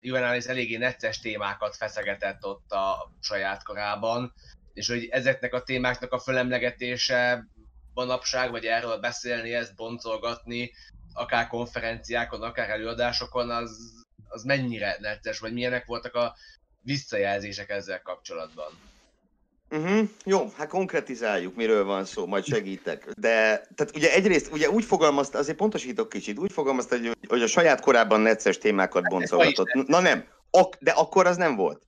Juvenalis eléggé necces témákat feszegetett ott a saját korában, és hogy ezeknek a témáknak a fölemlegetése manapság, vagy erről beszélni, ezt boncolgatni, akár konferenciákon, akár előadásokon, az, az mennyire necces, vagy milyenek voltak a visszajelzések ezzel kapcsolatban? Uh-huh. Jó, hát konkretizáljuk, miről van szó, majd segítek. De, tehát ugye egyrészt, ugye úgy fogalmazta, azért pontosítok kicsit, úgy fogalmazta, hogy, hogy a saját korában necces témákat hát boncolgatott. Na nem, ak- de akkor az nem volt.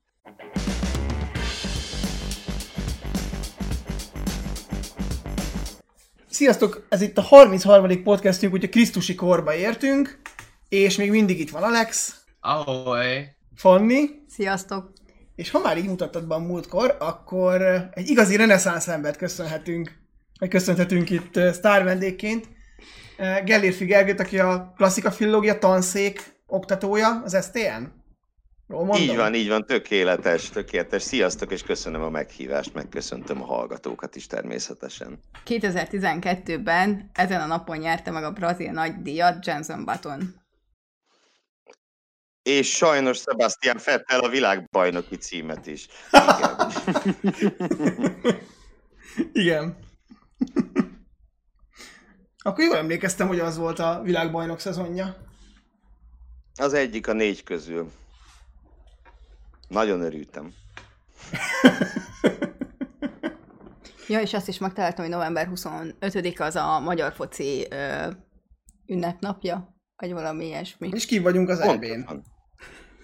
Sziasztok! Ez itt a 33. podcastünk, úgyhogy a Krisztusi korba értünk, és még mindig itt van Alex. Ahoy! Fanni. Sziasztok! És ha már így mutattad be a múltkor, akkor egy igazi reneszánsz embert köszönhetünk, vagy köszönhetünk itt sztár vendégként. Gellér Figelgőt, aki a klasszika filológia tanszék oktatója az STN. Így van, így van, tökéletes, tökéletes. Sziasztok, és köszönöm a meghívást, megköszöntöm a hallgatókat is természetesen. 2012-ben ezen a napon nyerte meg a brazil nagy díjat Jenson Button és sajnos Sebastian Fettel a világbajnoki címet is. Igen. Igen. Akkor jól emlékeztem, hogy az volt a világbajnok szezonja. Az egyik a négy közül. Nagyon örültem. ja, és azt is megtaláltam, hogy november 25 az a magyar foci ö, ünnepnapja, vagy valami ilyesmi. És ki vagyunk az elbén.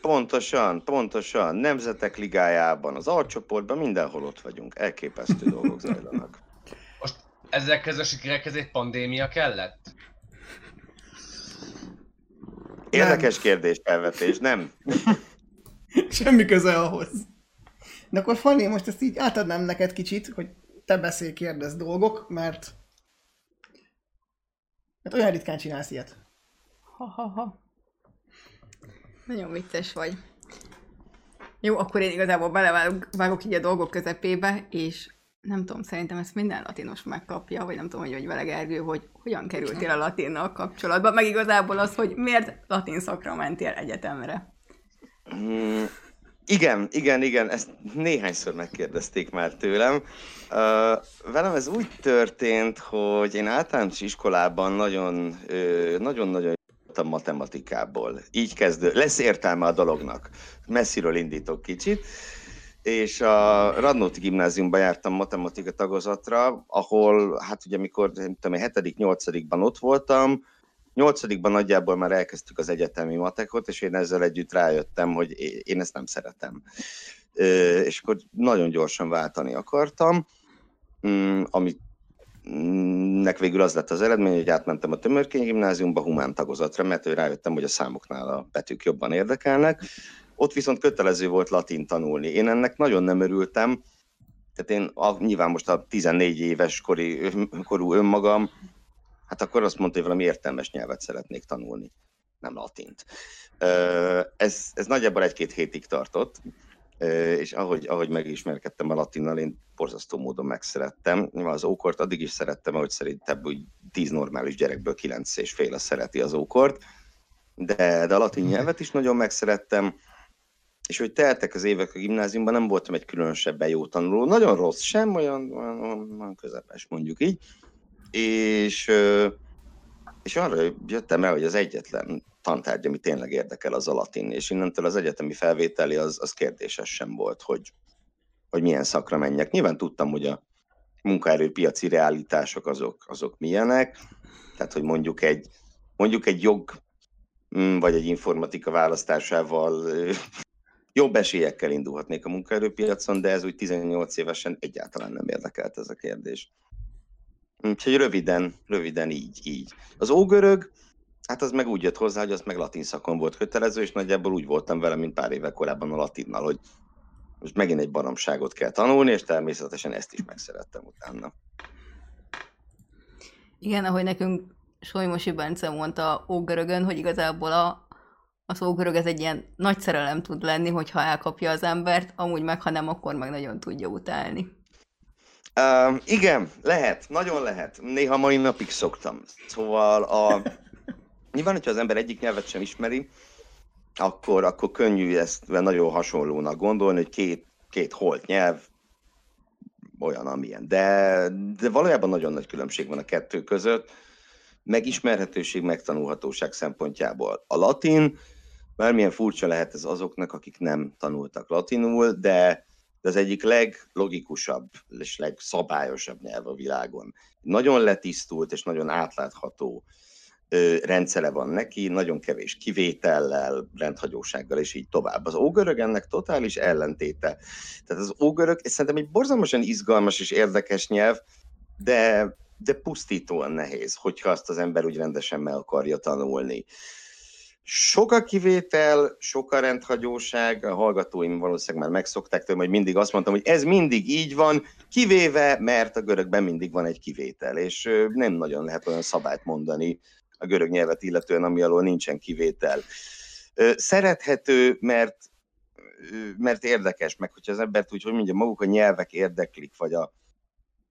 Pontosan, pontosan. Nemzetek ligájában, az alcsoportban, mindenhol ott vagyunk. Elképesztő dolgok zajlanak. Most ezekhez a sikerekhez egy pandémia kellett? Érdekes nem. kérdés, felvetés, nem? Semmi köze ahhoz. De akkor Fanni, most ezt így átadnám neked kicsit, hogy te beszélj, kérdez dolgok, mert mert olyan ritkán csinálsz ilyet. Ha-ha-ha. Nagyon vicces vagy. Jó, akkor én igazából belevágok vágok így a dolgok közepébe, és nem tudom, szerintem ezt minden latinos megkapja, vagy nem tudom, hogy vagy vele Gergő, hogy hogyan kerültél a latinnal kapcsolatba, meg igazából az, hogy miért latin szakra mentél egyetemre. Mm, igen, igen, igen, ezt néhányszor megkérdezték már tőlem. Uh, velem ez úgy történt, hogy én általános iskolában nagyon, nagyon-nagyon a matematikából. Így kezdő. Lesz értelme a dolognak. Messziről indítok kicsit. És a Radnóti gimnáziumban jártam matematika tagozatra, ahol, hát ugye amikor, nem tudom, 7.-8.-ban ott voltam, nyolcadikban nagyjából már elkezdtük az egyetemi matekot, és én ezzel együtt rájöttem, hogy én ezt nem szeretem. És akkor nagyon gyorsan váltani akartam, mm, amit nek végül az lett az eredmény, hogy átmentem a Tömörkény gimnáziumba humán tagozatra, mert hogy rájöttem, hogy a számoknál a betűk jobban érdekelnek. Ott viszont kötelező volt latin tanulni. Én ennek nagyon nem örültem, tehát én a, nyilván most a 14 éves kori, korú önmagam, hát akkor azt mondta, hogy valami értelmes nyelvet szeretnék tanulni, nem latint. Ez, ez nagyjából egy-két hétig tartott, és ahogy, ahogy megismerkedtem a latinnal, én borzasztó módon megszerettem. Az ókort addig is szerettem, ahogy szerintem úgy tíz normális gyerekből kilenc és fél a szereti az ókort, de, de a latin nyelvet is nagyon megszerettem, és hogy teltek az évek a gimnáziumban, nem voltam egy különösebben jó tanuló, nagyon rossz sem, olyan, olyan, olyan közepes mondjuk így, és, és arra jöttem el, hogy az egyetlen tantárgy, ami tényleg érdekel, az a latin, és innentől az egyetemi felvételi az, az kérdéses sem volt, hogy, hogy milyen szakra menjek. Nyilván tudtam, hogy a munkaerőpiaci realitások azok, azok milyenek, tehát hogy mondjuk egy, mondjuk egy jog mm, vagy egy informatika választásával jobb esélyekkel indulhatnék a munkaerőpiacon, de ez úgy 18 évesen egyáltalán nem érdekelt ez a kérdés. Úgyhogy röviden, röviden így, így. Az ógörög, Hát az meg úgy jött hozzá, hogy az meg latin szakon volt kötelező, és nagyjából úgy voltam vele, mint pár éve korábban a latinnal, hogy most megint egy baromságot kell tanulni, és természetesen ezt is megszerettem utána. Igen, ahogy nekünk Solymosi Bence mondta ógörögön, hogy igazából a, az ógörög ez egy ilyen nagy szerelem tud lenni, hogyha elkapja az embert, amúgy meg, ha nem, akkor meg nagyon tudja utálni. Uh, igen, lehet, nagyon lehet. Néha mai napig szoktam. Szóval a, Nyilván, hogyha az ember egyik nyelvet sem ismeri, akkor, akkor könnyű ezt nagyon hasonlónak gondolni, hogy két, két holt nyelv, olyan, amilyen. De, de valójában nagyon nagy különbség van a kettő között, megismerhetőség, megtanulhatóság szempontjából. A latin, bármilyen furcsa lehet ez azoknak, akik nem tanultak latinul, de, az egyik leglogikusabb és legszabályosabb nyelv a világon. Nagyon letisztult és nagyon átlátható rendszere van neki, nagyon kevés kivétellel, rendhagyósággal, és így tovább. Az ógörög ennek totális ellentéte. Tehát az ógörög szerintem egy borzalmasan izgalmas és érdekes nyelv, de, de pusztítóan nehéz, hogyha azt az ember úgy rendesen meg akarja tanulni. Sok a kivétel, sok a rendhagyóság, a hallgatóim valószínűleg már megszokták tőlem, hogy mindig azt mondtam, hogy ez mindig így van, kivéve, mert a görögben mindig van egy kivétel, és nem nagyon lehet olyan szabályt mondani, a görög nyelvet illetően, ami alól nincsen kivétel. Szerethető, mert, mert érdekes, meg hogyha az embert úgy, hogy mondja, maguk a nyelvek érdeklik, vagy a,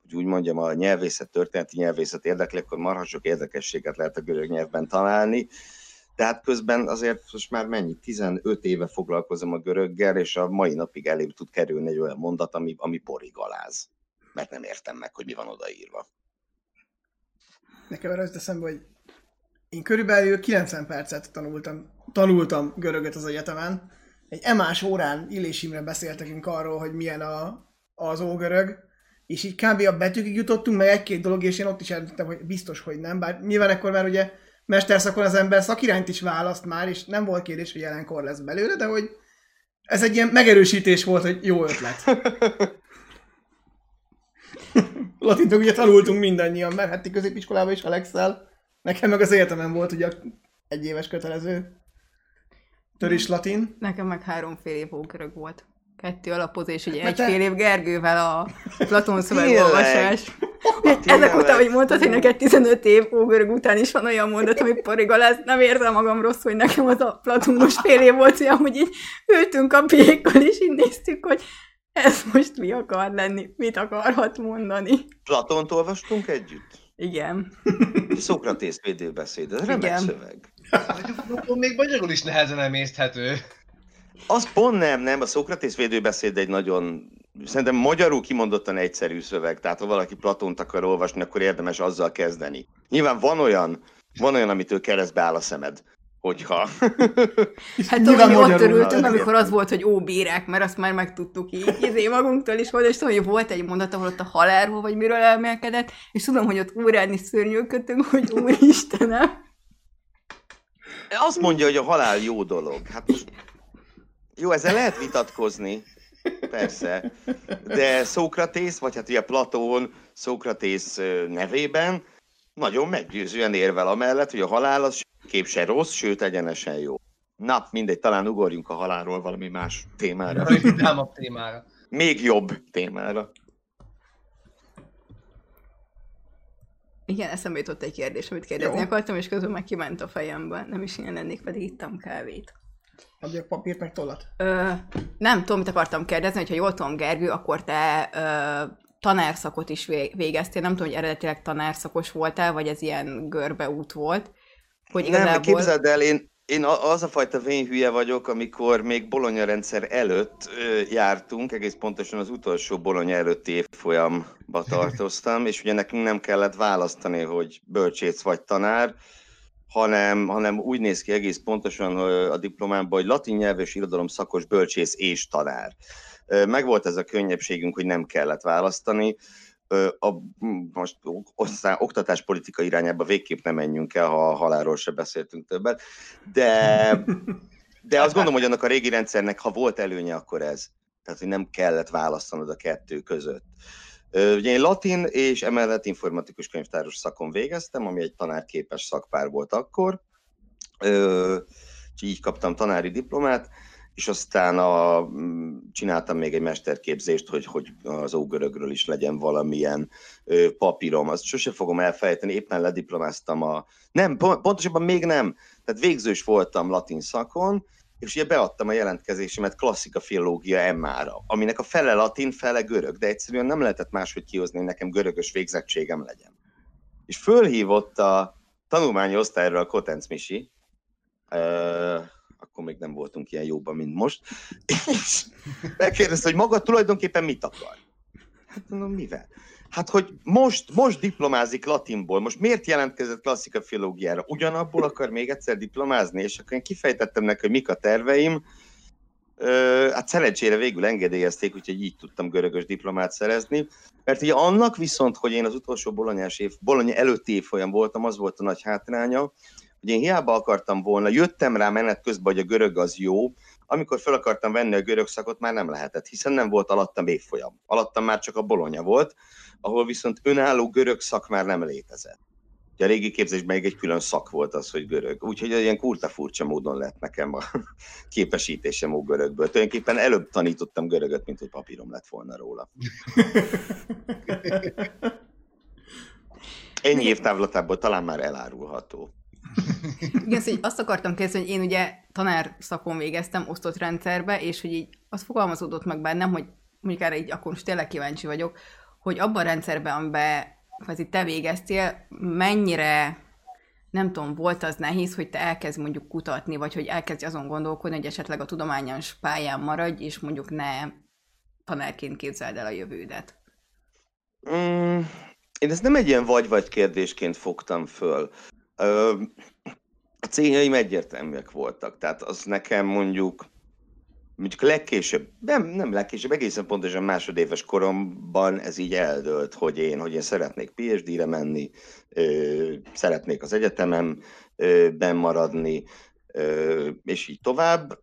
hogy úgy mondjam, a nyelvészet, történeti nyelvészet érdekli, akkor marha sok érdekességet lehet a görög nyelvben találni. Tehát közben azért most már mennyi, 15 éve foglalkozom a göröggel, és a mai napig elém tud kerülni egy olyan mondat, ami, ami porigaláz. Mert nem értem meg, hogy mi van odaírva. Nekem erre eszembe, hogy én körülbelül 90 percet tanultam, tanultam görögöt az egyetemen. Egy emás órán Illés Imre beszéltekünk arról, hogy milyen a, az ógörög, és így kb. a betűkig jutottunk, meg egy-két dolog, és én ott is eldöntöttem, hogy biztos, hogy nem. Bár nyilván akkor már ugye mesterszakon az ember szakirányt is választ már, és nem volt kérdés, hogy jelenkor lesz belőle, de hogy ez egy ilyen megerősítés volt, hogy jó ötlet. Latint ugye tanultunk mindannyian, mert hát középiskolában is Alexel Nekem meg az egyetemen volt ugye egy éves kötelező törés latin. Nekem meg három fél év ógörög volt. Kettő alapozó, és ugye egy fél év Gergővel a Platon szövegolvasás. Ezek után, hogy mondtad, hogy neked 15 év ógörög után is van olyan mondat, hogy porigaláz, nem érzem magam rossz, hogy nekem az a platonos fél év volt, hogy amúgy így ültünk a piékkal, és így néztük, hogy ez most mi akar lenni, mit akarhat mondani. Platont olvastunk együtt? Igen. Szokratész védőbeszéd, ez remek Igen. szöveg. még magyarul is nehezen emészthető. Az pont nem, nem. A Szokratész védőbeszéd egy nagyon, szerintem magyarul kimondottan egyszerű szöveg. Tehát ha valaki Platont akar olvasni, akkor érdemes azzal kezdeni. Nyilván van olyan, van olyan, amitől keresztbe áll a szemed hogyha... Hát tudom, hogy ott örültünk, amikor az volt, hogy ó, bírák, mert azt már megtudtuk így, izé magunktól is volt, és tudom, hogy volt egy mondat, ahol ott a halálról, vagy miről elmélkedett, és tudom, hogy ott órán szörnyűködtünk, hogy úristenem. Azt mondja, hogy a halál jó dolog. Hát most... Jó, ezzel lehet vitatkozni, persze, de Szókratész, vagy hát ugye Platón Szókratész nevében nagyon meggyőzően érvel amellett, hogy a halál az kép se rossz, sőt egyenesen jó. Na, mindegy, talán ugorjunk a halálról valami más témára. Vidámabb témára. Még jobb témára. Igen, eszembe jutott egy kérdés, amit kérdezni Jó. akartam, és közben meg kiment a fejembe. Nem is ilyen lennék, pedig ittam kávét. Adjak papírt meg tollat? Ö, nem, tudom, mit akartam kérdezni, hogyha jól tudom, Gergő, akkor te ö, tanárszakot is végeztél. Nem tudom, hogy eredetileg tanárszakos voltál, vagy ez ilyen görbeút volt. Hogy igazából... Nem, képzeld el, én, én az a fajta hülye vagyok, amikor még Bologna rendszer előtt ö, jártunk, egész pontosan az utolsó Bologna előtti évfolyamba tartoztam, és ugye nekünk nem kellett választani, hogy bölcsész vagy tanár, hanem, hanem úgy néz ki egész pontosan a diplomámban, hogy latin nyelv és irodalom szakos bölcsész és tanár. Megvolt ez a könnyebbségünk, hogy nem kellett választani, a, most aztán oktatáspolitika irányába végképp nem menjünk el, ha a halálról se beszéltünk többet, de, de azt gondolom, hogy annak a régi rendszernek, ha volt előnye, akkor ez. Tehát, hogy nem kellett választanod a kettő között. Ugye én latin és emellett informatikus könyvtáros szakon végeztem, ami egy tanárképes szakpár volt akkor. így kaptam tanári diplomát, és aztán a, mm, csináltam még egy mesterképzést, hogy, hogy az ógörögről is legyen valamilyen papírom. Azt sose fogom elfelejteni, éppen lediplomáztam a... Nem, pontosabban még nem. Tehát végzős voltam latin szakon, és ugye beadtam a jelentkezésemet klasszika filológia MA-ra, aminek a fele latin, fele görög, de egyszerűen nem lehetett máshogy kihozni, hogy nekem görögös végzettségem legyen. És fölhívott a tanulmányi osztályra a Kotenc Misi, akkor még nem voltunk ilyen jóban, mint most, és megkérdezte, hogy maga tulajdonképpen mit akar. Hát mondom, mivel? Hát, hogy most, most diplomázik latinból, most miért jelentkezett klasszika filológiára? Ugyanabból akar még egyszer diplomázni, és akkor én kifejtettem neki, hogy mik a terveim, Ö, hát szerencsére végül engedélyezték, úgyhogy így tudtam görögös diplomát szerezni. Mert ugye annak viszont, hogy én az utolsó bolonyás év, bolonya előtti évfolyam voltam, az volt a nagy hátránya, hogy én hiába akartam volna, jöttem rá menet közben, hogy a görög az jó, amikor fel akartam venni a görög szakot, már nem lehetett, hiszen nem volt alattam évfolyam. Alattam már csak a bolonya volt, ahol viszont önálló görög szak már nem létezett. Ugye a régi képzésben még egy külön szak volt az, hogy görög. Úgyhogy ilyen kurta furcsa módon lett nekem a képesítésem a görögből. Tulajdonképpen előbb tanítottam görögöt, mint hogy papírom lett volna róla. Ennyi évtávlatából talán már elárulható. Igen, szóval azt akartam kezdeni, hogy én ugye tanár szakon végeztem osztott rendszerbe, és hogy így az fogalmazódott meg bennem, hogy mondjuk erre így akkor most tényleg kíváncsi vagyok, hogy abban a rendszerben, amiben kvázi te végeztél, mennyire nem tudom, volt az nehéz, hogy te elkezd mondjuk kutatni, vagy hogy elkezd azon gondolkodni, hogy esetleg a tudományos pályán maradj, és mondjuk ne tanárként képzeld el a jövődet? Mm, én ezt nem egy ilyen vagy-vagy kérdésként fogtam föl. A céljaim egyértelműek voltak, tehát az nekem mondjuk mondjuk legkésőbb, nem, nem legkésőbb, egészen pontosan másodéves koromban ez így eldőlt, hogy én, hogy én szeretnék PhD-re menni, ö, szeretnék az egyetemem ö, maradni, ö, és így tovább.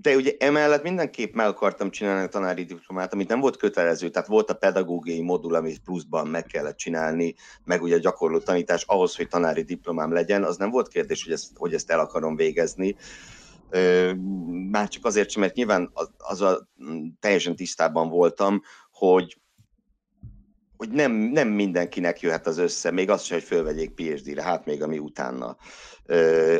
De ugye emellett mindenképp meg akartam csinálni a tanári diplomát, amit nem volt kötelező, tehát volt a pedagógiai modul, amit pluszban meg kellett csinálni, meg ugye a gyakorló tanítás ahhoz, hogy tanári diplomám legyen, az nem volt kérdés, hogy ezt, hogy ezt el akarom végezni. Már csak azért sem, mert nyilván az, a teljesen tisztában voltam, hogy hogy nem, nem mindenkinek jöhet az össze, még az sem, hogy fölvegyék PhD-re, hát még ami utána,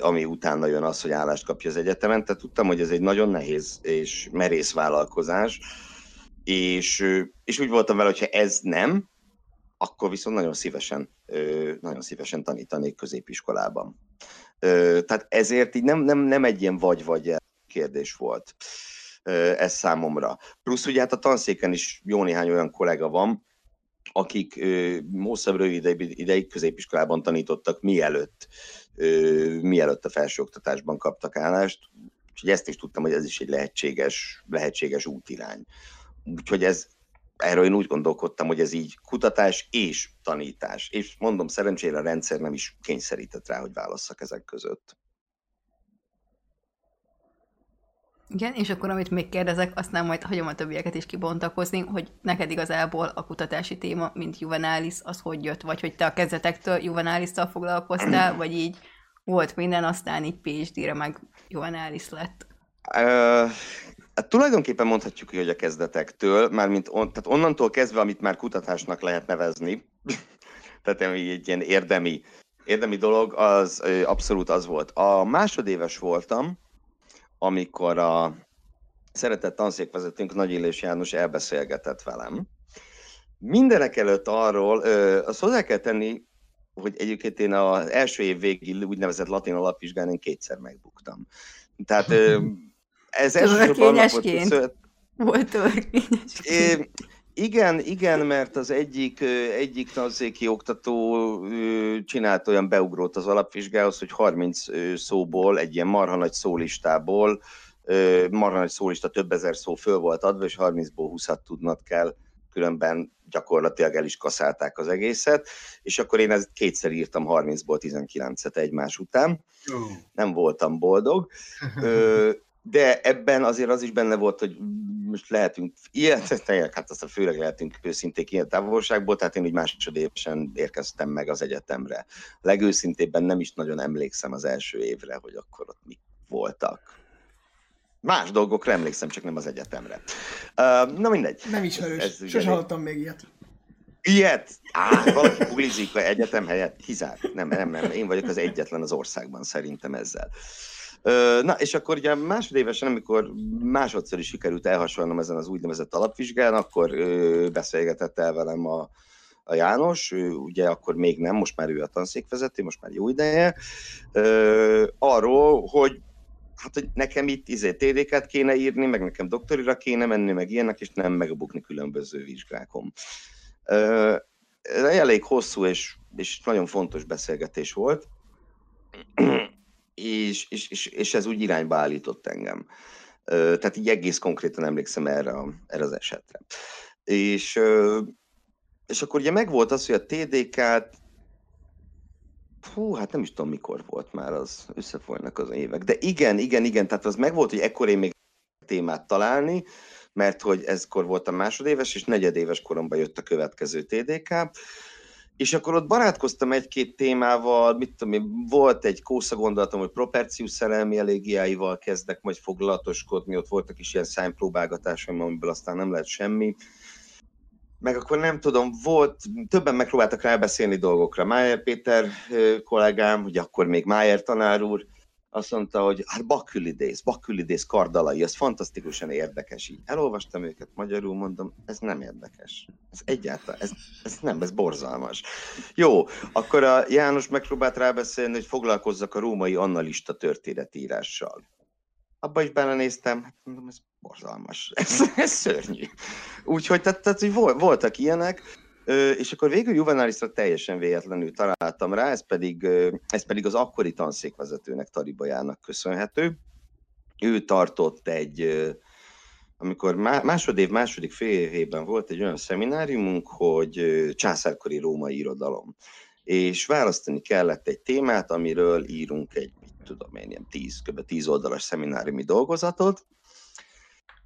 ami utána jön az, hogy állást kapja az egyetemen. Tehát tudtam, hogy ez egy nagyon nehéz és merész vállalkozás, és, és úgy voltam vele, hogyha ez nem, akkor viszont nagyon szívesen, nagyon szívesen tanítanék középiskolában. Tehát ezért így nem, nem, nem egy ilyen vagy-vagy kérdés volt ez számomra. Plusz ugye hát a tanszéken is jó néhány olyan kollega van, akik hosszabb rövid ideig középiskolában tanítottak, mielőtt, mielőtt a felsőoktatásban kaptak állást. Úgyhogy ezt is tudtam, hogy ez is egy lehetséges, lehetséges útirány. Úgyhogy ez, erről én úgy gondolkodtam, hogy ez így kutatás és tanítás. És mondom, szerencsére a rendszer nem is kényszerített rá, hogy válasszak ezek között. Igen, és akkor amit még kérdezek, aztán majd hagyom a többieket is kibontakozni, hogy neked igazából a kutatási téma, mint juvenalis, az hogy jött? Vagy hogy te a kezdetektől juvenalis foglalkoztál, vagy így volt minden, aztán így PhD-re meg juvenalis lett? Uh, hát tulajdonképpen mondhatjuk, hogy a kezdetektől, mármint on, tehát onnantól kezdve, amit már kutatásnak lehet nevezni, tehát egy ilyen érdemi, érdemi dolog, az abszolút az volt. A másodéves voltam, amikor a szeretett tanszékvezetőnk Nagy Illés János elbeszélgetett velem. Mindenek előtt arról, azt hozzá kell tenni, hogy egyébként én az első év végig úgynevezett latin alapvizsgán én kétszer megbuktam. Tehát ez elsősorban volt, volt igen, igen, mert az egyik, egyik tanszéki oktató csinált olyan beugrót az alapvizsgához, hogy 30 szóból, egy ilyen marha nagy szólistából, marha nagy szólista több ezer szó föl volt adva, és 30-ból 20-at tudnod kell, különben gyakorlatilag el is kaszálták az egészet, és akkor én ezt kétszer írtam 30-ból 19-et egymás után. Nem voltam boldog. De ebben azért az is benne volt, hogy most lehetünk ilyen, hát azt a főleg lehetünk őszinték ilyen távolságból, tehát én úgy másodévesen érkeztem meg az egyetemre. Legőszintébben nem is nagyon emlékszem az első évre, hogy akkor ott mik voltak. Más dolgokra emlékszem, csak nem az egyetemre. Uh, na mindegy. Nem ismerős. Ez, ez Sose hallottam még ilyet. Ilyet? Á, valaki bulizik a egyetem helyett? Kizár. Nem, nem, nem. Én vagyok az egyetlen az országban szerintem ezzel. Na, és akkor ugye másodévesen, amikor másodszor is sikerült elhasonlnom ezen az úgynevezett alapvizsgán, akkor beszélgetett el velem a, a János, ő ugye akkor még nem, most már ő a tanszékvezető, most már jó ideje, arról, hogy hát hogy nekem itt izé TDK-t kéne írni, meg nekem doktorira kéne menni, meg ilyenek, és nem megbukni különböző vizsgákon. Ez elég hosszú és, és nagyon fontos beszélgetés volt, és, és, és, és ez úgy irányba állított engem. Tehát így egész konkrétan emlékszem erre, erre az esetre. És, és akkor ugye megvolt az, hogy a TDK-t Hú, hát nem is tudom, mikor volt már az, összefolynak az évek. De igen, igen, igen, tehát az megvolt, hogy ekkor én még témát találni, mert hogy ezkor voltam másodéves, és negyedéves koromban jött a következő TDK, és akkor ott barátkoztam egy-két témával, mit tudom én, volt egy kósza gondolatom, hogy propercius szerelmi elégiáival kezdek majd foglalatoskodni, ott voltak is ilyen szájpróbálgatásaim, amiből aztán nem lett semmi meg akkor nem tudom, volt, többen megpróbáltak rábeszélni dolgokra. Májer Péter kollégám, ugye akkor még Májer tanár úr, azt mondta, hogy hát Bakülidész, Bakülidész kardalai, ez fantasztikusan érdekes. Így elolvastam őket magyarul, mondom, ez nem érdekes. Ez egyáltalán, ez, ez nem, ez borzalmas. Jó, akkor a János megpróbált rábeszélni, hogy foglalkozzak a római annalista történetírással abba is belenéztem, hát mondom, ez borzalmas, ez, ez szörnyű. Úgyhogy tehát, tehát, hogy voltak ilyenek, és akkor végül Juvenalisra teljesen véletlenül találtam rá, ez pedig, ez pedig az akkori tanszékvezetőnek, Taribajának köszönhető. Ő tartott egy, amikor másodév, második fél évében volt egy olyan szemináriumunk, hogy császárkori római irodalom. És választani kellett egy témát, amiről írunk egy tudom én, ilyen 10, kb. 10 oldalas szemináriumi dolgozatot,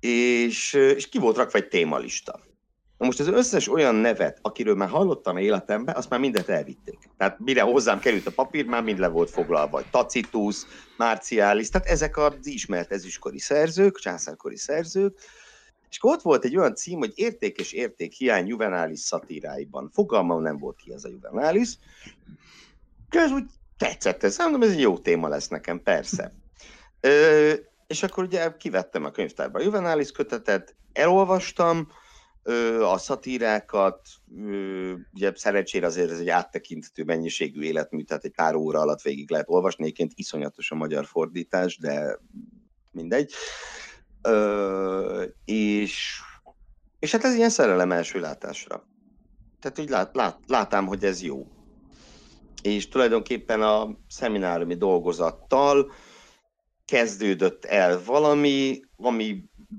és, és ki volt rakva egy témalista. Na most az összes olyan nevet, akiről már hallottam életemben, azt már mindet elvitték. Tehát mire hozzám került a papír, már mind le volt foglalva. Tacitus, Marcialis, tehát ezek az ismert ezüstkori szerzők, császárkori szerzők, és akkor ott volt egy olyan cím, hogy érték és érték hiány juvenális szatíráiban. Fogalmam nem volt ki ez a juvenális. És úgy tetszett ez, mondom, ez egy jó téma lesz nekem, persze. Ö, és akkor ugye kivettem a könyvtárba a Juvenalis kötetet, elolvastam a szatírákat, ugye szerencsére azért ez egy áttekinthető mennyiségű életmű, tehát egy pár óra alatt végig lehet olvasni, egyébként iszonyatos a magyar fordítás, de mindegy. Ö, és, és hát ez ilyen szerelem első látásra. Tehát így lát, lát, látám, hogy ez jó és tulajdonképpen a szemináriumi dolgozattal kezdődött el valami,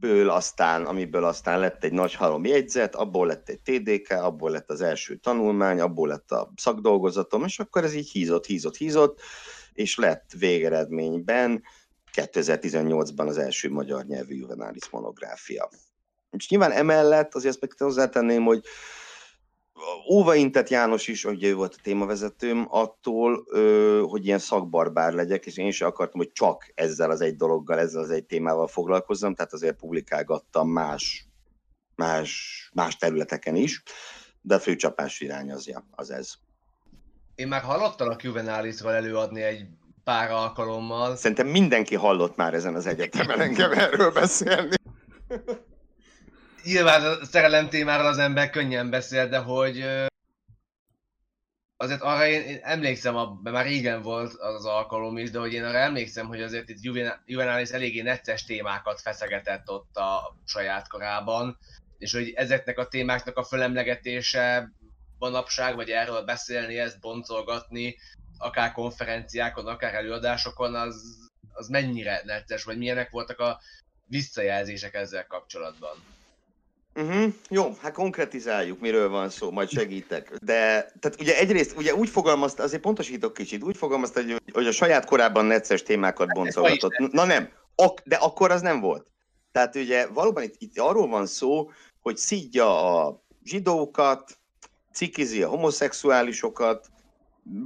amiből aztán, amiből aztán lett egy nagy halom jegyzet, abból lett egy TDK, abból lett az első tanulmány, abból lett a szakdolgozatom, és akkor ez így hízott, hízott, hízott, és lett végeredményben 2018-ban az első magyar nyelvű juvenális monográfia. És nyilván emellett azért azt meg hozzátenném, hogy óvaintett János is, hogy ő volt a témavezetőm, attól, hogy ilyen szakbarbár legyek, és én is akartam, hogy csak ezzel az egy dologgal, ezzel az egy témával foglalkozzam, tehát azért publikálgattam más, más, más területeken is, de a főcsapás irány az, az ez. Én már hallottalak Juvenálisról előadni egy pár alkalommal. Szerintem mindenki hallott már ezen az egyetemen engem erről beszélni nyilván a szerelem témáról az ember könnyen beszél, de hogy azért arra én, én emlékszem, mert már régen volt az alkalom is, de hogy én arra emlékszem, hogy azért itt Juvenalis eléggé necces témákat feszegetett ott a saját korában, és hogy ezeknek a témáknak a fölemlegetése manapság, vagy erről beszélni, ezt boncolgatni, akár konferenciákon, akár előadásokon, az, az mennyire necces, vagy milyenek voltak a visszajelzések ezzel kapcsolatban? Uh-huh. Jó, hát konkretizáljuk, miről van szó, majd segítek. De, tehát ugye egyrészt, ugye úgy fogalmazta, azért pontosítok kicsit, úgy fogalmazta, hogy, hogy a saját korában necces témákat hát boncolgatott. Na nem, ak, de akkor az nem volt. Tehát ugye valóban itt, itt arról van szó, hogy szídja a zsidókat, cikizi a homoszexuálisokat,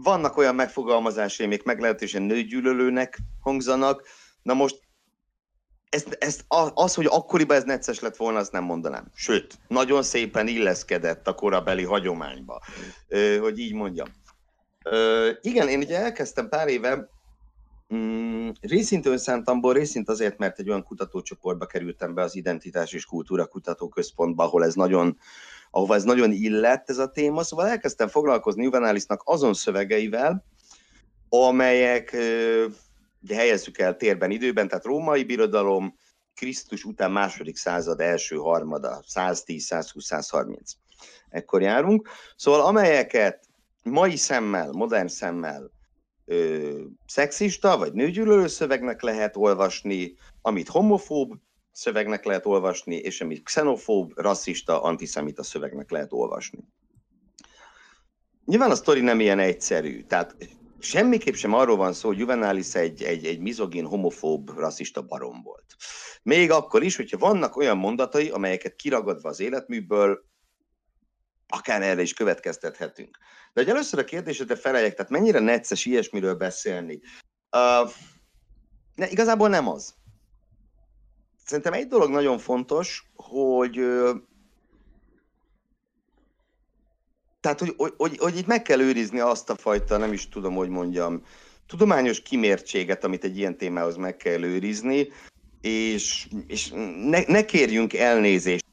vannak olyan megfogalmazásai, amik meglehetősen nőgyűlölőnek hangzanak, na most ezt, ezt, az, hogy akkoriban ez necces lett volna, azt nem mondanám. Sőt, nagyon szépen illeszkedett a korabeli hagyományba, hogy így mondjam. Igen, én ugye elkezdtem pár éve, mm, részint önszántamból, részint azért, mert egy olyan kutatócsoportba kerültem be az Identitás és Kultúra Kutatóközpontba, ahol ez nagyon, ahova ez nagyon illett ez a téma, szóval elkezdtem foglalkozni Juvenálisnak azon szövegeivel, amelyek ugye helyezzük el térben, időben, tehát római birodalom, Krisztus után második század első harmada, 110, 120, 130. Ekkor járunk. Szóval amelyeket mai szemmel, modern szemmel ö, szexista vagy nőgyűlölő szövegnek lehet olvasni, amit homofób szövegnek lehet olvasni, és amit xenofób, rasszista, antiszemita szövegnek lehet olvasni. Nyilván a sztori nem ilyen egyszerű, tehát semmiképp sem arról van szó, hogy Juvenalis egy, egy, egy mizogin, homofób, rasszista barom volt. Még akkor is, hogyha vannak olyan mondatai, amelyeket kiragadva az életműből, akár erre is következtethetünk. De hogy először a kérdésedre feleljek, tehát mennyire necces ilyesmiről beszélni? Uh, ne, igazából nem az. Szerintem egy dolog nagyon fontos, hogy tehát, hogy, hogy, hogy, hogy itt meg kell őrizni azt a fajta, nem is tudom, hogy mondjam, tudományos kimértséget, amit egy ilyen témához meg kell őrizni, és, és ne, ne kérjünk elnézést,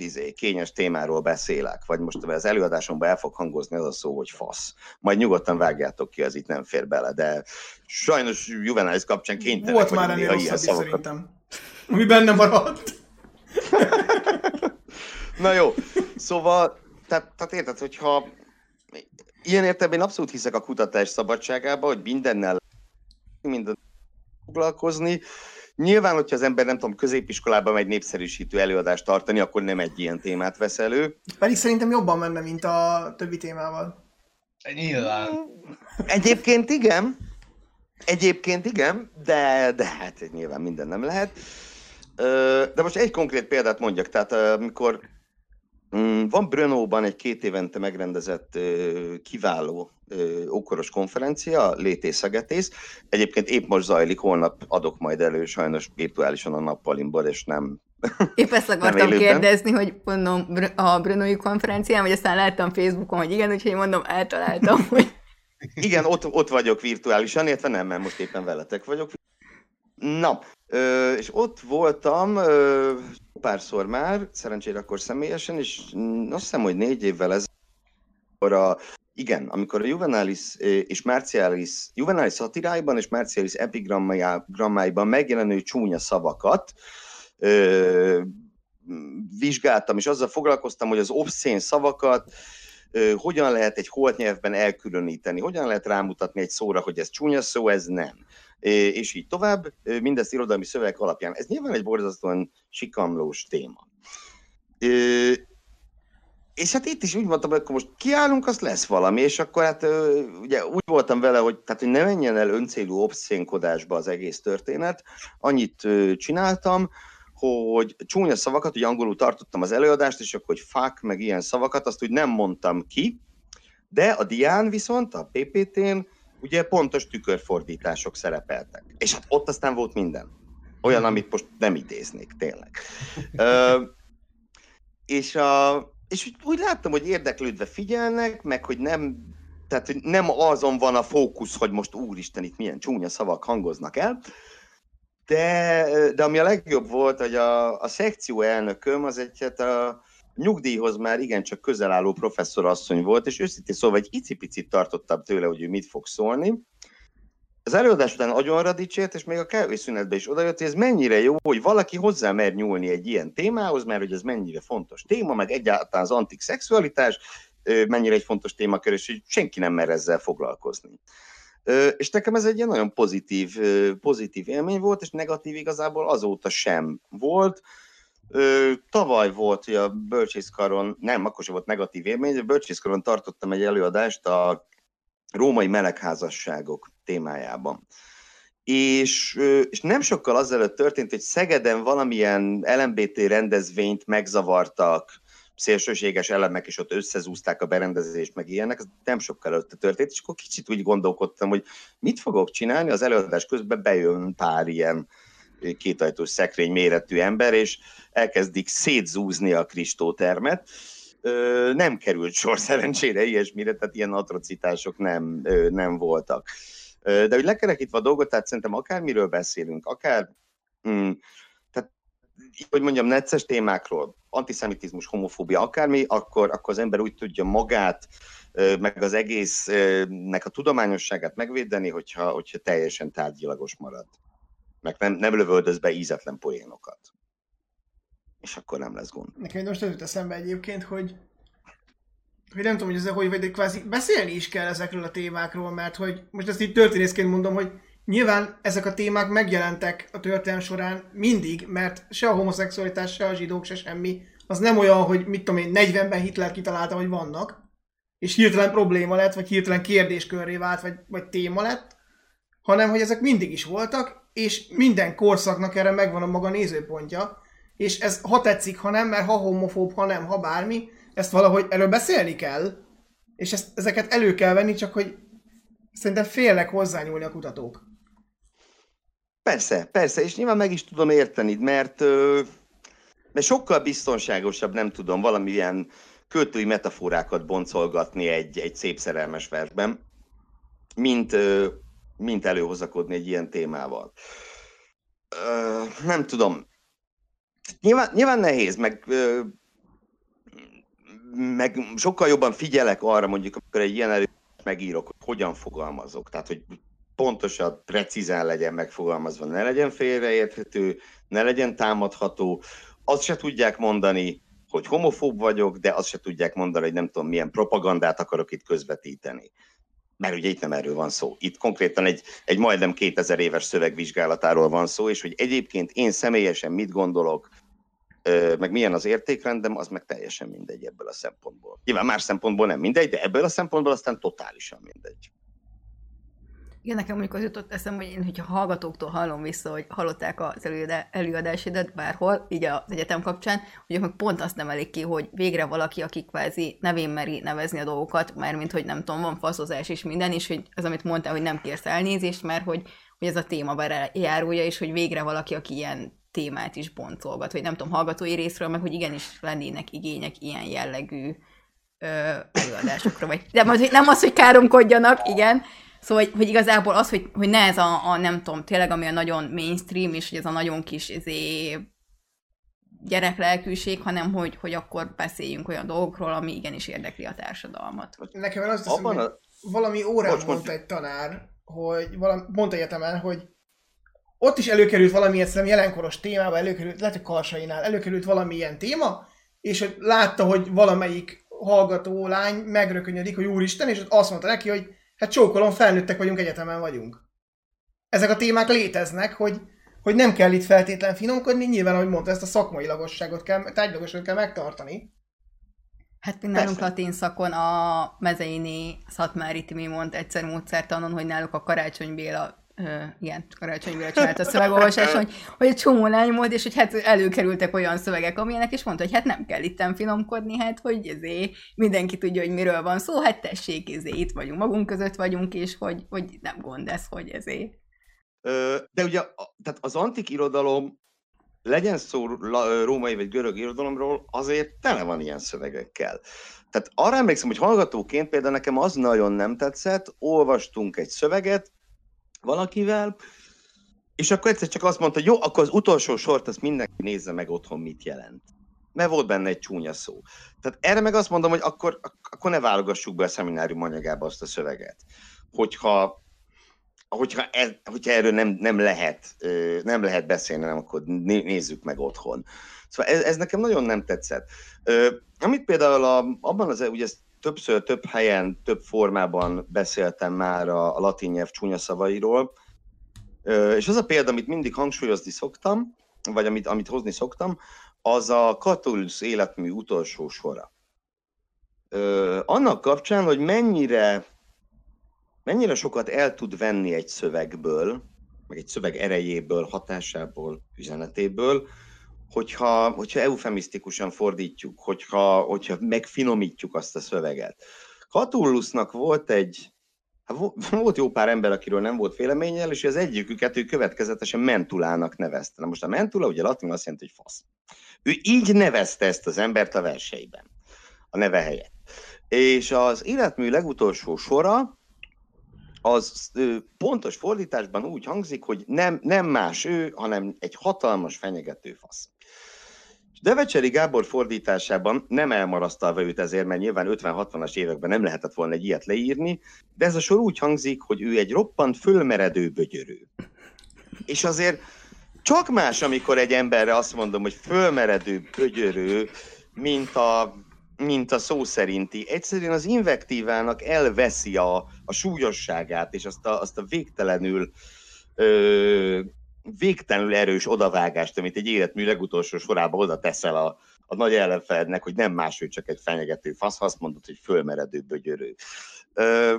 izé, kényes témáról beszélek, vagy most az előadásomban el fog hangozni az a szó, hogy fasz. Majd nyugodtan vágjátok ki, az itt nem fér bele, de sajnos Juvenalis kapcsán kénytelenek Volt már ennél rosszabb is szerintem. Ami benne maradt. Na jó, szóval tehát, tehát érted, hogyha ilyen értelemben én abszolút hiszek a kutatás szabadságába, hogy mindennel minden foglalkozni. Nyilván, hogyha az ember nem tudom, középiskolában megy népszerűsítő előadást tartani, akkor nem egy ilyen témát vesz elő. Pedig szerintem jobban menne, mint a többi témával. Nyilván. Egyébként igen. Egyébként igen, de, de hát nyilván minden nem lehet. De most egy konkrét példát mondjak. Tehát amikor van Brnóban egy két évente megrendezett kiváló ókoros konferencia, Létészegetész. Egyébként épp most zajlik, holnap adok majd elő sajnos virtuálisan a nappalimból, és nem Épp ezt akartam kérdezni, hogy mondom a Brnói konferencián, vagy aztán láttam Facebookon, hogy igen, úgyhogy mondom, eltaláltam, hogy... Igen, ott, ott vagyok virtuálisan, illetve nem, mert most éppen veletek vagyok. Na, és ott voltam párszor már, szerencsére akkor személyesen, és azt hiszem, hogy négy évvel ez a igen, amikor a Juvenalis és Marcialis, Juvenalis szatiráiban és Marcialis epigrammáiban megjelenő csúnya szavakat ö, vizsgáltam, és azzal foglalkoztam, hogy az obszén szavakat ö, hogyan lehet egy holt nyelvben elkülöníteni, hogyan lehet rámutatni egy szóra, hogy ez csúnya szó, ez nem és így tovább, mindezt irodalmi szöveg alapján. Ez nyilván egy borzasztóan sikamlós téma. És hát itt is úgy mondtam, hogy akkor most kiállunk, az lesz valami, és akkor hát ugye úgy voltam vele, hogy, tehát, hogy ne menjen el öncélú obszénkodásba az egész történet. Annyit csináltam, hogy csúnya szavakat, hogy angolul tartottam az előadást, és akkor, hogy fuck, meg ilyen szavakat, azt úgy nem mondtam ki, de a dián viszont, a PPT-n ugye pontos tükörfordítások szerepeltek. És hát ott aztán volt minden. Olyan, amit most nem idéznék, tényleg. Ö, és, a, és úgy láttam, hogy érdeklődve figyelnek, meg hogy nem, tehát nem azon van a fókusz, hogy most úristen, itt milyen csúnya szavak hangoznak el, de, de ami a legjobb volt, hogy a, a szekció elnököm az egy, hát a, nyugdíjhoz már igencsak közel álló professzorasszony volt, és őszintén szóval egy icipicit tartottam tőle, hogy ő mit fog szólni. Az előadás után agyonra dicsért, és még a kávészünetben is odajött, hogy ez mennyire jó, hogy valaki hozzá mer nyúlni egy ilyen témához, mert hogy ez mennyire fontos téma, meg egyáltalán az antik szexualitás mennyire egy fontos témakör, és hogy senki nem mer ezzel foglalkozni. És nekem ez egy ilyen nagyon pozitív, pozitív élmény volt, és negatív igazából azóta sem volt. Ö, tavaly volt, a bölcsészkaron, nem, akkor sem volt negatív élmény, a bölcsészkaron tartottam egy előadást a római melegházasságok témájában. És, és nem sokkal azelőtt történt, hogy Szegeden valamilyen LMBT rendezvényt megzavartak, szélsőséges elemek, és ott összezúzták a berendezést, meg ilyenek, ez nem sokkal előtte történt, és akkor kicsit úgy gondolkodtam, hogy mit fogok csinálni, az előadás közben bejön pár ilyen kétajtós szekrény méretű ember, és elkezdik szétzúzni a kristótermet. Nem került sor szerencsére ilyesmire, tehát ilyen atrocitások nem, nem voltak. De hogy lekerekítve a dolgot, tehát szerintem akármiről beszélünk, akár mm, tehát hogy mondjam, necces témákról, antiszemitizmus, homofóbia, akármi, akkor, akkor az ember úgy tudja magát, meg az egésznek a tudományosságát megvédeni, hogyha, hogyha teljesen tárgyilagos marad. Meg nem, nem lövöldöz be ízetlen poénokat. És akkor nem lesz gond. Nekem most az jut eszembe egyébként, hogy hogy nem tudom, hogy ezzel hogy vagy, de kvázi beszélni is kell ezekről a témákról, mert hogy most ezt így történészként mondom, hogy nyilván ezek a témák megjelentek a történelem során mindig, mert se a homoszexualitás, se a zsidók, se semmi, az nem olyan, hogy mit tudom én, 40-ben Hitler kitalálta, hogy vannak, és hirtelen probléma lett, vagy hirtelen kérdéskörré vált, vagy, vagy téma lett, hanem hogy ezek mindig is voltak, és minden korszaknak erre megvan a maga nézőpontja, és ez ha tetszik, ha nem, mert ha homofób, ha nem, ha bármi, ezt valahogy erről beszélni kell, és ezt, ezeket elő kell venni, csak hogy szerintem félnek hozzányúlni a kutatók. Persze, persze, és nyilván meg is tudom érteni, mert, mert sokkal biztonságosabb, nem tudom, valamilyen költői metaforákat boncolgatni egy, egy szép szerelmes versben, mint, mint előhozakodni egy ilyen témával. Nem tudom. Nyilván, nyilván nehéz, meg, meg sokkal jobban figyelek arra, mondjuk, amikor egy ilyen előtt megírok, hogy hogyan fogalmazok. Tehát, hogy pontosan, precízen legyen megfogalmazva, ne legyen félreérthető, ne legyen támadható. Azt se tudják mondani, hogy homofób vagyok, de azt se tudják mondani, hogy nem tudom, milyen propagandát akarok itt közvetíteni. Mert ugye itt nem erről van szó. Itt konkrétan egy, egy majdnem 2000 éves szövegvizsgálatáról van szó, és hogy egyébként én személyesen mit gondolok, meg milyen az értékrendem, az meg teljesen mindegy ebből a szempontból. Nyilván más szempontból nem mindegy, de ebből a szempontból aztán totálisan mindegy. Igen, nekem mondjuk az jutott eszem, hogy én, hogyha hallgatóktól hallom vissza, hogy hallották az előadásodat bárhol, így az egyetem kapcsán, hogy meg pont azt nem elég ki, hogy végre valaki, aki kvázi nevén meri nevezni a dolgokat, mert mint hogy nem tudom, van faszozás és minden, és hogy az, amit mondtál, hogy nem kérsz elnézést, mert hogy, hogy ez a téma járója, és hogy végre valaki, aki ilyen témát is boncolgat, vagy nem tudom, hallgatói részről, meg hogy igenis lennének igények ilyen jellegű ö, előadásokra, vagy hogy, nem az, hogy káromkodjanak, igen, Szóval, hogy, hogy igazából az, hogy, hogy ne ez a, a, nem tudom, tényleg ami a nagyon mainstream, és hogy ez a nagyon kis izé, gyereklelkűség, hanem hogy, hogy akkor beszéljünk olyan dolgokról, ami igenis érdekli a társadalmat. Nekem az teszem, hogy a... valami órán Bocs, mondta egy tanár, hogy valami, mondta egyetemen, hogy ott is előkerült valamilyen szerintem jelenkoros témába, előkerült, lehet, hogy Karsainál, előkerült valamilyen téma, és hogy látta, hogy valamelyik hallgató lány megrökönyödik, hogy úristen, és azt mondta neki, hogy hát csókolom, felnőttek vagyunk, egyetemen vagyunk. Ezek a témák léteznek, hogy, hogy nem kell itt feltétlen finomkodni, nyilván, ahogy mondta, ezt a szakmai lagosságot kell, tárgylagosságot kell megtartani. Hát mi nálunk latin szakon a Mezeini Szatmári Timi mondta egyszer módszertanon, hogy náluk a Karácsony Béla Uh, igen, karácsonybére csinált a szövegolvasás, hogy, hogy egy csomó lány volt, és hogy hát előkerültek olyan szövegek, amilyenek, és mondta, hogy hát nem kell itten finomkodni, hát hogy ezé mindenki tudja, hogy miről van szó, hát tessék, ezé itt vagyunk, magunk között vagyunk, és hogy, hogy nem gond ez, hogy ezé. De ugye tehát az antik irodalom, legyen szó római vagy görög irodalomról, azért tele van ilyen szövegekkel. Tehát arra emlékszem, hogy hallgatóként például nekem az nagyon nem tetszett, olvastunk egy szöveget, valakivel, és akkor egyszer csak azt mondta, hogy jó, akkor az utolsó sort azt mindenki nézze meg otthon, mit jelent. Mert volt benne egy csúnya szó. Tehát erre meg azt mondom, hogy akkor, akkor ne válogassuk be a szeminárium anyagába azt a szöveget. Hogyha, hogyha, ez, hogyha erről nem, nem, lehet, nem lehet beszélni, nem, akkor nézzük meg otthon. Szóval ez, ez nekem nagyon nem tetszett. Amit például a, abban az, ugye ezt többször, több helyen, több formában beszéltem már a, a latin nyelv csúnya szavairól, és az a példa, amit mindig hangsúlyozni szoktam, vagy amit, amit hozni szoktam, az a Catullus életmű utolsó sora. Annak kapcsán, hogy mennyire, mennyire sokat el tud venni egy szövegből, meg egy szöveg erejéből, hatásából, üzenetéből, hogyha, hogyha eufemisztikusan fordítjuk, hogyha, hogyha megfinomítjuk azt a szöveget. Katullusnak volt egy, hát volt jó pár ember, akiről nem volt véleményel, és az egyiküket ő következetesen mentulának nevezte. Na most a mentula ugye latin azt jelenti, hogy fasz. Ő így nevezte ezt az embert a verseiben, a neve helyett. És az életmű legutolsó sora, az pontos fordításban úgy hangzik, hogy nem, nem más ő, hanem egy hatalmas fenyegető fasz. Devecseri Gábor fordításában nem elmarasztalva őt ezért, mert nyilván 50-60-as években nem lehetett volna egy ilyet leírni, de ez a sor úgy hangzik, hogy ő egy roppant fölmeredő bögyörő. És azért csak más, amikor egy emberre azt mondom, hogy fölmeredő bögyörő, mint a, mint a szó szerinti. Egyszerűen az invektívának elveszi a, a súlyosságát, és azt a, azt a végtelenül ö, végtelenül erős odavágást, amit egy életmű legutolsó sorában oda teszel a, a nagy ellenfelednek, hogy nem más, hogy csak egy fenyegető fasz, azt mondod, hogy fölmeredő bögyörő. Ö,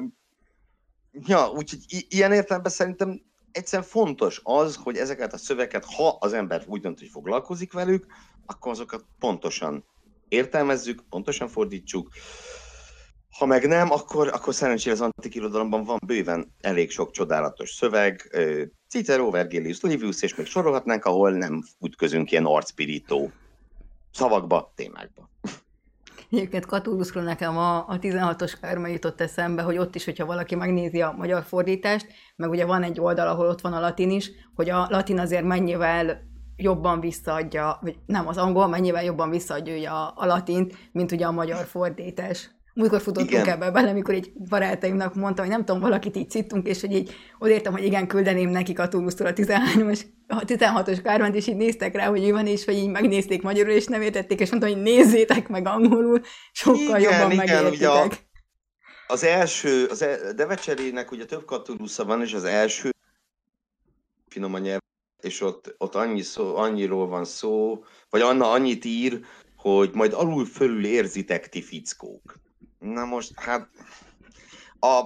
ja, úgyhogy i- ilyen értelemben szerintem egyszerűen fontos az, hogy ezeket a szöveket, ha az ember úgy dönt, hogy foglalkozik velük, akkor azokat pontosan értelmezzük, pontosan fordítsuk. Ha meg nem, akkor, akkor szerencsére az antik irodalomban van bőven elég sok csodálatos szöveg, Cicero, Vergilius, Livius, és még sorolhatnánk, ahol nem ütközünk ilyen arcpirító szavakba, témákba. Egyébként Cthulhuszról nekem a, a 16-os kárma jutott eszembe, hogy ott is, hogyha valaki megnézi a magyar fordítást, meg ugye van egy oldal, ahol ott van a latin is, hogy a latin azért mennyivel jobban visszaadja, vagy nem, az angol mennyivel jobban visszaadja ugye a, a latint, mint ugye a magyar fordítás. Múltkor futottunk Igen. ebbe bele, amikor egy barátaimnak mondtam, hogy nem tudom, valakit így cittunk, és hogy így odaértem, hogy igen, küldeném nekik a Túlusztól a 13-as, a 16-os kárment, és így néztek rá, hogy mi van, és hogy így megnézték magyarul, és nem értették, és mondtam, hogy nézzétek meg angolul, sokkal Igen, jobban igen, megértitek. ugye a- Az első, az el, Devecserének ugye több katulusza van, és az első finom a nyelv, és ott, ott annyi szó, annyiról van szó, vagy Anna annyit ír, hogy majd alul fölül érzitek ti fickók. Na most, hát a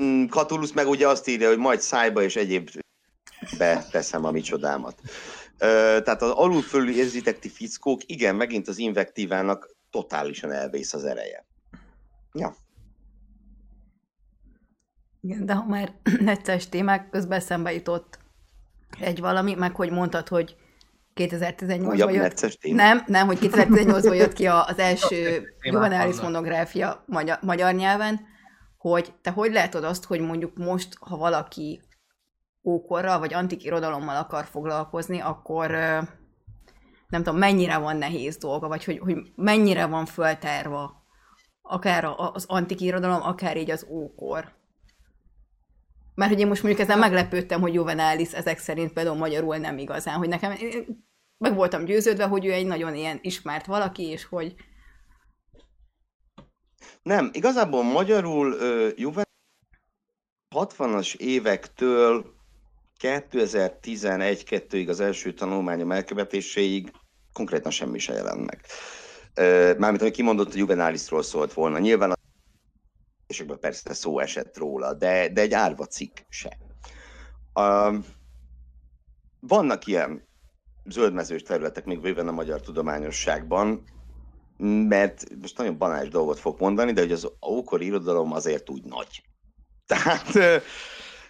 mm, Catullus meg ugye azt írja, hogy majd szájba és egyéb beteszem a micsodámat. Ö, tehát az alul fölül érzitek ti fickók, igen, megint az invektívának totálisan elvész az ereje. Ja. Igen, de ha már necces témák, közben eszembe jutott egy valami, meg hogy mondtad, hogy 2018-ban Újabb jött. Nem, nem, hogy 2018-ban jött ki a- az első juvenális monográfia magyar, magyar nyelven, hogy te hogy látod azt, hogy mondjuk most, ha valaki ókorral vagy antik irodalommal akar foglalkozni, akkor nem tudom, mennyire van nehéz dolga, vagy hogy, hogy mennyire van föltárva akár a- az antik irodalom, akár így az ókor. Mert hogy én most mondjuk ezen meglepődtem, hogy Juvenalis ezek szerint például magyarul nem igazán, hogy nekem én meg voltam győződve, hogy ő egy nagyon ilyen ismert valaki, és hogy Nem, igazából magyarul uh, Juve 60-as évektől 2011-2-ig az első tanulmányom elkövetéséig konkrétan semmi se jelent meg. Mármint, hogy kimondott, hogy Juvenalisról szólt volna. Nyilván a esekben persze szó esett róla, de, de egy árva cikk se. Um, vannak ilyen zöldmezős területek még bőven a magyar tudományosságban, mert most nagyon banális dolgot fog mondani, de hogy az ókori irodalom azért úgy nagy. Tehát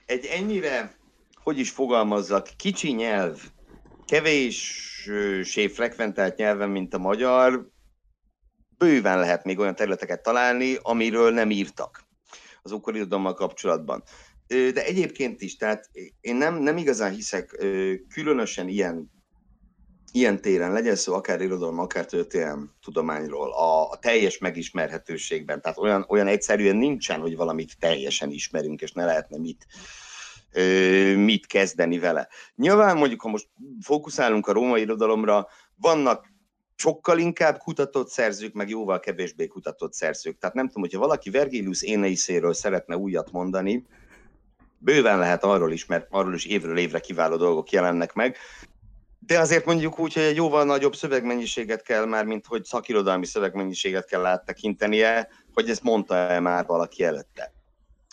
egy ennyire, hogy is fogalmazzak, kicsi nyelv, kevéssé frekventált nyelven, mint a magyar, bőven lehet még olyan területeket találni, amiről nem írtak az ókori irodalommal kapcsolatban. De egyébként is, tehát én nem, nem igazán hiszek különösen ilyen ilyen téren, legyen szó akár irodalom, akár történelem tudományról, a, a teljes megismerhetőségben, tehát olyan, olyan egyszerűen nincsen, hogy valamit teljesen ismerünk, és ne lehetne mit, mit kezdeni vele. Nyilván mondjuk, ha most fókuszálunk a római irodalomra, vannak sokkal inkább kutatott szerzők, meg jóval kevésbé kutatott szerzők. Tehát nem tudom, hogyha valaki Vergilius Éneiszéről szeretne újat mondani, bőven lehet arról is, mert arról is évről évre kiváló dolgok jelennek meg, de azért mondjuk úgy, hogy egy jóval nagyobb szövegmennyiséget kell már, mint hogy szakirodalmi szövegmennyiséget kell áttekintenie, hogy ezt mondta-e már valaki előtte,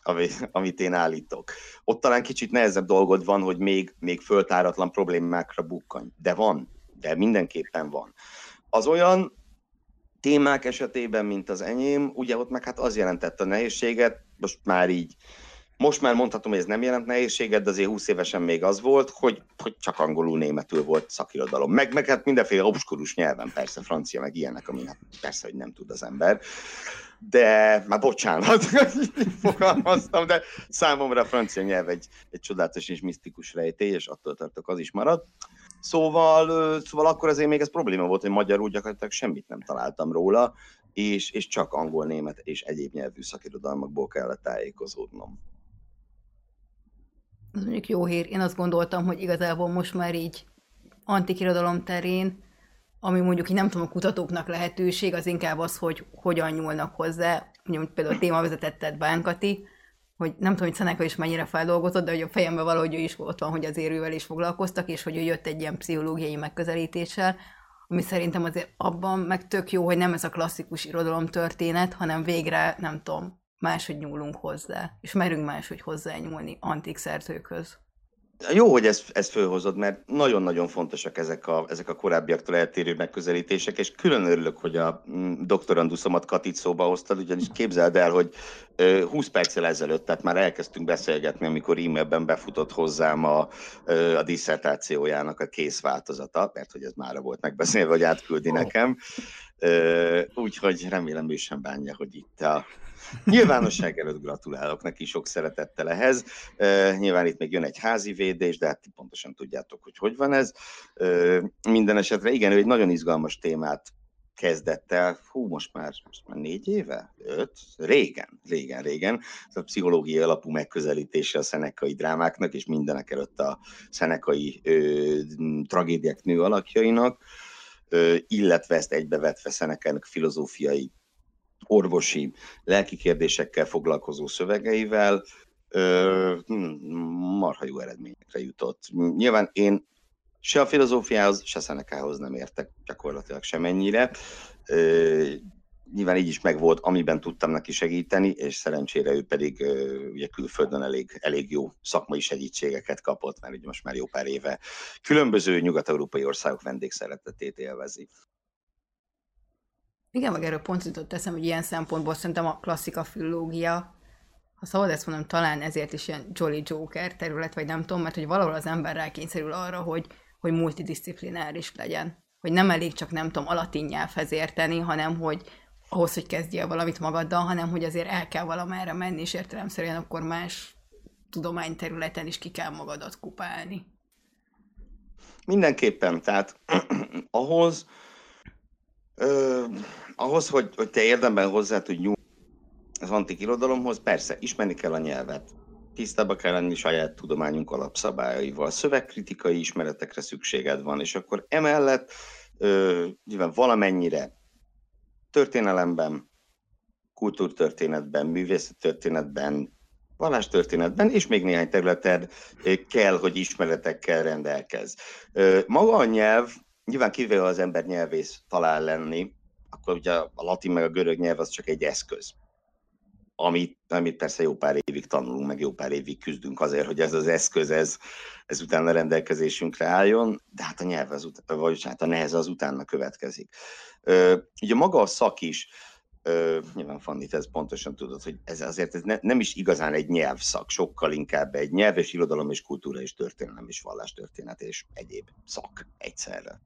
ami- amit én állítok. Ott talán kicsit nehezebb dolgod van, hogy még, még föltáratlan problémákra bukkanj. De van, de mindenképpen van. Az olyan témák esetében, mint az enyém, ugye ott meg hát az jelentette a nehézséget, most már így most már mondhatom, hogy ez nem jelent nehézséget, de azért 20 évesen még az volt, hogy, hogy csak angolul, németül volt szakirodalom. Meg, meg hát mindenféle obskurus nyelven, persze, francia, meg ilyenek, ami hát persze, hogy nem tud az ember. De, már bocsánat, fogalmaztam, de számomra a francia nyelv egy, egy csodálatos és misztikus rejtély, és attól tartok, az is marad. Szóval, szóval akkor azért még ez probléma volt, hogy magyarul gyakorlatilag semmit nem találtam róla, és, és csak angol, német és egyéb nyelvű szakirodalmakból kellett tájékozódnom. Ez mondjuk jó hír. Én azt gondoltam, hogy igazából most már így antikirodalom terén, ami mondjuk így nem tudom, a kutatóknak lehetőség, az inkább az, hogy hogyan nyúlnak hozzá. Mondjuk például témavezetettet Bánkati, hogy nem tudom, hogy Szeneka is mennyire feldolgozott, de hogy a fejemben valahogy ő is ott van, hogy az érővel is foglalkoztak, és hogy ő jött egy ilyen pszichológiai megközelítéssel, ami szerintem azért abban meg tök jó, hogy nem ez a klasszikus irodalom történet, hanem végre, nem tudom, máshogy nyúlunk hozzá, és merünk máshogy hozzányúlni antik szerzőkhöz. Jó, hogy ezt, ezt fölhozod, mert nagyon-nagyon fontosak ezek a, ezek a korábbiaktól eltérő megközelítések, és külön örülök, hogy a mm, doktoranduszomat Katit szóba hoztad, ugyanis képzeld el, hogy 20 perccel ezelőtt, tehát már elkezdtünk beszélgetni, amikor e-mailben befutott hozzám a, a diszertációjának a kész változata, mert hogy ez már volt megbeszélve, hogy átküldi oh. nekem. Úgyhogy remélem ő sem bánja, hogy itt a Nyilvánosság előtt gratulálok neki sok szeretettel ehhez. Nyilván itt még jön egy házi védés, de hát ti pontosan tudjátok, hogy hogy van ez. Minden esetre igen, ő egy nagyon izgalmas témát kezdett el, hú, most már, most már négy éve? Öt? Régen, régen, régen. Ez a pszichológiai alapú megközelítése a szenekai drámáknak, és mindenek előtt a szenekai ö, tragédiák nő alakjainak, illetve ezt egybevetve Szenekának filozófiai orvosi, lelki kérdésekkel foglalkozó szövegeivel hm, marha jó eredményekre jutott. Nyilván én se a filozófiához, se Szenekához nem értek gyakorlatilag semennyire. Nyilván így is megvolt, amiben tudtam neki segíteni, és szerencsére ő pedig ugye külföldön elég, elég jó szakmai segítségeket kapott, mert ugye most már jó pár éve különböző nyugat-európai országok vendégszeretetét élvezi. Igen, meg erről pont jutott eszem, hogy ilyen szempontból szerintem a klasszika filológia, ha szabad ezt mondom, talán ezért is ilyen Jolly Joker terület, vagy nem tudom, mert hogy valahol az ember rákényszerül arra, hogy, hogy multidisciplináris legyen. Hogy nem elég csak, nem tudom, a latin nyelvhez érteni, hanem hogy ahhoz, hogy kezdjél valamit magaddal, hanem hogy azért el kell valamerre menni, és értelemszerűen akkor más tudományterületen is ki kell magadat kupálni. Mindenképpen, tehát ahhoz, ö, ahhoz, hogy, hogy te érdemben hozzá tudj nyúlni az antik irodalomhoz, persze, ismerni kell a nyelvet. Tisztába kell lenni saját tudományunk alapszabályaival. Szövegkritikai ismeretekre szükséged van, és akkor emellett ö, nyilván valamennyire történelemben, kultúrtörténetben, művészettörténetben, vallástörténetben, és még néhány területen kell, hogy ismeretekkel rendelkez. Maga a nyelv, nyilván kivéve az ember nyelvész talál lenni, akkor ugye a latin meg a görög nyelv az csak egy eszköz, amit, amit persze jó pár évig tanulunk, meg jó pár évig küzdünk azért, hogy ez az eszköz, ez, ez utána rendelkezésünkre álljon, de hát a nyelv az utána, vagy hát a nehez az utána következik. Ö, ugye maga a szak is, ö, nyilván Fanni, ez pontosan tudod, hogy ez azért ez ne, nem is igazán egy nyelvszak, sokkal inkább egy nyelv és irodalom és kultúra és történelem és vallástörténet és egyéb szak egyszerre.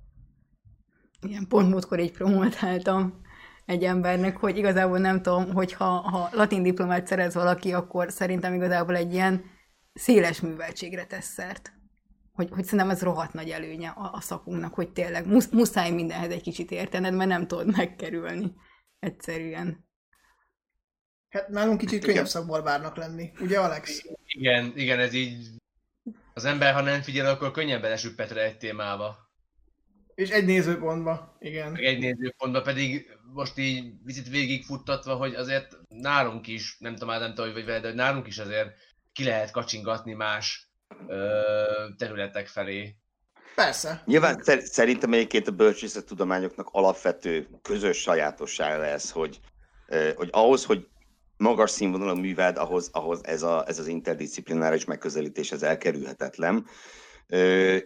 Igen, pont múltkor így promotáltam egy embernek, hogy igazából nem tudom, hogy ha, ha latin diplomát szerez valaki, akkor szerintem igazából egy ilyen széles műveltségre tesz szert. Hogy, hogy szerintem ez rohadt nagy előnye a, a szakunknak, hogy tényleg musz, muszáj mindenhez egy kicsit értened, mert nem tudod megkerülni. Egyszerűen. Hát nálunk kicsit könnyebb szakból várnak lenni, ugye Alex? Igen, igen, ez így... Az ember, ha nem figyel, akkor könnyebben esüppet egy témába. És egy nézőpontba, igen. Egy nézőpontba pedig most így vizit végigfuttatva, hogy azért nálunk is, nem tudom nem tudom, hogy vagy de nálunk is azért ki lehet kacsingatni más ö, területek felé. Persze. Nyilván szerintem egyébként a bölcsészettudományoknak alapvető közös sajátossága lesz, hogy, hogy ahhoz, hogy magas színvonalú műveld, ahhoz, ahhoz ez, a, ez az interdisziplináris megközelítés ez elkerülhetetlen.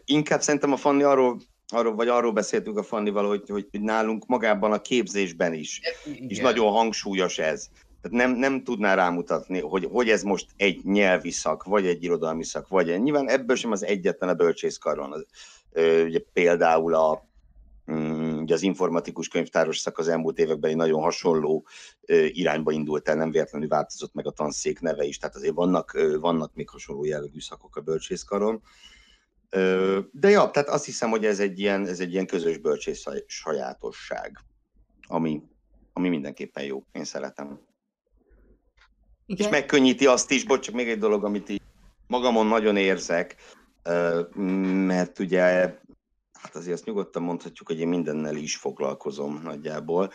Inkább szerintem a Fanni arról arról, vagy arról beszéltünk a Fannival, hogy, hogy, hogy nálunk magában a képzésben is, Igen. is nagyon hangsúlyos ez, Tehát nem, nem tudná rámutatni, hogy, hogy ez most egy nyelvi szak, vagy egy irodalmi szak, vagy egy. Nyilván ebből sem az egyetlen a bölcsészkaron. Az, ugye például a, mm, ugye az informatikus könyvtáros szak az elmúlt években egy nagyon hasonló irányba indult el, nem véletlenül változott meg a tanszék neve is, tehát azért vannak, vannak még hasonló jellegű szakok a bölcsészkaron. De ja, tehát azt hiszem, hogy ez egy ilyen, ez egy ilyen közös bölcsész sajátosság, ami, ami mindenképpen jó. Én szeretem. Igen. És megkönnyíti azt is, bocs, csak még egy dolog, amit így magamon nagyon érzek, mert ugye, hát azért azt nyugodtan mondhatjuk, hogy én mindennel is foglalkozom nagyjából.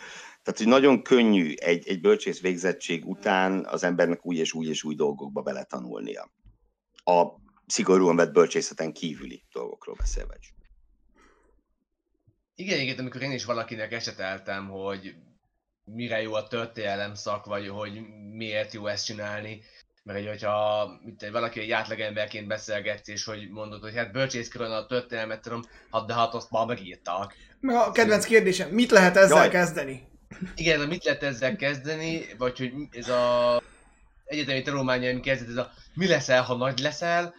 Tehát, hogy nagyon könnyű egy, egy bölcsész végzettség után az embernek új és új és új dolgokba beletanulnia. A szigorúan vett bölcsészeten kívüli dolgokról beszélve is. Igen, igen, amikor én is valakinek eseteltem, hogy mire jó a történelem szak, vagy hogy miért jó ezt csinálni, mert hogy, hogyha mint valaki egy átlagemberként beszélgetsz, és hogy mondod, hogy hát bölcsészkörön a történelmet tudom, hát de hát azt már megírtak. Meg a kedvenc kérdésem, mit lehet ezzel Jaj. kezdeni? Igen, mit lehet ezzel kezdeni, vagy hogy ez a egyetemi tanulmányaim kezdett, ez a mi leszel, ha nagy leszel,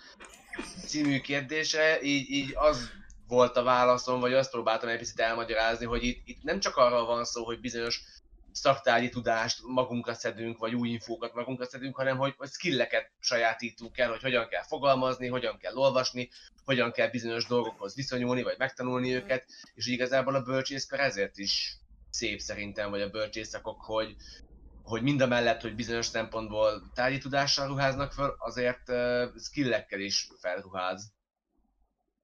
című kérdése, így, így az volt a válaszom, vagy azt próbáltam egy picit elmagyarázni, hogy itt, itt nem csak arról van szó, hogy bizonyos szaktárgyi tudást magunkra szedünk, vagy új infókat magunkra szedünk, hanem hogy, hogy skilleket sajátítunk el, hogy hogyan kell fogalmazni, hogyan kell olvasni, hogyan kell bizonyos dolgokhoz viszonyulni, vagy megtanulni őket, és igazából a bölcsészkar ezért is szép szerintem, vagy a bölcsészakok, hogy, hogy mind a mellett, hogy bizonyos szempontból tárgyi tudással ruháznak fel, azért uh, skillekkel is felruház.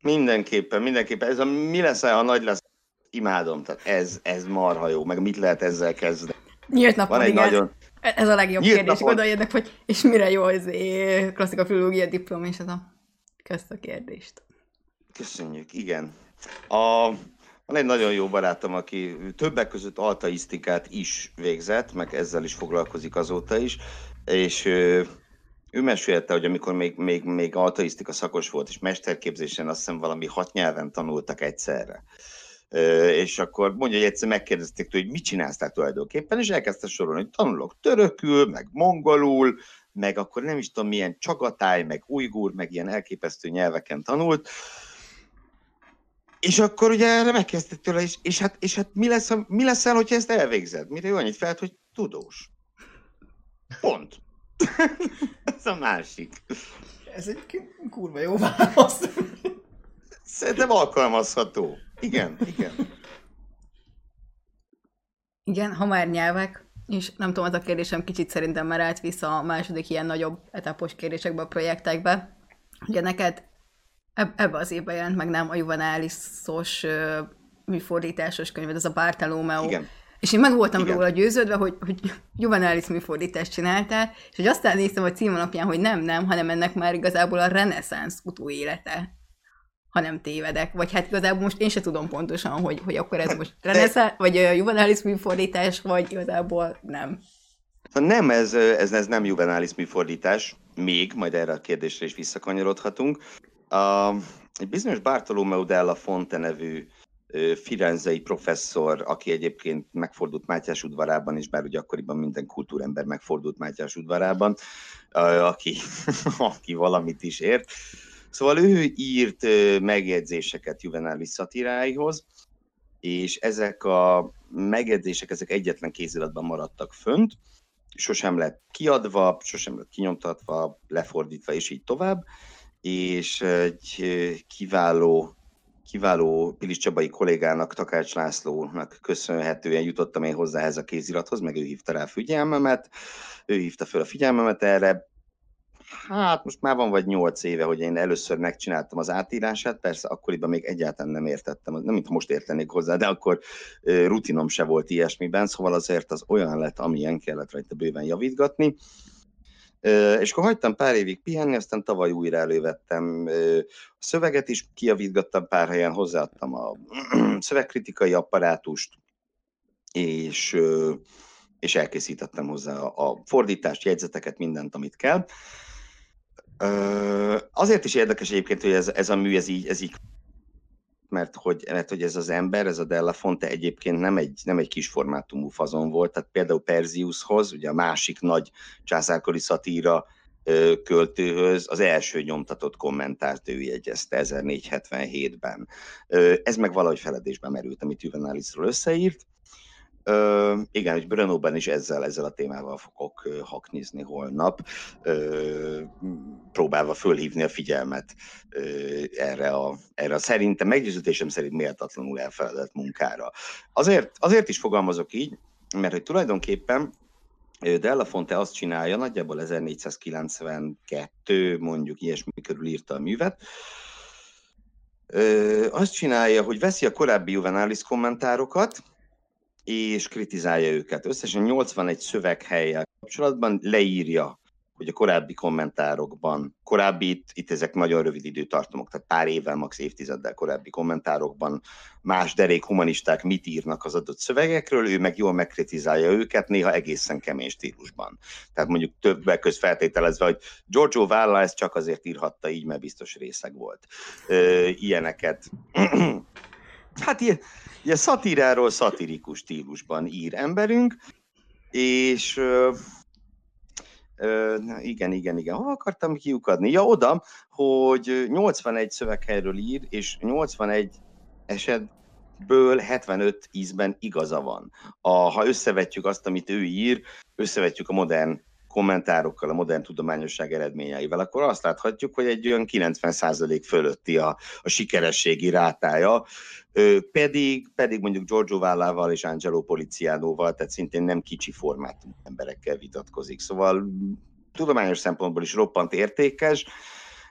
Mindenképpen, mindenképpen. Ez a mi lesz, ha nagy lesz, imádom. Tehát ez, ez marha jó, meg mit lehet ezzel kezdeni. Nyílt napon, Van egy igen. Nagyon... Ez a legjobb Nyílt kérdés, napon... gondoljanak, hogy és mire jó az klasszika filológia diplom, és ez a közt a kérdést. Köszönjük, igen. A, van egy nagyon jó barátom, aki többek között altaisztikát is végzett, meg ezzel is foglalkozik azóta is, és ő mesélte, hogy amikor még, még, még altaisztika szakos volt, és mesterképzésen azt hiszem valami hat nyelven tanultak egyszerre. És akkor mondja, hogy egyszer megkérdezték hogy mit csinálsz tulajdonképpen, és elkezdte sorolni, hogy tanulok törökül, meg mongolul, meg akkor nem is tudom milyen csagatáj, meg ujgur, meg ilyen elképesztő nyelveken tanult, és akkor ugye erre megkezdett tőle, és, és, hát, és hát mi lesz, mi lesz el, hogyha ezt elvégzed? Mire jó annyit felt, hogy tudós. Pont. Ez a másik. Ez egy kurva jó válasz. Szerintem alkalmazható. Igen, igen. Igen, ha már nyelvek, és nem tudom, az a kérdésem kicsit szerintem már állt vissza a második ilyen nagyobb etapos kérdésekbe, a projektekbe. Ugye neked ebbe az évben jelent meg nem a Juvenilis-os uh, műfordításos könyved, az a Bartolomeo. Igen. És én meg voltam Igen. róla győződve, hogy, hogy Juvenilis műfordítást csináltál, és hogy aztán néztem a cím alapján, hogy nem, nem, hanem ennek már igazából a reneszánsz utóélete ha nem tévedek. Vagy hát igazából most én se tudom pontosan, hogy, hogy akkor ez most reneszánsz, vagy juvenális műfordítás, vagy igazából nem. Nem, ez, ez, ez nem juvenális műfordítás, még, majd erre a kérdésre is visszakanyarodhatunk. A, egy bizonyos Bartolomeo della Fonte nevű firenzei professzor, aki egyébként megfordult Mátyás udvarában, és bár ugye akkoriban minden kultúrember megfordult Mátyás udvarában, aki, aki valamit is ért. Szóval ő írt megjegyzéseket Juvenális szatiráihoz, és ezek a megjegyzések ezek egyetlen kéziratban maradtak fönt, sosem lett kiadva, sosem lett kinyomtatva, lefordítva, és így tovább és egy kiváló, kiváló Pilis Csabai kollégának, Takács Lászlónak köszönhetően jutottam én hozzá ez a kézirathoz, meg ő hívta rá a figyelmemet, ő hívta fel a figyelmemet erre, Hát most már van vagy nyolc éve, hogy én először megcsináltam az átírását, persze akkoriban még egyáltalán nem értettem, nem mint most értenék hozzá, de akkor rutinom se volt ilyesmiben, szóval azért az olyan lett, amilyen kellett rajta bőven javítgatni. És akkor hagytam pár évig pihenni, aztán tavaly újra elővettem a szöveget is, kiavítgattam pár helyen, hozzáadtam a szövegkritikai apparátust, és, és elkészítettem hozzá a fordítást, jegyzeteket, mindent, amit kell. Azért is érdekes egyébként, hogy ez, ez a mű, ez így, ez így mert hogy, mert hogy ez az ember, ez a Della Fonte egyébként nem egy, nem egy kis formátumú fazon volt, tehát például Perziushoz, ugye a másik nagy császárkori szatíra költőhöz az első nyomtatott kommentárt ő jegyezte 1477-ben. Ez meg valahogy feledésben merült, amit Juvenalisról összeírt, Ö, igen, hogy Brönóban is ezzel, ezzel a témával fogok haknizni holnap, ö, próbálva fölhívni a figyelmet ö, erre, a, erre a szerintem meggyőződésem szerint méltatlanul elfeledett munkára. Azért, azért is fogalmazok így, mert hogy tulajdonképpen Della Fonte azt csinálja, nagyjából 1492, mondjuk ilyesmi körül írta a művet, Ö, azt csinálja, hogy veszi a korábbi Juvenalis kommentárokat, és kritizálja őket. Összesen 81 szöveghelyel kapcsolatban leírja, hogy a korábbi kommentárokban, korábbi, itt, itt ezek nagyon rövid időtartamok, tehát pár évvel, max. évtizeddel korábbi kommentárokban más derék humanisták mit írnak az adott szövegekről, ő meg jól megkritizálja őket, néha egészen kemény stílusban. Tehát mondjuk többek köz feltételezve, hogy Giorgio Valla ezt csak azért írhatta így, mert biztos részeg volt. Ö, ilyeneket. Hát ilyen, Ugye szatíráról szatirikus stílusban ír emberünk, és ö, ö, igen, igen, igen, hol akartam kiukadni? Ja, oda, hogy 81 szöveghelyről ír, és 81 esetből 75 ízben igaza van. A, ha összevetjük azt, amit ő ír, összevetjük a modern kommentárokkal, a modern tudományosság eredményeivel, akkor azt láthatjuk, hogy egy olyan 90% fölötti a, a sikerességi rátája, pedig, pedig mondjuk Giorgio Vallával és Angelo Polizianoval, tehát szintén nem kicsi formátum emberekkel vitatkozik. Szóval tudományos szempontból is roppant értékes.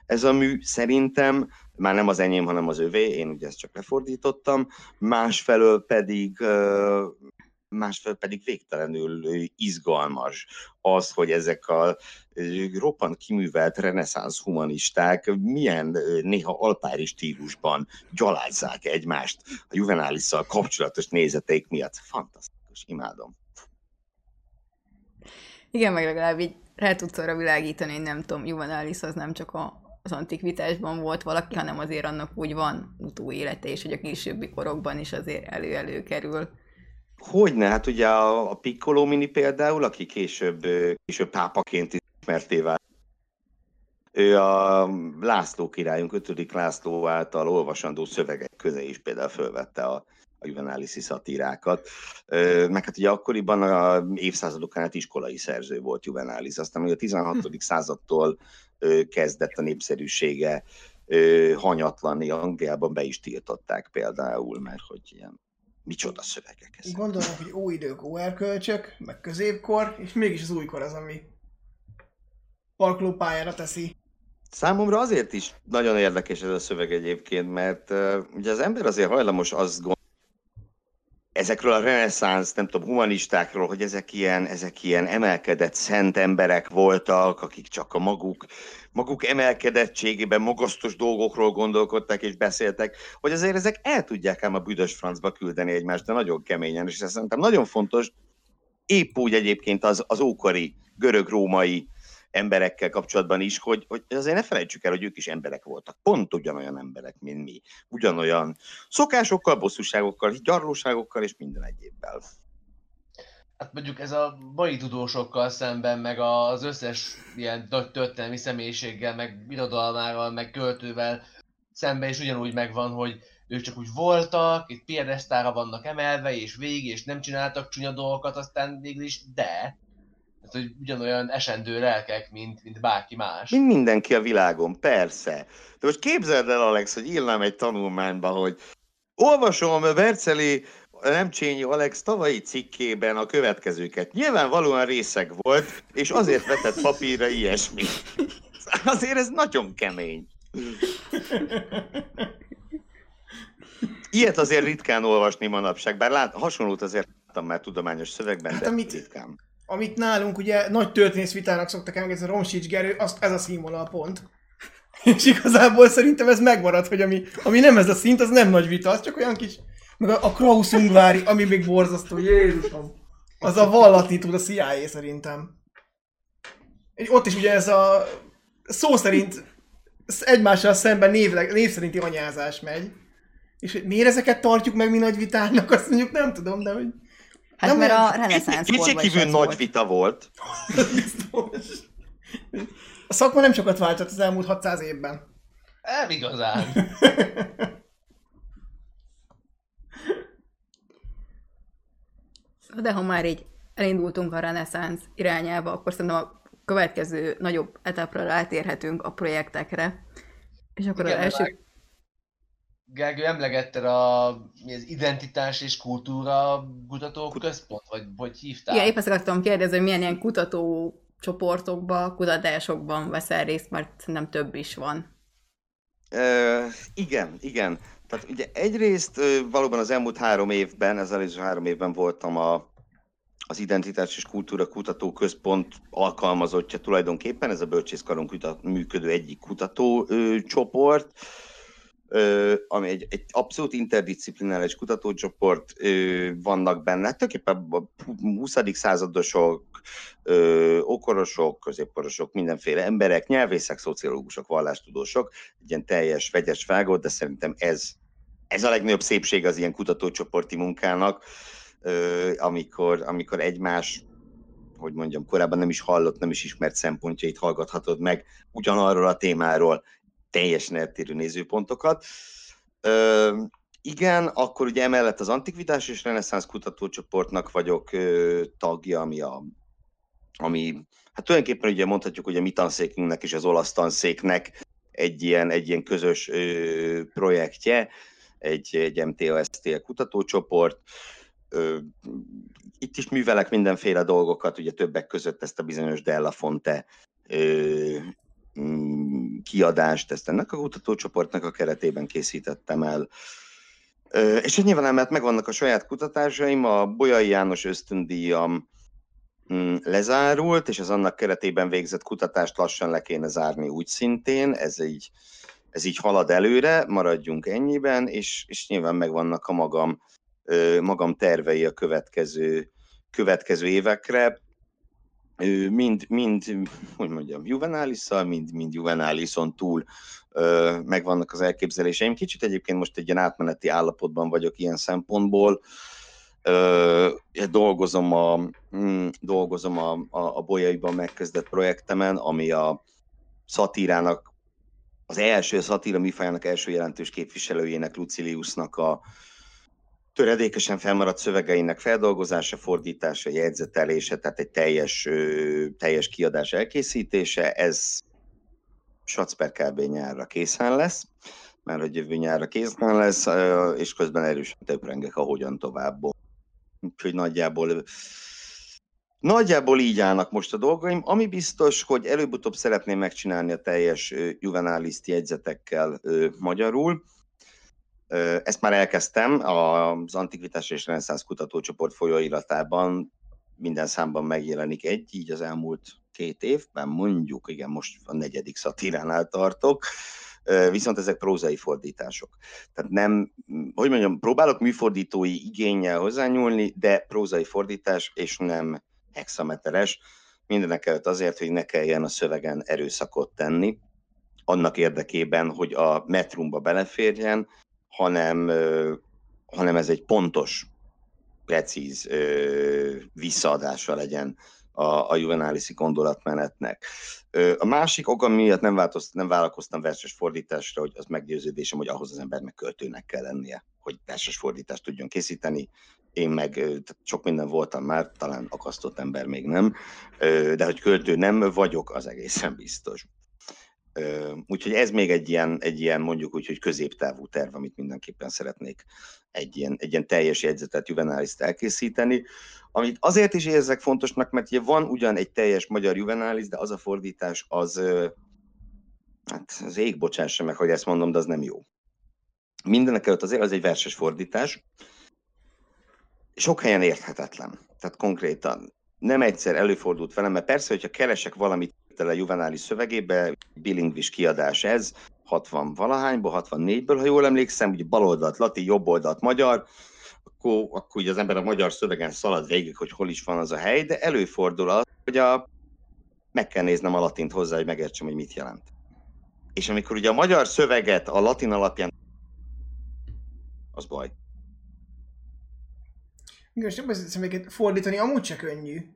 Ez a mű szerintem már nem az enyém, hanem az övé, én ugye ezt csak lefordítottam, másfelől pedig másfelől pedig végtelenül izgalmas az, hogy ezek a roppant kiművelt reneszánsz humanisták milyen néha alpári stílusban gyalázzák egymást a juvenálisszal kapcsolatos nézeteik miatt. Fantasztikus, imádom. Igen, meg legalább így rá tudsz arra világítani, hogy nem tudom, Juvenális az nem csak a, az antikvitásban volt valaki, hanem azért annak úgy van utóélete, és hogy a későbbi korokban is azért elő-elő kerül. Hogyne, hát ugye a, a Piccolo mini például, aki később, később pápaként ismerté vált. Ő a László királyunk, 5. László által olvasandó szövegek közé is például fölvette a, a juvenáliszi szatírákat. Meg hát ugye akkoriban a évszázadokán át iskolai szerző volt Juvenális, aztán hogy a 16. Hm. századtól kezdett a népszerűsége hanyatlani, Angliában be is tiltották például, mert hogy ilyen micsoda szövegek ezek. Gondolom, hogy új idők, óerkölcsök, meg középkor, és mégis az újkor az, ami parkolópályára teszi. Számomra azért is nagyon érdekes ez a szöveg egyébként, mert uh, ugye az ember azért hajlamos azt gondolni, ezekről a reneszánsz, nem tudom, humanistákról, hogy ezek ilyen, ezek ilyen emelkedett szent emberek voltak, akik csak a maguk, maguk emelkedettségében magasztos dolgokról gondolkodtak és beszéltek, hogy azért ezek el tudják ám a büdös francba küldeni egymást, de nagyon keményen, és ez szerintem nagyon fontos, épp úgy egyébként az, az ókori görög-római emberekkel kapcsolatban is, hogy, hogy azért ne felejtsük el, hogy ők is emberek voltak. Pont ugyanolyan emberek, mint mi. Ugyanolyan szokásokkal, bosszúságokkal, gyarlóságokkal és minden egyébbel. Hát mondjuk ez a mai tudósokkal szemben, meg az összes ilyen történelmi személyiséggel, meg irodalmával, meg költővel szemben is ugyanúgy megvan, hogy ők csak úgy voltak, itt piedesztára vannak emelve, és végig, és nem csináltak csúnya dolgokat, aztán végül is de, tehát, hogy ugyanolyan esendő lelkek, mint, mint bárki más. Mint mindenki a világon, persze. De most képzeld el, Alex, hogy írnám egy tanulmányba, hogy olvasom Verceli nem Csényi Alex tavalyi cikkében a következőket. Nyilvánvalóan részeg volt, és azért vetett papírra ilyesmi. Azért ez nagyon kemény. Ilyet azért ritkán olvasni manapság, bár lát, hasonlót azért láttam már tudományos szövegben, hát, de amit, ritkán amit nálunk ugye nagy történész vitának szoktak ez a Romsics Gerő, azt, ez a színvonal pont. És igazából szerintem ez megmarad, hogy ami, ami nem ez a szint, az nem nagy vita, az csak olyan kis... Meg a, a Kraus Ungvári, ami még borzasztó, Jézusom. Az a vallatitúd a CIA szerintem. És ott is ugye ez a szó szerint egymással szemben név, név szerinti anyázás megy. És hogy miért ezeket tartjuk meg mi nagy vitának, azt mondjuk nem tudom, de hogy... Hát Nem mert a reneszánsz Kétségkívül nagy vita volt. A szakma nem sokat változott az elmúlt 600 évben. Nem igazán. De ha már így elindultunk a reneszánsz irányába, akkor szerintem a következő nagyobb etapra rátérhetünk a projektekre. És akkor Igen, az első... Gergő, emlegetted a mi az identitás és kultúra kutató központ, vagy hogy hívtál? Igen, épp ezt akartam kérdezni, hogy milyen ilyen kutató csoportokban, kutatásokban veszel részt, mert szerintem több is van. Ö, igen, igen. Tehát ugye egyrészt valóban az elmúlt három évben, az előző három évben voltam a, az Identitás és Kultúra Kutató Központ alkalmazottja tulajdonképpen, ez a Bölcsészkaron működő egyik kutató ö, csoport, ö, ami egy, egy abszolút interdisziplinális kutatócsoport, vannak benne, tulajdonképpen a 20. századosok, okorosok, középkorosok, mindenféle emberek, nyelvészek, szociológusok, vallástudósok, egy ilyen teljes, vegyes vágó, de szerintem ez, ez a legnagyobb szépség az ilyen kutatócsoporti munkának, amikor, amikor egymás, hogy mondjam, korábban nem is hallott, nem is ismert szempontjait hallgathatod meg ugyanarról a témáról teljesen eltérő nézőpontokat. Ö, igen, akkor ugye emellett az Antikvitás és Reneszánsz kutatócsoportnak vagyok ö, tagja, ami a ami hát tulajdonképpen ugye mondhatjuk, hogy a mi tanszékünknek és az olasz tanszéknek egy ilyen, egy ilyen közös ö, projektje, egy, egy MTOST kutatócsoport. Ö, itt is művelek mindenféle dolgokat, ugye többek között ezt a bizonyos Della Fonte ö, mm, kiadást, ezt ennek a kutatócsoportnak a keretében készítettem el. És nyilván emellett megvannak a saját kutatásaim, a Bolyai János ösztöndíjam, mm, lezárult, és az annak keretében végzett kutatást lassan le kéne zárni úgy szintén, ez így, ez így halad előre, maradjunk ennyiben, és, és nyilván megvannak a magam, magam tervei a következő, következő évekre, Mind, mind, hogy mondjam, juvenálisszal, mind, mind juvenálison túl ö, megvannak az elképzeléseim. Kicsit egyébként most egy ilyen átmeneti állapotban vagyok ilyen szempontból, Ö, dolgozom a, mm, dolgozom a, a, a bolyaiban megkezdett projektemen, ami a szatírának, az első szatíra műfajának első jelentős képviselőjének, Luciliusnak a töredékesen felmaradt szövegeinek feldolgozása, fordítása, jegyzetelése, tehát egy teljes, teljes kiadás elkészítése. Ez Sacper kb. nyárra készen lesz, mert hogy jövő nyárra készen lesz, és közben erősen töprengek a hogyan tovább. Úgyhogy nagyjából Nagyjából így állnak most a dolgaim. Ami biztos, hogy előbb-utóbb szeretném megcsinálni a teljes juvenáliszt jegyzetekkel magyarul. Ezt már elkezdtem az Antikvitás és Reneszánsz Kutatócsoport folyóiratában. Minden számban megjelenik egy, így az elmúlt két évben, mondjuk, igen, most a negyedik szatíránál tartok, viszont ezek prózai fordítások. Tehát nem, hogy mondjam, próbálok műfordítói igényel hozzányúlni, de prózai fordítás, és nem hexameteres. Mindenek előtt azért, hogy ne kelljen a szövegen erőszakot tenni, annak érdekében, hogy a metrumba beleférjen, hanem, hanem ez egy pontos, precíz visszaadása legyen a, a juvenálisi gondolatmenetnek. A másik oka miatt nem, változt, nem vállalkoztam verses fordításra, hogy az meggyőződésem, hogy ahhoz az embernek költőnek kell lennie, hogy verses fordítást tudjon készíteni. Én meg sok minden voltam már, talán akasztott ember még nem, de hogy költő nem vagyok, az egészen biztos. Úgyhogy ez még egy ilyen, egy ilyen mondjuk úgy, hogy középtávú terv, amit mindenképpen szeretnék egy ilyen, egy ilyen teljes jegyzetet juvenáliszt elkészíteni, amit azért is érzek fontosnak, mert ugye van ugyan egy teljes magyar juvenális, de az a fordítás az, hát az ég bocsássa meg, hogy ezt mondom, de az nem jó. Mindenek előtt azért az egy verses fordítás, sok helyen érthetetlen. Tehát konkrétan nem egyszer előfordult velem, mert persze, hogyha keresek valamit a juvenális szövegébe, bilingvis kiadás ez, 60 valahányból, 64-ből, ha jól emlékszem, ugye bal oldalt latin, jobb oldalt magyar, akkor, akkor ugye az ember a magyar szövegen szalad végig, hogy hol is van az a hely, de előfordul az, hogy a, meg kell néznem a latint hozzá, hogy megértsem, hogy mit jelent. És amikor ugye a magyar szöveget a latin alapján az baj. Igen, és nem beszélsz fordítani amúgy se könnyű.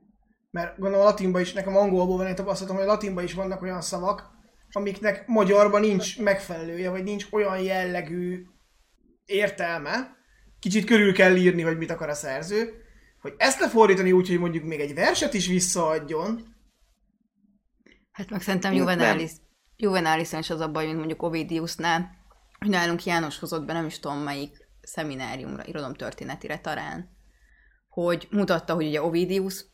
Mert gondolom a latinban is, nekem angolból van egy tapasztalatom, hogy a latinban is vannak olyan szavak, amiknek magyarban nincs megfelelője, vagy nincs olyan jellegű értelme. Kicsit körül kell írni, hogy mit akar a szerző. Hogy ezt lefordítani úgy, hogy mondjuk még egy verset is visszaadjon. Hát meg szerintem Juvenalis, Juvenalis is az a baj, mint mondjuk Ovidiusnál, hogy nálunk János hozott be nem is tudom melyik szemináriumra, irodalomtörténetire talán hogy mutatta, hogy ugye Ovidius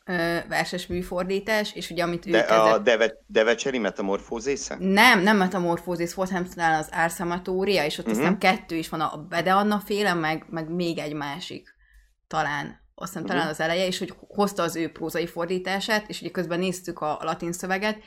verses műfordítás, és ugye amit ő De kezdett... a Deve, Devecseri metamorfózésze? Nem, nem metamorfózis volt, hanem talán az Árszamatória, és ott uh-huh. aztán kettő is van, a Bede Anna féle, meg, meg még egy másik talán azt hiszem talán az eleje, és hogy hozta az ő prózai fordítását, és ugye közben néztük a latin szöveget,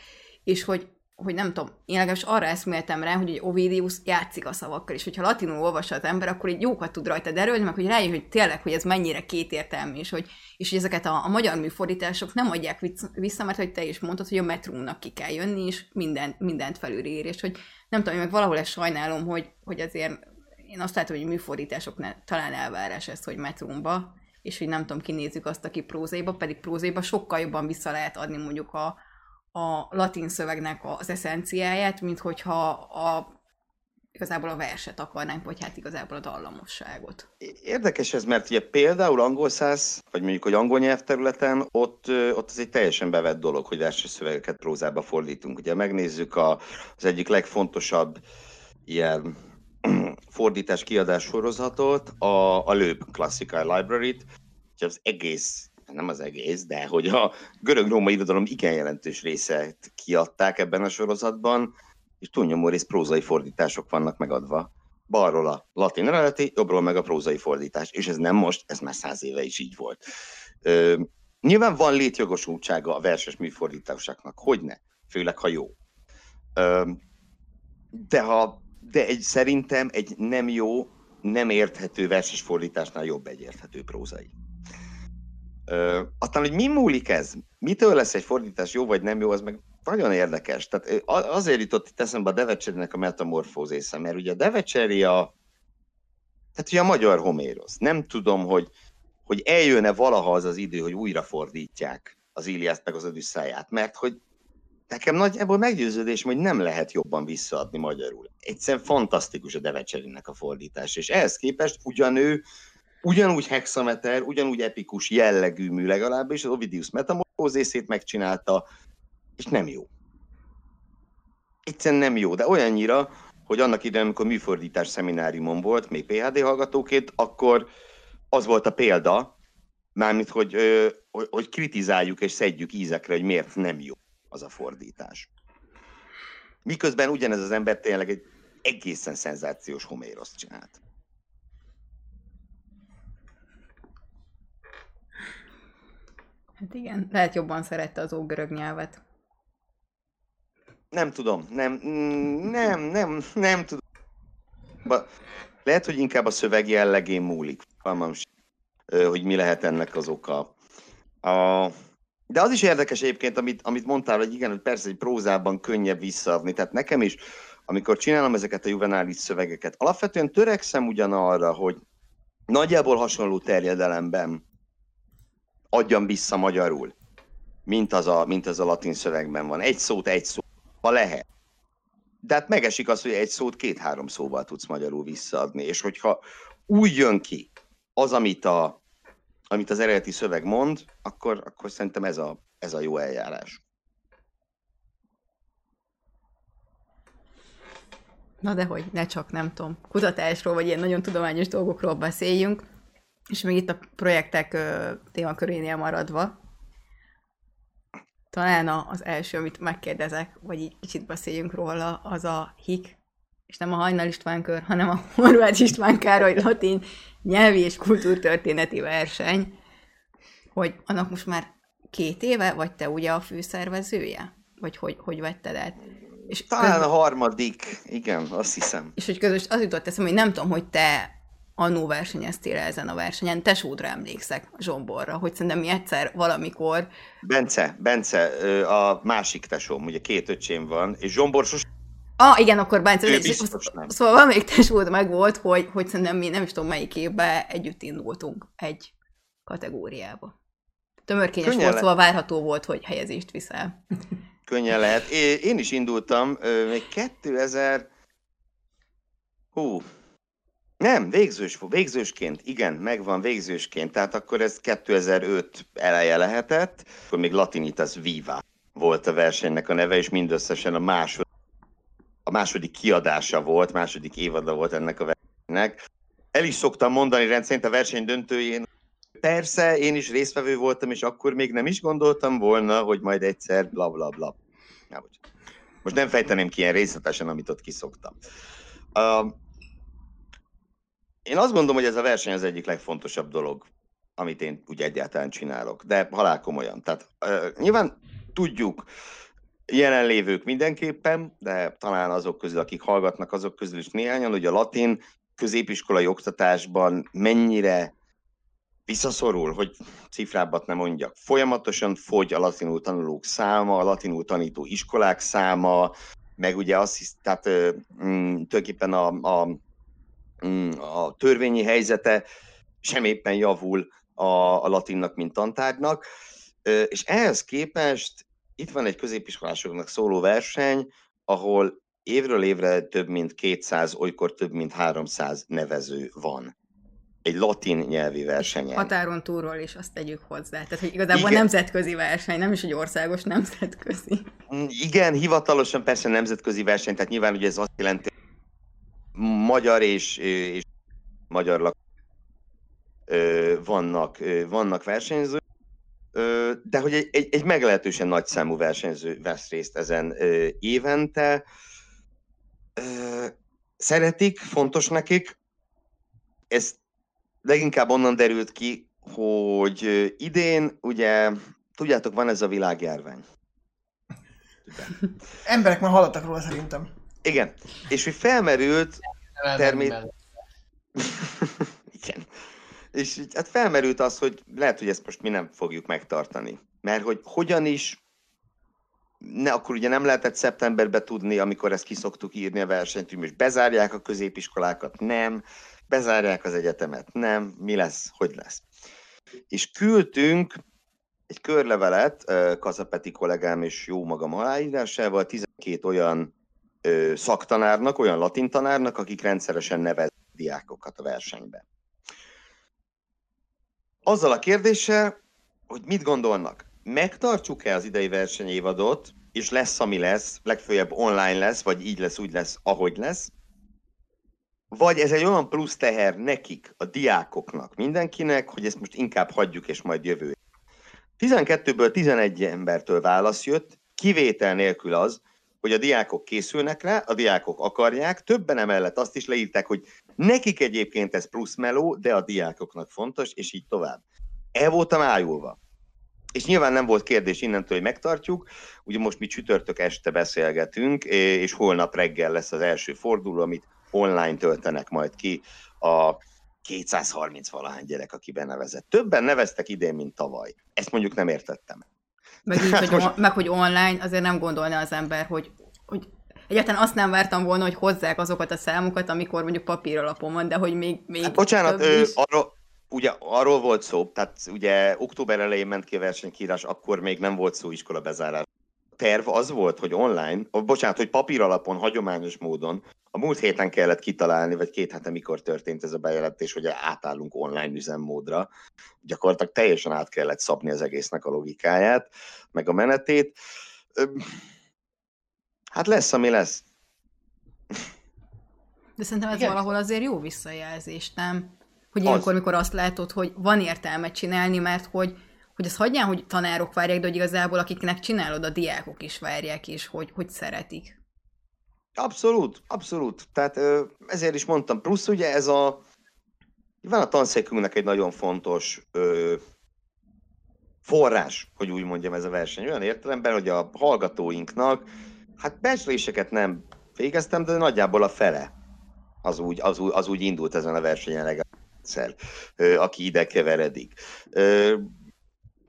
és hogy hogy nem tudom, én legalábbis arra eszméltem rá, hogy egy Ovidius játszik a szavakkal, és hogyha latinul olvassa az ember, akkor egy jókat tud rajta derülni, meg hogy rájön, hogy tényleg, hogy ez mennyire kétértelmű, és hogy, és hogy ezeket a, a magyar műfordítások nem adják vissza, mert hogy te is mondtad, hogy a metrumnak ki kell jönni, és mindent, mindent felülír, és hogy nem tudom, én meg valahol ezt sajnálom, hogy, hogy azért én azt látom, hogy a műfordítások talán elvárás ez, hogy metrumba, és hogy nem tudom, kinézzük azt, aki prózéba, pedig prózéba sokkal jobban vissza lehet adni mondjuk a, a latin szövegnek az eszenciáját, mint hogyha a igazából a verset akarnánk, vagy hát igazából a dallamosságot. Érdekes ez, mert ugye például angol száz, vagy mondjuk, hogy angol nyelvterületen, ott, ott az egy teljesen bevett dolog, hogy verses szövegeket prózába fordítunk. Ugye megnézzük a, az egyik legfontosabb ilyen fordítás kiadás sorozatot, a, a Löb Classical Library-t, az egész nem az egész, de hogy a görög-római irodalom igen jelentős részét kiadták ebben a sorozatban, és túlnyomó rész prózai fordítások vannak megadva. Balról a latin eredeti, jobbról meg a prózai fordítás. És ez nem most, ez már száz éve is így volt. Ö, nyilván van létjogosultsága a verses műfordításoknak, hogy ne, főleg ha jó. Ö, de ha de egy, szerintem egy nem jó, nem érthető verses fordításnál jobb egy érthető prózai. Aztán, hogy mi múlik ez? Mitől lesz egy fordítás jó vagy nem jó, az meg nagyon érdekes. Tehát azért jutott itt eszembe a Devecserinek a metamorfózésze, mert ugye a Devecseri a, tehát ugye a magyar Homérosz. Nem tudom, hogy, hogy eljön-e valaha az az idő, hogy újra fordítják az Iliászt meg az Odüsszáját, mert hogy nekem nagyjából meggyőződés, hogy nem lehet jobban visszaadni magyarul. Egyszerűen fantasztikus a Devecserinek a fordítás, és ehhez képest ugyan ő ugyanúgy hexameter, ugyanúgy epikus jellegű mű legalábbis, az Ovidius metamorfózészét megcsinálta, és nem jó. Egyszerűen nem jó, de olyannyira, hogy annak idején, amikor műfordítás szemináriumon volt, még PHD hallgatóként, akkor az volt a példa, mármint, hogy, hogy, kritizáljuk és szedjük ízekre, hogy miért nem jó az a fordítás. Miközben ugyanez az ember tényleg egy egészen szenzációs Homéroszt csinált. Hát igen, lehet jobban szerette az ógörög nyelvet. Nem tudom, nem, nem, nem, nem tudom. Ba, lehet, hogy inkább a szöveg jellegén múlik, hogy mi lehet ennek az oka. A, de az is érdekes egyébként, amit, amit mondtál, hogy igen, hogy persze egy prózában könnyebb visszaadni. Tehát nekem is, amikor csinálom ezeket a juvenális szövegeket, alapvetően törekszem ugyanarra, hogy nagyjából hasonló terjedelemben adjam vissza magyarul, mint az a, mint az a latin szövegben van. Egy szót, egy szó, ha lehet. De hát megesik az, hogy egy szót két-három szóval tudsz magyarul visszaadni, és hogyha úgy jön ki az, amit, a, amit az eredeti szöveg mond, akkor, akkor szerintem ez a, ez a jó eljárás. Na de hogy, ne csak, nem tudom, kutatásról, vagy ilyen nagyon tudományos dolgokról beszéljünk. És még itt a projektek témakörénél maradva, talán az első, amit megkérdezek, vagy így kicsit beszéljünk róla, az a HIK, és nem a Hajnal István kör, hanem a Horváth István Károly latin nyelvi és kultúrtörténeti verseny, hogy annak most már két éve, vagy te ugye a főszervezője? Vagy hogy, hogy vetted el? És Talán közben... a harmadik, igen, azt hiszem. És hogy közös az jutott eszembe, hogy nem tudom, hogy te annó versenyeztél ezen a versenyen. Tesódra emlékszek, Zsomborra, hogy szerintem mi egyszer valamikor... Bence, Bence, a másik tesóm, ugye két öcsém van, és Zsombor sos... Ah, igen, akkor Bánc, Ő és- biztos nem. szóval valamelyik testvolt meg volt, hogy, hogy szerintem mi nem is tudom melyik évben együtt indultunk egy kategóriába. Tömörkényes Könnyen volt, le- szóval várható volt, hogy helyezést viszel. Könnyen lehet. Én is indultam, még 2000... Hú, nem, végzős, végzősként, igen, megvan végzősként, tehát akkor ez 2005 eleje lehetett, akkor még Latinitas Viva volt a versenynek a neve, és mindösszesen a második, a második kiadása volt, második évada volt ennek a versenynek. El is szoktam mondani rendszerint a verseny döntőjén, persze, én is résztvevő voltam, és akkor még nem is gondoltam volna, hogy majd egyszer bla bla bla. Most nem fejteném ki ilyen részletesen, amit ott kiszoktam. Uh, én azt gondolom, hogy ez a verseny az egyik legfontosabb dolog, amit én úgy egyáltalán csinálok, de halál komolyan. Tehát nyilván tudjuk, jelenlévők mindenképpen, de talán azok közül, akik hallgatnak, azok közül is néhányan, hogy a latin középiskolai oktatásban mennyire visszaszorul, hogy cifrábbat nem mondjak. Folyamatosan fogy a latinul tanulók száma, a latinul tanító iskolák száma, meg ugye azt hisz, tehát mm, tulajdonképpen a, a, a törvényi helyzete sem éppen javul a, a latinnak, mint tantárgynak, és ehhez képest itt van egy középiskolásoknak szóló verseny, ahol évről évre több mint 200, olykor több mint 300 nevező van. Egy latin nyelvi versenyen. Határon túlról is azt tegyük hozzá. Tehát, hogy igazából Igen. nemzetközi verseny, nem is egy országos nemzetközi. Mm, Igen, hivatalosan persze nemzetközi verseny, tehát nyilván ugye ez azt jelenti, magyar és, és magyar lak vannak, vannak versenyzők, de hogy egy, egy, egy meglehetősen nagy számú versenyző vesz részt ezen évente. Szeretik, fontos nekik. Ez leginkább onnan derült ki, hogy idén, ugye, tudjátok, van ez a világjárvány. Emberek már hallottak róla szerintem. Igen, és hogy felmerült, Termé- Mellett. igen, és hát felmerült az, hogy lehet, hogy ezt most mi nem fogjuk megtartani. Mert hogy hogyan is, ne, akkor ugye nem lehetett szeptemberbe tudni, amikor ezt kiszoktuk írni a versenyt, hogy most bezárják a középiskolákat, nem, bezárják az egyetemet, nem, mi lesz, hogy lesz. És küldtünk egy körlevelet Kazapeti kollégám és jó magam aláírásával 12 olyan ö, szaktanárnak, olyan latin tanárnak, akik rendszeresen nevez diákokat a versenybe. Azzal a kérdéssel, hogy mit gondolnak, megtartjuk-e az idei versenyévadot, és lesz, ami lesz, legfőjebb online lesz, vagy így lesz, úgy lesz, ahogy lesz, vagy ez egy olyan plusz teher nekik, a diákoknak, mindenkinek, hogy ezt most inkább hagyjuk, és majd jövő. 12-ből 11 embertől válasz jött, kivétel nélkül az, hogy a diákok készülnek rá, a diákok akarják, többen emellett azt is leírták, hogy nekik egyébként ez plusz meló, de a diákoknak fontos, és így tovább. El voltam ájulva. És nyilván nem volt kérdés innentől, hogy megtartjuk. Ugye most mi csütörtök este beszélgetünk, és holnap reggel lesz az első forduló, amit online töltenek majd ki a 230 valahány gyerek, aki benevezett. Többen neveztek idén, mint tavaly. Ezt mondjuk nem értettem. Meg, így, hogy, on, meg hogy online azért nem gondolna az ember, hogy, hogy egyáltalán azt nem vártam volna, hogy hozzák azokat a számokat, amikor mondjuk papír alapon van, de hogy még, még Hát bocsánat, is. arról, ugye arról volt szó, tehát ugye október elején ment ki a versenykírás, akkor még nem volt szó iskola bezárás. Terv az volt, hogy online, bocsánat, hogy papír alapon, hagyományos módon, a múlt héten kellett kitalálni, vagy két hete mikor történt ez a bejelentés, hogy átállunk online üzemmódra. Gyakorlatilag teljesen át kellett szabni az egésznek a logikáját, meg a menetét. Hát lesz, ami lesz. De szerintem ez Igen. valahol azért jó visszajelzés, nem? Hogy Az. ilyenkor, mikor azt látod, hogy van értelme csinálni, mert hogy, hogy az hagyján, hogy tanárok várják, de hogy igazából akiknek csinálod, a diákok is várják, és hogy, hogy szeretik. Abszolút, abszolút. Tehát ezért is mondtam. Plusz ugye ez a... Van a tanszékünknek egy nagyon fontos ö, forrás, hogy úgy mondjam ez a verseny. Olyan értelemben, hogy a hallgatóinknak, hát becsléseket nem végeztem, de nagyjából a fele az úgy, az úgy, az úgy indult ezen a versenyen legalább, ö, aki ide keveredik. Ö,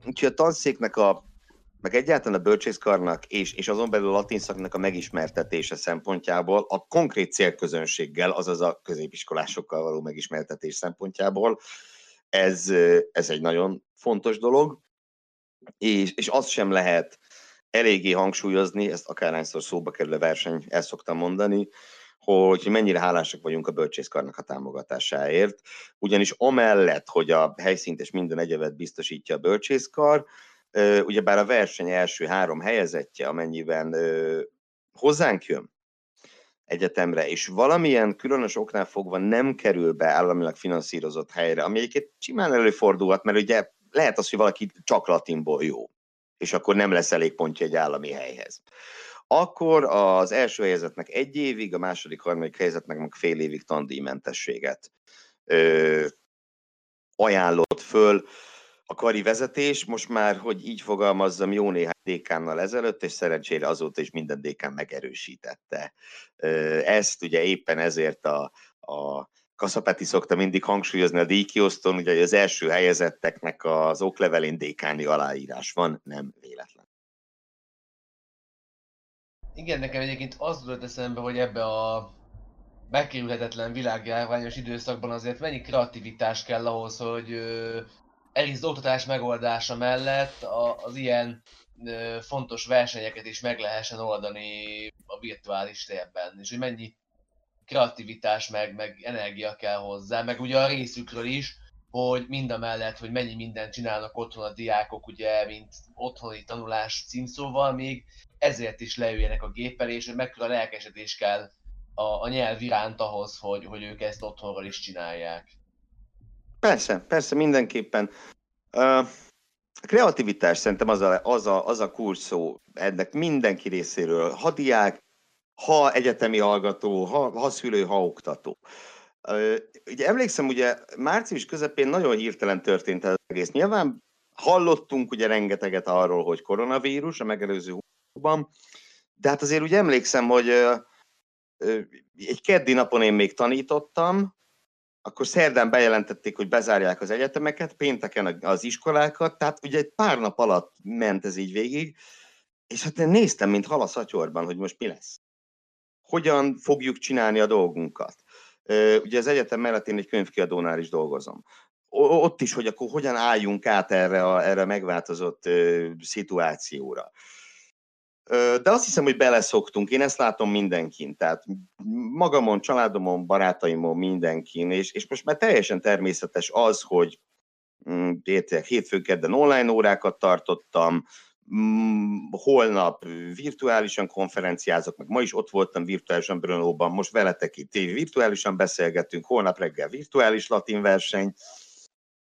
úgyhogy a tanszéknek a meg egyáltalán a bölcsészkarnak és, és azon belül a latin szaknak a megismertetése szempontjából, a konkrét célközönséggel, azaz a középiskolásokkal való megismertetés szempontjából, ez, ez egy nagyon fontos dolog, és, és azt sem lehet eléggé hangsúlyozni, ezt akárhányszor szóba kerül a verseny, el szoktam mondani, hogy mennyire hálásak vagyunk a bölcsészkarnak a támogatásáért, ugyanis amellett, hogy a helyszínt és minden egyebet biztosítja a bölcsészkar, ugyebár a verseny első három helyezettje, amennyiben hozzánk jön egyetemre, és valamilyen különös oknál fogva nem kerül be államilag finanszírozott helyre, ami egyébként simán előfordulhat, mert ugye lehet az, hogy valaki csak latinból jó, és akkor nem lesz elég pontja egy állami helyhez. Akkor az első helyezetnek egy évig, a második, harmadik helyezetnek meg fél évig tandíjmentességet ö, ajánlott föl a kari vezetés. Most már, hogy így fogalmazzam, jó néhány dékánnal ezelőtt, és szerencsére azóta is minden dékán megerősítette. Ezt ugye éppen ezért a, a Kaszapeti szokta mindig hangsúlyozni a díjkiosztón, ugye az első helyezetteknek az oklevelén dékáni aláírás van, nem véletlen. Igen, nekem egyébként az jutott eszembe, hogy ebbe a megkerülhetetlen világjárványos időszakban azért mennyi kreativitás kell ahhoz, hogy egész oktatás megoldása mellett az ilyen fontos versenyeket is meg lehessen oldani a virtuális térben, és hogy mennyi kreativitás meg, meg energia kell hozzá, meg ugye a részükről is, hogy mind a mellett, hogy mennyi mindent csinálnak otthon a diákok, ugye, mint otthoni tanulás címszóval, még ezért is leüljenek a géppel, és hogy mekkora lelkesedés kell a, a nyelv iránt ahhoz, hogy, hogy ők ezt otthonról is csinálják. Persze, persze, mindenképpen. A kreativitás szerintem az a, az a, az a kurszó ennek mindenki részéről, ha diák, ha egyetemi hallgató, ha, ha szülő, ha oktató. Uh, ugye emlékszem, ugye március közepén nagyon hirtelen történt ez egész. Nyilván hallottunk ugye rengeteget arról, hogy koronavírus a megelőző hónapban, de hát azért úgy emlékszem, hogy egy keddi napon én még tanítottam, akkor szerdán bejelentették, hogy bezárják az egyetemeket, pénteken az iskolákat, tehát ugye egy pár nap alatt ment ez így végig, és hát én néztem, mint hal a hogy most mi lesz. Hogyan fogjuk csinálni a dolgunkat. Ugye az egyetem mellett én egy könyvkiadónál is dolgozom. Ott is, hogy akkor hogyan álljunk át erre a, erre a megváltozott szituációra. De azt hiszem, hogy beleszoktunk. Én ezt látom mindenkin. Tehát magamon, családomon, barátaimon, mindenkin. És, és most már teljesen természetes az, hogy mm, értek, hétfőn kedden online órákat tartottam, mm, holnap virtuálisan konferenciázok, meg ma is ott voltam virtuálisan Brunóban, most veletek itt virtuálisan beszélgetünk, holnap reggel virtuális latin verseny.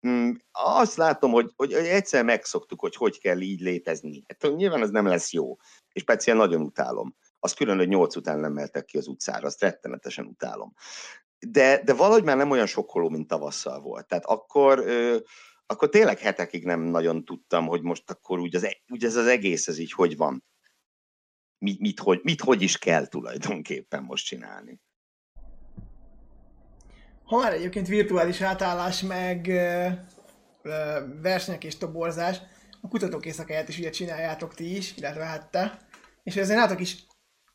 Mm, azt látom, hogy, hogy egyszer megszoktuk, hogy hogy kell így létezni. Hát, nyilván ez nem lesz jó és speciál nagyon utálom. Az külön, hogy nyolc után nem meltek ki az utcára, azt rettenetesen utálom. De, de valahogy már nem olyan sokkoló, mint tavasszal volt. Tehát akkor, ö, akkor tényleg hetekig nem nagyon tudtam, hogy most akkor úgy, az, e, úgy ez az egész, ez így hogy van. Mit, mit, hogy, mit hogy is kell tulajdonképpen most csinálni. Ha már egyébként virtuális átállás, meg ö, ö, versenyek és toborzás, a kutatók éjszakáját is ugye csináljátok ti is, illetve hát te. És azért nálatok is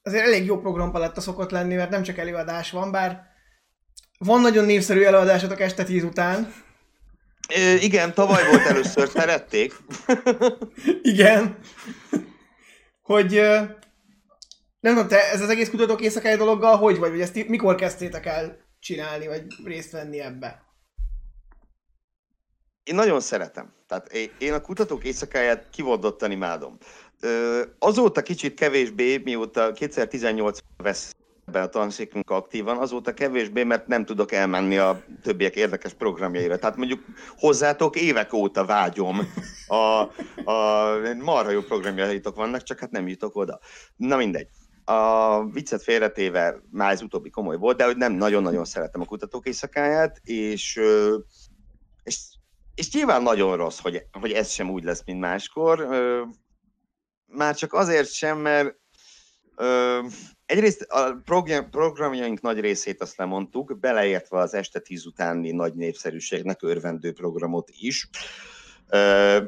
azért elég jó programpaletta szokott lenni, mert nem csak előadás van, bár van nagyon népszerű előadásotok este tíz után. Ö, igen, tavaly volt először, szerették. igen. Hogy nem tudom, te ez az egész kutatók éjszakai dologgal hogy vagy? Vagy ezt mikor kezdtétek el csinálni, vagy részt venni ebbe? Én nagyon szeretem. Tehát én a kutatók éjszakáját kivondottan imádom. Azóta kicsit kevésbé, mióta 2018 vesz ebben a tanszékünk aktívan, azóta kevésbé, mert nem tudok elmenni a többiek érdekes programjaira. Tehát mondjuk hozzátok évek óta vágyom, a, a marha jó programjaitok vannak, csak hát nem jutok oda. Na mindegy. A viccet félretéve már ez utóbbi komoly volt, de hogy nem nagyon-nagyon szeretem a kutatók éjszakáját, és, és és nyilván nagyon rossz, hogy, hogy ez sem úgy lesz, mint máskor. Már csak azért sem, mert egyrészt a program, programjaink nagy részét azt lemondtuk, beleértve az este tíz utáni nagy népszerűségnek örvendő programot is.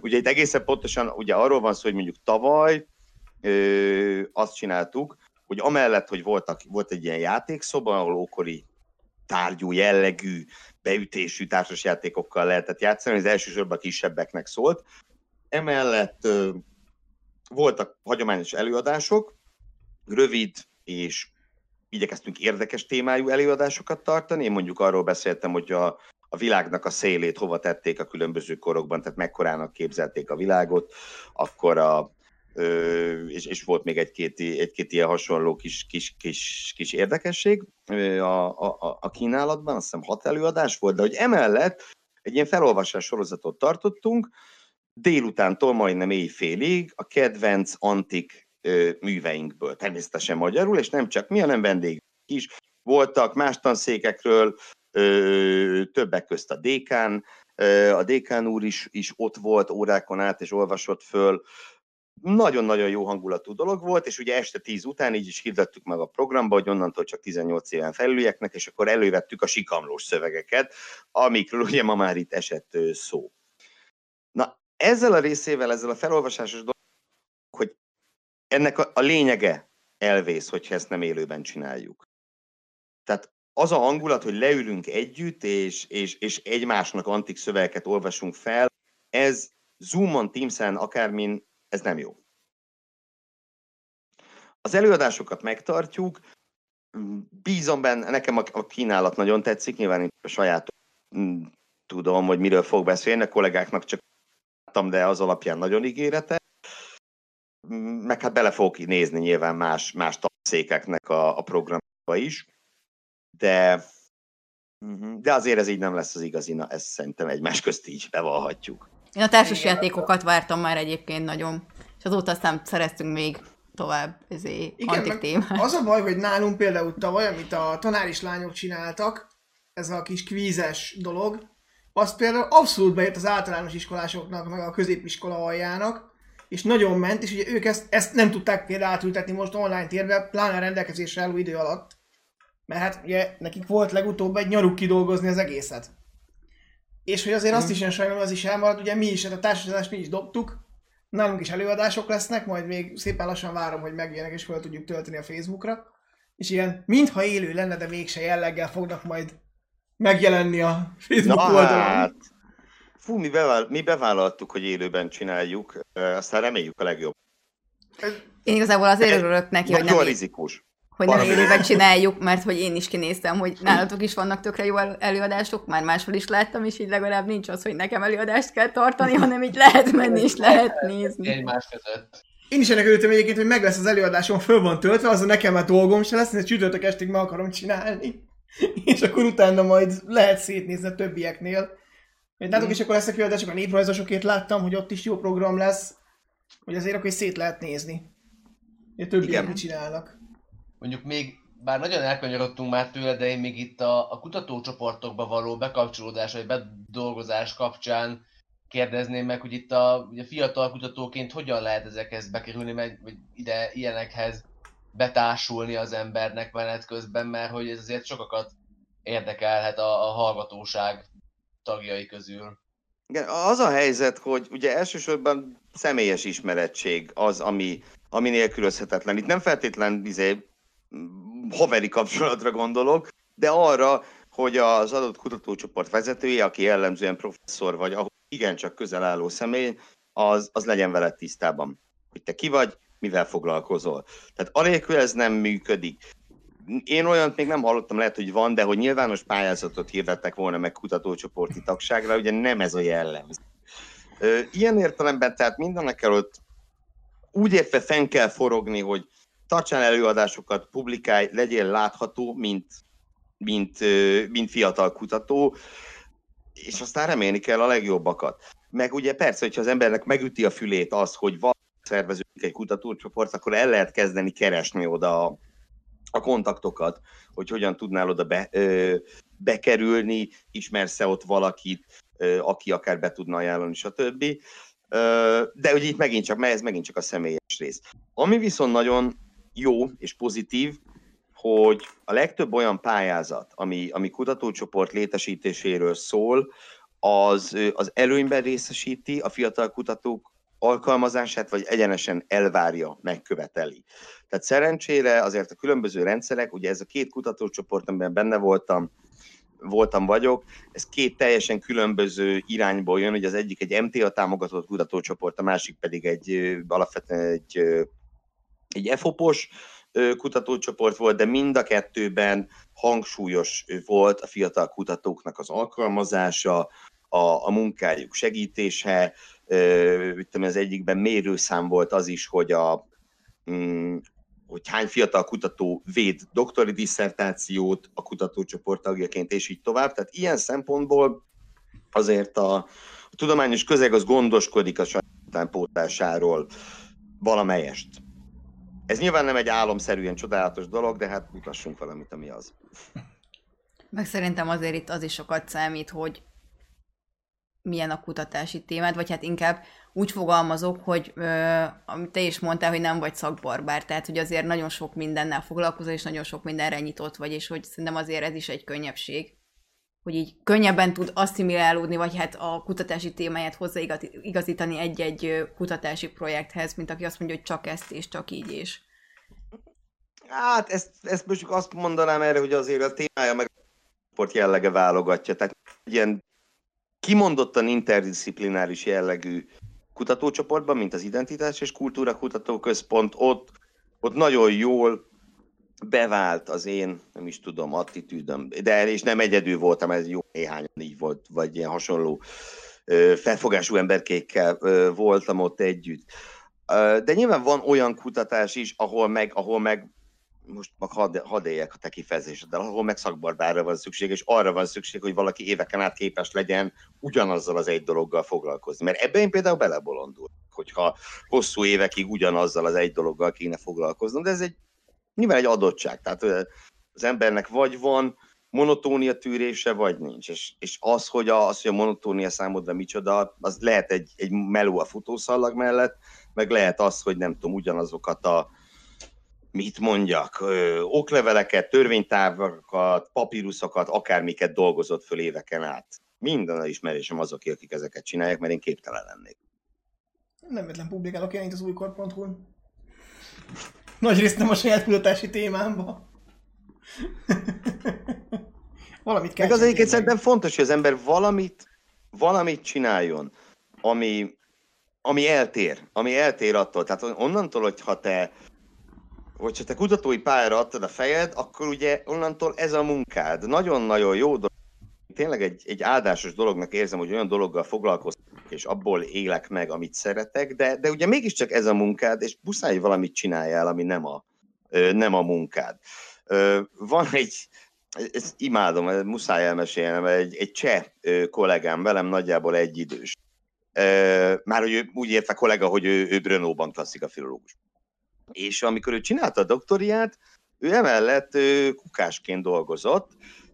Ugye itt egészen pontosan ugye arról van szó, hogy mondjuk tavaly azt csináltuk, hogy amellett, hogy voltak, volt egy ilyen játékszoba, ahol ókori tárgyú, jellegű, beütésű társasjátékokkal lehetett játszani, az elsősorban kisebbeknek szólt. Emellett voltak hagyományos előadások, rövid és igyekeztünk érdekes témájú előadásokat tartani. Én mondjuk arról beszéltem, hogy a, a világnak a szélét hova tették a különböző korokban, tehát mekkorának képzelték a világot, akkor a, ö, és, és volt még egy-két, egy-két ilyen hasonló kis, kis, kis, kis érdekesség a, a, a kínálatban, azt hiszem hat előadás volt, de hogy emellett egy ilyen felolvasás sorozatot tartottunk, délutántól majdnem éjfélig a kedvenc antik műveinkből, természetesen magyarul, és nem csak mi, hanem vendég is. Voltak más tanszékekről, többek közt a dékán, a dékán úr is, is ott volt órákon át, és olvasott föl. Nagyon-nagyon jó hangulatú dolog volt, és ugye este 10 után így is hirdettük meg a programba, hogy onnantól csak 18 éven felülieknek, és akkor elővettük a sikamlós szövegeket, amikről ugye ma már itt esett szó. Na, ezzel a részével, ezzel a felolvasásos dolog, hogy ennek a, a lényege elvész, hogyha ezt nem élőben csináljuk. Tehát az a hangulat, hogy leülünk együtt, és, és, és egymásnak antik szövegeket olvasunk fel, ez Zoomon, Teams-en, akármin, ez nem jó. Az előadásokat megtartjuk, bízom benne, nekem a, kínálat nagyon tetszik, nyilván én a saját mm, tudom, hogy miről fog beszélni, a kollégáknak csak láttam, de az alapján nagyon ígérete. Meg hát bele fogok nézni nyilván más, más tanszékeknek a, a programba is de, mhm, de azért ez így nem lesz az igazi, na ezt szerintem egymás közt így bevallhatjuk. Én a társasjátékokat vártam már egyébként nagyon, és azóta aztán szereztünk még tovább ezé antik témát. Az a baj, hogy nálunk például tavaly, amit a tanáris lányok csináltak, ez a kis kvízes dolog, az például abszolút bejött az általános iskolásoknak, meg a középiskola aljának, és nagyon ment, és ugye ők ezt, ezt nem tudták például átültetni most online térbe, pláne a rendelkezésre álló idő alatt. Mert hát ugye nekik volt legutóbb egy nyaruk kidolgozni az egészet. És hogy azért azt is ilyen sajnálom, az is elmarad, ugye mi is, hát a társadalmat mi is dobtuk, nálunk is előadások lesznek, majd még szépen lassan várom, hogy megjönnek és fel tudjuk tölteni a Facebookra. És ilyen, mintha élő lenne, de mégse jelleggel fognak majd megjelenni a Facebook Na oldalon. Hát. Fú, mi, beváll- mi bevállaltuk, hogy élőben csináljuk, aztán reméljük a legjobb. Én igazából azért örülök neki, hogy nem... rizikós hogy nem élőben csináljuk, mert hogy én is kinéztem, hogy nálatok is vannak tökre jó előadások, már máshol is láttam, és így legalább nincs az, hogy nekem előadást kell tartani, hanem így lehet menni és lehet nézni. Egymás között. Én is ennek örültem egyébként, hogy meg lesz az előadásom, föl van töltve, azon nekem már dolgom se lesz, hogy csütörtök estig meg akarom csinálni. És akkor utána majd lehet szétnézni a többieknél. Nálatok is akkor lesznek előadások, a néprajzosokét láttam, hogy ott is jó program lesz, hogy azért akkor szét lehet nézni. Hogy a többiek mit csinálnak mondjuk még, bár nagyon elkanyarodtunk már tőle, de én még itt a, a kutatócsoportokba való bekapcsolódás vagy bedolgozás kapcsán kérdezném meg, hogy itt a ugye fiatal kutatóként hogyan lehet ezekhez bekerülni, meg, vagy ide ilyenekhez betársulni az embernek menet közben, mert hogy ez azért sokakat érdekelhet a, a hallgatóság tagjai közül. Igen, az a helyzet, hogy ugye elsősorban személyes ismerettség az, ami, ami nélkülözhetetlen. Itt nem feltétlen izé, haveri kapcsolatra gondolok, de arra, hogy az adott kutatócsoport vezetője, aki jellemzően professzor vagy, ahol igencsak közel álló személy, az, az legyen veled tisztában, hogy te ki vagy, mivel foglalkozol. Tehát anélkül ez nem működik. Én olyant még nem hallottam, lehet, hogy van, de hogy nyilvános pályázatot hirdettek volna meg kutatócsoporti tagságra, ugye nem ez a jellemző. Ilyen értelemben tehát mindenek előtt úgy értve fenn kell forogni, hogy tartsál előadásokat, publikálj, legyél látható, mint, mint, mint fiatal kutató, és aztán remélni kell a legjobbakat. Meg ugye persze, hogyha az embernek megüti a fülét az, hogy van szerveződik egy kutatócsoport, akkor el lehet kezdeni keresni oda a, a kontaktokat, hogy hogyan tudnál oda be, ö, bekerülni, ismersz-e ott valakit, ö, aki akár be tudna ajánlani, stb. Ö, de ugye itt megint csak, ez megint csak a személyes rész. Ami viszont nagyon jó és pozitív, hogy a legtöbb olyan pályázat, ami, ami kutatócsoport létesítéséről szól, az, az előnyben részesíti a fiatal kutatók alkalmazását, vagy egyenesen elvárja, megköveteli. Tehát szerencsére azért a különböző rendszerek, ugye ez a két kutatócsoport, amiben benne voltam, voltam vagyok, ez két teljesen különböző irányból jön, hogy az egyik egy MTA támogatott kutatócsoport, a másik pedig egy alapvetően egy, egy EFOPOS kutatócsoport volt, de mind a kettőben hangsúlyos volt a fiatal kutatóknak az alkalmazása, a, a munkájuk segítése, az egyikben mérőszám volt az is, hogy a, mm, hogy hány fiatal kutató véd doktori disszertációt a kutatócsoport tagjaként, és így tovább. Tehát ilyen szempontból azért a, a tudományos közeg az gondoskodik a saját valamelyest. Ez nyilván nem egy álomszerűen csodálatos dolog, de hát mutassunk valamit, ami az. Meg szerintem azért itt az is sokat számít, hogy milyen a kutatási témád, vagy hát inkább úgy fogalmazok, hogy ö, amit te is mondtál, hogy nem vagy szakbarbár, tehát hogy azért nagyon sok mindennel foglalkozol, és nagyon sok mindenre nyitott vagy, és hogy szerintem azért ez is egy könnyebbség, hogy így könnyebben tud asszimilálódni, vagy hát a kutatási témáját hozzáigazítani egy-egy kutatási projekthez, mint aki azt mondja, hogy csak ezt és csak így és. Hát ezt, ezt most azt mondanám erre, hogy azért a témája meg a jellege válogatja. Tehát ilyen kimondottan interdisziplináris jellegű kutatócsoportban, mint az Identitás és Kultúra Kutatóközpont, ott, ott nagyon jól bevált az én, nem is tudom, attitűdöm, de és nem egyedül voltam, ez jó néhány így volt, vagy ilyen hasonló felfogású emberkékkel voltam ott együtt. De nyilván van olyan kutatás is, ahol meg, ahol meg most mag hadd, had éljek a te kifejezéseddel, ahol meg szakbarbára van szükség, és arra van szükség, hogy valaki éveken át képes legyen ugyanazzal az egy dologgal foglalkozni. Mert ebben én például belebolondul, hogyha hosszú évekig ugyanazzal az egy dologgal kéne foglalkoznom, de ez egy nyilván egy adottság. Tehát az embernek vagy van monotónia tűrése, vagy nincs. És, és az, hogy a, az, hogy a monotónia számodra micsoda, az lehet egy, egy meló a futószallag mellett, meg lehet az, hogy nem tudom, ugyanazokat a mit mondjak, ö, okleveleket, törvénytávakat, papíruszokat, akármiket dolgozott föl éveken át. Minden a ismerésem azok, akik ezeket csinálják, mert én képtelen lennék. Nem vetlen publikálok én az újkor.hu-n. Nagy részt nem a saját kutatási témámba. valamit kell Meg az egyébként szerintem fontos, hogy az ember valamit, valamit csináljon, ami, ami eltér, ami eltér attól. Tehát onnantól, hogyha te hogyha te kutatói pályára adtad a fejed, akkor ugye onnantól ez a munkád. Nagyon-nagyon jó dolog. Tényleg egy, egy áldásos dolognak érzem, hogy olyan dologgal foglalkozok, és abból élek meg, amit szeretek, de, de ugye mégiscsak ez a munkád, és muszáj valamit csináljál, ami nem a, nem a munkád. Van egy, ezt imádom, muszáj elmesélnem, egy, egy cseh kollégám velem nagyjából egy idős. Már hogy ő, úgy érte kollega, hogy ő, ő Brno-ban klasszikafilológus és amikor ő csinálta a doktoriát, ő emellett kukásként dolgozott,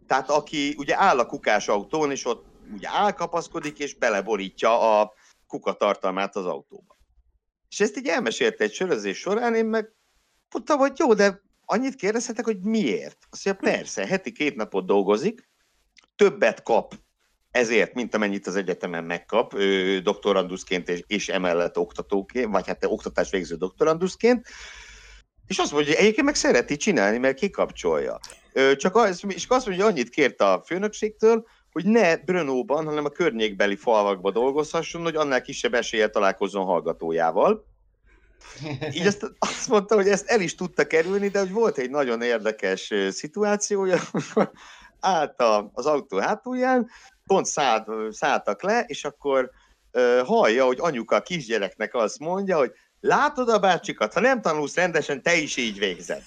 tehát aki ugye áll a kukás autón, és ott ugye állkapaszkodik, és beleborítja a kuka tartalmát az autóba. És ezt így elmesélte egy sörözés során, én meg mondtam, hogy jó, de annyit kérdezhetek, hogy miért? Azt mondja, persze, heti két napot dolgozik, többet kap ezért, mint amennyit az egyetemen megkap, doktoranduszként és, és emellett oktatóként, vagy hát oktatás végző doktoranduszként, és azt mondja, hogy egyébként meg szereti csinálni, mert kikapcsolja. Csak az, és azt mondja, hogy annyit kért a főnökségtől, hogy ne Brnóban, hanem a környékbeli falvakba dolgozhasson, hogy annál kisebb esélye találkozzon hallgatójával. Így azt, azt mondta, hogy ezt el is tudta kerülni, de hogy volt egy nagyon érdekes szituációja, állt az autó hátulján, pont szállt, szálltak le, és akkor uh, hallja, hogy anyuka a kisgyereknek azt mondja, hogy látod a bácsikat, ha nem tanulsz rendesen, te is így végzed.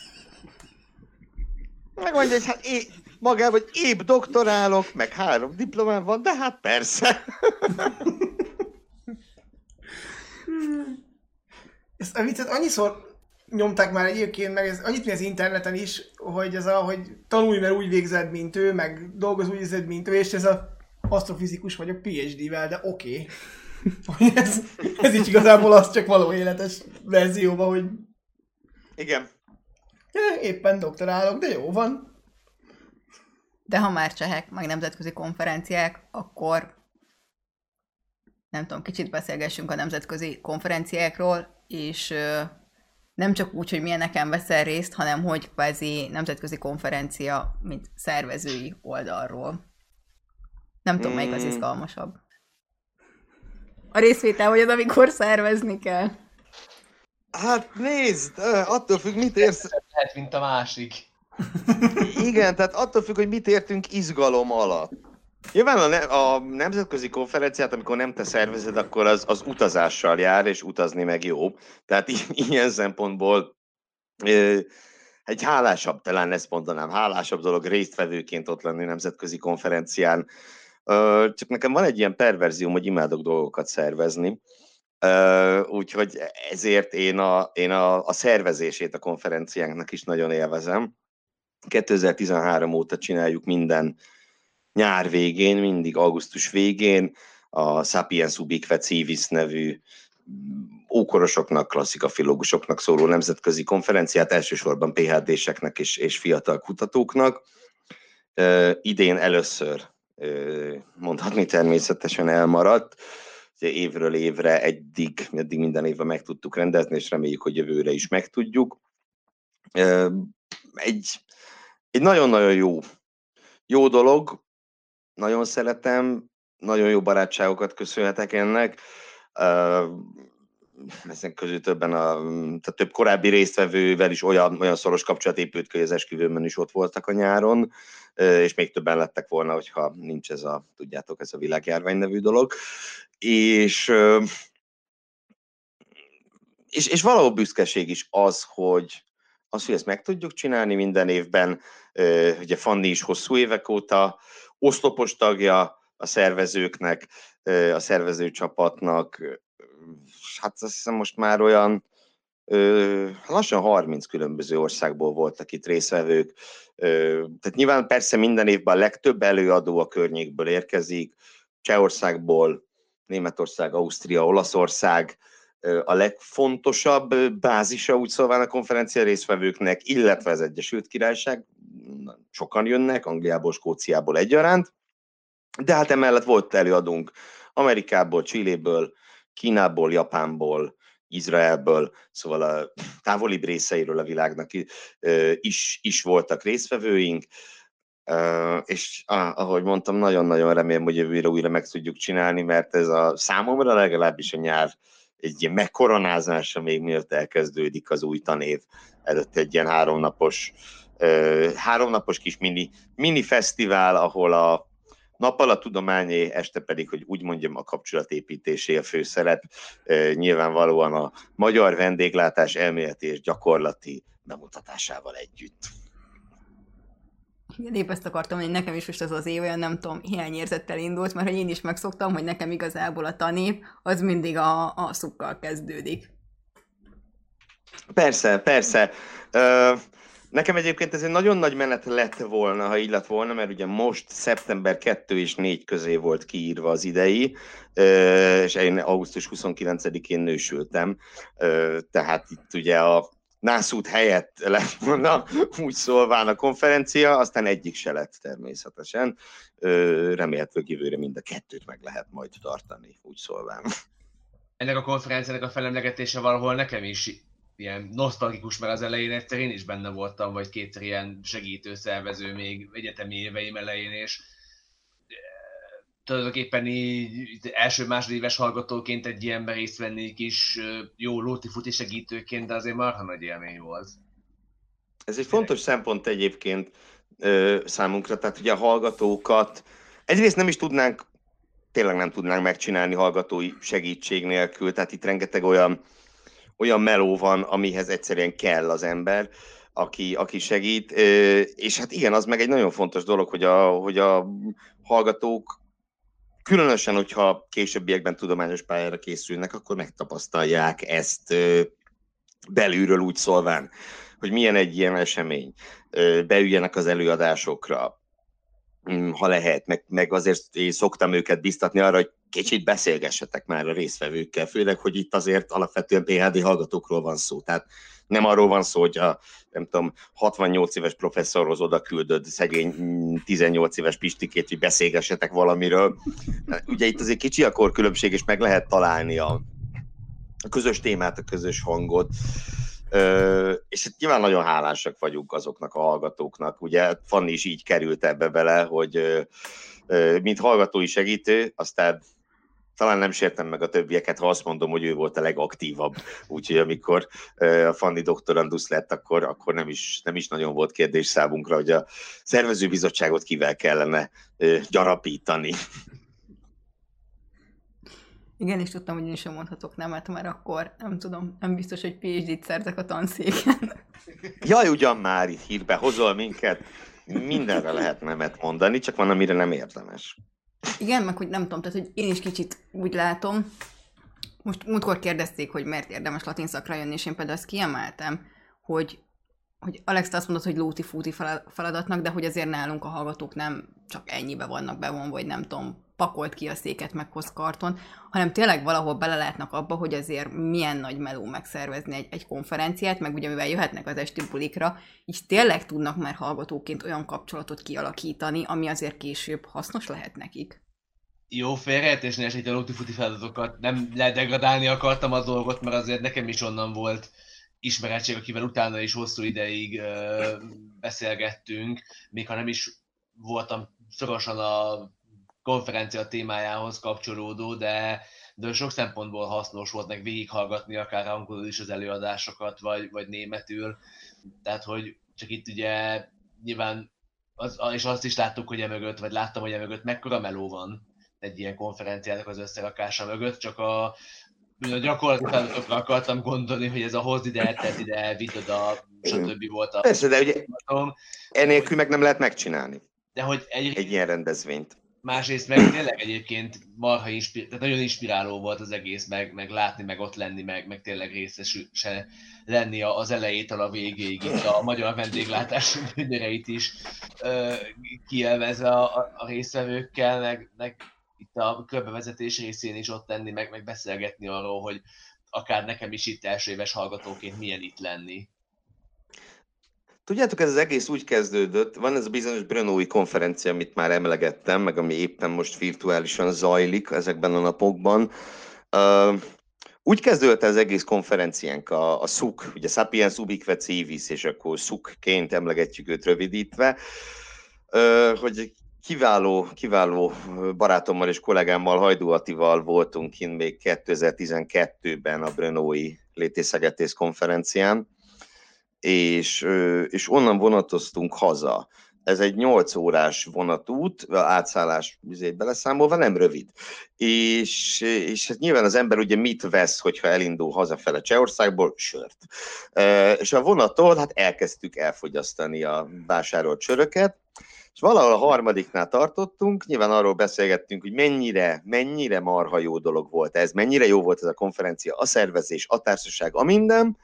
Megmondja, hogy hát é, magában, hogy épp doktorálok, meg három diplomám van, de hát persze. Ezt a viccet annyiszor nyomták már egyébként, meg ez annyit mi az interneten is, hogy ez a, hogy tanulj, mert úgy végzed, mint ő, meg dolgoz úgy végzed, mint ő, és ez a asztrofizikus vagyok PhD-vel, de oké. Okay. ez, ez is igazából az csak való életes verzióban, hogy... Igen. Éppen doktorálok, de jó van. De ha már csehek, meg nemzetközi konferenciák, akkor nem tudom, kicsit beszélgessünk a nemzetközi konferenciákról, és nem csak úgy, hogy milyeneken veszel részt, hanem hogy kvázi nemzetközi konferencia, mint szervezői oldalról. Nem tudom, melyik az mm. izgalmasabb. A részvétel vagy az, amikor szervezni kell? Hát nézd, attól függ, mit érsz... Lehet, mint a másik. Igen, tehát attól függ, hogy mit értünk izgalom alatt. Nyilván a, ne- a nemzetközi konferenciát, amikor nem te szervezed, akkor az, az utazással jár, és utazni meg jó. Tehát i- ilyen szempontból ö, egy hálásabb, talán ezt mondanám, hálásabb dolog résztvevőként ott lenni nemzetközi konferencián. Ö, csak nekem van egy ilyen perverzióm, hogy imádok dolgokat szervezni. Ö, úgyhogy ezért én, a, én a, a szervezését a konferenciánknak is nagyon élvezem. 2013 óta csináljuk minden nyár végén, mindig augusztus végén a Sapiens Ubique Civis nevű ókorosoknak, klasszikafilológusoknak szóló nemzetközi konferenciát, elsősorban PHD-seknek és, és fiatal kutatóknak. Uh, idén először uh, mondhatni természetesen elmaradt, évről évre eddig, eddig minden évben meg tudtuk rendezni, és reméljük, hogy jövőre is meg tudjuk. Uh, egy, egy nagyon-nagyon jó, jó dolog, nagyon szeretem, nagyon jó barátságokat köszönhetek ennek. Ezen közül többen a, tehát több korábbi résztvevővel is olyan, olyan szoros kapcsolat épült hogy az esküvőmön is ott voltak a nyáron, és még többen lettek volna, hogyha nincs ez a, tudjátok, ez a világjárvány nevű dolog. És, és, és valahol büszkeség is az, hogy, az, hogy ezt meg tudjuk csinálni minden évben. Ugye Fanni is hosszú évek óta oszlopos tagja a szervezőknek, a szervezőcsapatnak, hát azt hiszem most már olyan lassan 30 különböző országból voltak itt részvevők. Tehát nyilván persze minden évben a legtöbb előadó a környékből érkezik, Csehországból, Németország, Ausztria, Olaszország, a legfontosabb bázisa úgy szóval a konferencia részvevőknek, illetve az Egyesült Királyság, sokan jönnek, Angliából, Skóciából egyaránt, de hát emellett volt előadunk Amerikából, Csilléből, Kínából, Japánból, Izraelből, szóval a távolibb részeiről a világnak is, is voltak részvevőink, és ahogy mondtam, nagyon-nagyon remélem, hogy jövőre újra meg tudjuk csinálni, mert ez a számomra legalábbis a nyár egy ilyen megkoronázása még mielőtt elkezdődik az új tanév előtt egy ilyen háromnapos háromnapos kis mini, mini fesztivál, ahol a nappal a tudományé, este pedig, hogy úgy mondjam, a kapcsolatépítésé a főszerep. Nyilvánvalóan a magyar vendéglátás elméleti és gyakorlati bemutatásával együtt. Igen, épp ezt akartam, hogy nekem is most az az év olyan, nem tudom, hiányérzettel indult, mert hogy én is megszoktam, hogy nekem igazából a tanép az mindig a, a szukkal kezdődik. Persze, persze. Uh, Nekem egyébként ez egy nagyon nagy menet lett volna, ha így lett volna, mert ugye most szeptember 2 és 4 közé volt kiírva az idei, és én augusztus 29-én nősültem, tehát itt ugye a nászút helyett lett volna úgy szólván a konferencia, aztán egyik se lett természetesen. Remélhetőleg jövőre mind a kettőt meg lehet majd tartani, úgy szólván. Ennek a konferenciának a felemlegetése valahol nekem is ilyen nosztalgikus, mert az elején egyszer én is benne voltam, vagy kétszer ilyen segítő szervező még egyetemi éveim elején, és tulajdonképpen így első éves hallgatóként egy ilyenben részt venni kis jó lóti-futi segítőként, de azért marha nagy élmény volt. Ez egy fontos szempont egyébként ö, számunkra, tehát ugye a hallgatókat egyrészt nem is tudnánk, tényleg nem tudnánk megcsinálni hallgatói segítség nélkül, tehát itt rengeteg olyan olyan meló van, amihez egyszerűen kell az ember, aki, aki segít, és hát igen, az meg egy nagyon fontos dolog, hogy a, hogy a hallgatók különösen, hogyha későbbiekben tudományos pályára készülnek, akkor megtapasztalják ezt belülről úgy szólván, hogy milyen egy ilyen esemény. Beüljenek az előadásokra, mm, ha lehet, meg, meg azért én szoktam őket biztatni arra, hogy kicsit beszélgessetek már a résztvevőkkel, főleg, hogy itt azért alapvetően PHD hallgatókról van szó. Tehát nem arról van szó, hogy a nem tudom, 68 éves professzorhoz oda küldöd szegény 18 éves Pistikét, hogy beszélgessetek valamiről. Ugye itt azért kicsi a különbség, és meg lehet találni a, a közös témát, a közös hangot. Ö, és hát nyilván nagyon hálásak vagyunk azoknak a hallgatóknak. Ugye Fanni is így került ebbe bele, hogy ö, mint hallgatói segítő, aztán talán nem sértem meg a többieket, ha azt mondom, hogy ő volt a legaktívabb. Úgyhogy amikor a Fanni doktorandusz lett, akkor, akkor nem, is, nem is nagyon volt kérdés számunkra, hogy a szervezőbizottságot kivel kellene gyarapítani. Igen, és tudtam, hogy én sem mondhatok nemet, mert akkor nem tudom, nem biztos, hogy PhD-t szerzek a tanszéken. Jaj, ugyan már itt hírbe hozol minket. Mindenre lehet nemet mondani, csak van, amire nem érdemes. Igen, meg hogy nem tudom, tehát hogy én is kicsit úgy látom, most múltkor kérdezték, hogy miért érdemes latin szakra jönni, és én például azt kiemeltem, hogy, hogy Alex te azt mondod, hogy lúti-fúti feladatnak, de hogy azért nálunk a hallgatók nem csak ennyibe vannak bevonva, vagy nem tudom, pakolt ki a széket, meg hoz karton, hanem tényleg valahol belelátnak abba, hogy azért milyen nagy meló megszervezni egy, egy konferenciát, meg ugye mivel jöhetnek az esti bulikra, így tényleg tudnak már hallgatóként olyan kapcsolatot kialakítani, ami azért később hasznos lehet nekik. Jó, félreértés ne egy a futi feladatokat, nem ledegradálni akartam a dolgot, mert azért nekem is onnan volt ismeretség, akivel utána is hosszú ideig ö, beszélgettünk, még ha nem is voltam szorosan a konferencia témájához kapcsolódó, de, de sok szempontból hasznos volt meg végighallgatni akár angolul is az előadásokat, vagy, vagy németül. Tehát, hogy csak itt ugye nyilván, az, és azt is láttuk, hogy emögött, vagy láttam, hogy emögött mekkora meló van egy ilyen konferenciának az összerakása mögött, csak a, a gyakorlatokra akartam gondolni, hogy ez a hozd ide, tedd ide, vidd oda, stb. volt a... Persze, de ugye enélkül meg nem lehet megcsinálni. De hogy egy, egy ilyen rendezvényt másrészt meg tényleg egyébként marha inspir- tehát nagyon inspiráló volt az egész, meg, meg látni, meg ott lenni, meg, meg tényleg részese lenni az elejétől a végéig, itt a magyar vendéglátás bűnöreit is ö, kielvezve a, a részvevőkkel, meg, meg itt a körbevezetés részén is ott lenni, meg, meg beszélgetni arról, hogy akár nekem is itt első éves hallgatóként milyen itt lenni. Tudjátok, ez az egész úgy kezdődött, van ez a bizonyos Brönói konferencia, amit már emlegettem, meg ami éppen most virtuálisan zajlik ezekben a napokban. Úgy kezdődött az egész konferenciánk, a, a SUK, ugye Sapiens Ubique Civis, és akkor SUK-ként emlegetjük őt rövidítve, hogy kiváló, kiváló barátommal és kollégámmal, Hajdú Atival voltunk kint még 2012-ben a Brönói létészegetész konferencián, és, és onnan vonatoztunk haza. Ez egy 8 órás vonatút, átszállás beleszámolva, nem rövid. És, és hát nyilván az ember ugye mit vesz, hogyha elindul hazafele Csehországból? Sört. És a vonattól hát elkezdtük elfogyasztani a vásárolt söröket, és valahol a harmadiknál tartottunk, nyilván arról beszélgettünk, hogy mennyire, mennyire marha jó dolog volt ez, mennyire jó volt ez a konferencia, a szervezés, a társaság, a minden,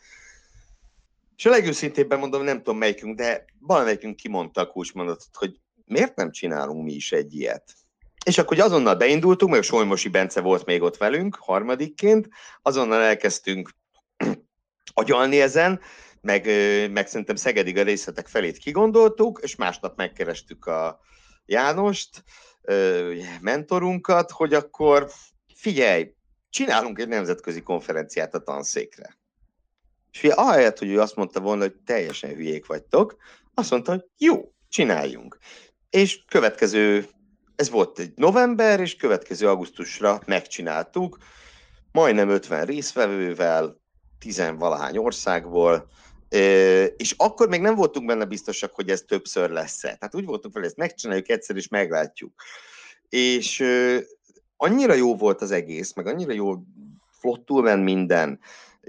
és a legőszintébben mondom, nem tudom melyikünk, de valamelyikünk kimondta a kulcsmondatot, hogy miért nem csinálunk mi is egy ilyet. És akkor hogy azonnal beindultunk, meg a Solymosi Bence volt még ott velünk, harmadikként, azonnal elkezdtünk agyalni ezen, meg, meg szerintem Szegedig a részletek felét kigondoltuk, és másnap megkerestük a Jánost, mentorunkat, hogy akkor figyelj, csinálunk egy nemzetközi konferenciát a tanszékre. És ugye ahelyett, hogy ő azt mondta volna, hogy teljesen hülyék vagytok, azt mondta, hogy jó, csináljunk. És következő, ez volt egy november, és következő augusztusra megcsináltuk, majdnem 50 részvevővel, tizenvalahány országból, és akkor még nem voltunk benne biztosak, hogy ez többször lesz-e. Tehát úgy voltunk hogy ezt megcsináljuk egyszer, és meglátjuk. És annyira jó volt az egész, meg annyira jó flottul ment minden,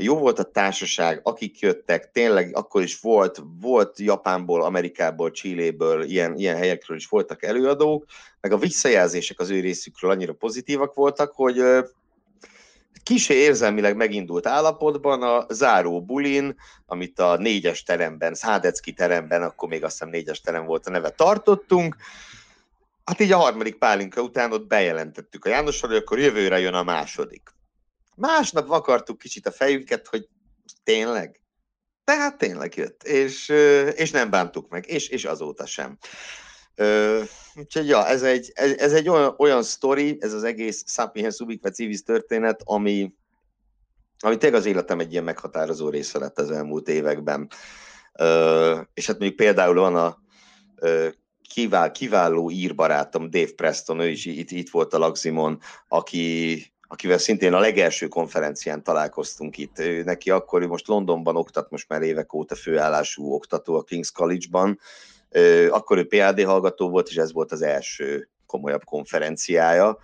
jó volt a társaság, akik jöttek, tényleg akkor is volt, volt Japánból, Amerikából, Csilléből, ilyen, ilyen helyekről is voltak előadók, meg a visszajelzések az ő részükről annyira pozitívak voltak, hogy kisé érzelmileg megindult állapotban a záró bulin, amit a négyes teremben, Szádecki teremben, akkor még azt hiszem négyes terem volt a neve, tartottunk, Hát így a harmadik pálinka után ott bejelentettük a Jánossal, hogy akkor jövőre jön a második. Másnap vakartuk kicsit a fejünket, hogy tényleg? Tehát tényleg jött, és, és nem bántuk meg, és, és azóta sem. Úgyhogy ja, ez egy, ez, egy olyan, olyan sztori, ez az egész Sapiens Ubique Civis történet, ami, ami tényleg az életem egy ilyen meghatározó része lett az elmúlt években. És hát mondjuk például van a kivál, kiváló írbarátom Dave Preston, ő is itt, itt volt a Lagzimon, aki, akivel szintén a legelső konferencián találkoztunk itt. Ő, neki akkor, ő most Londonban oktat, most már évek óta főállású oktató a King's College-ban, akkor ő PhD hallgató volt, és ez volt az első komolyabb konferenciája,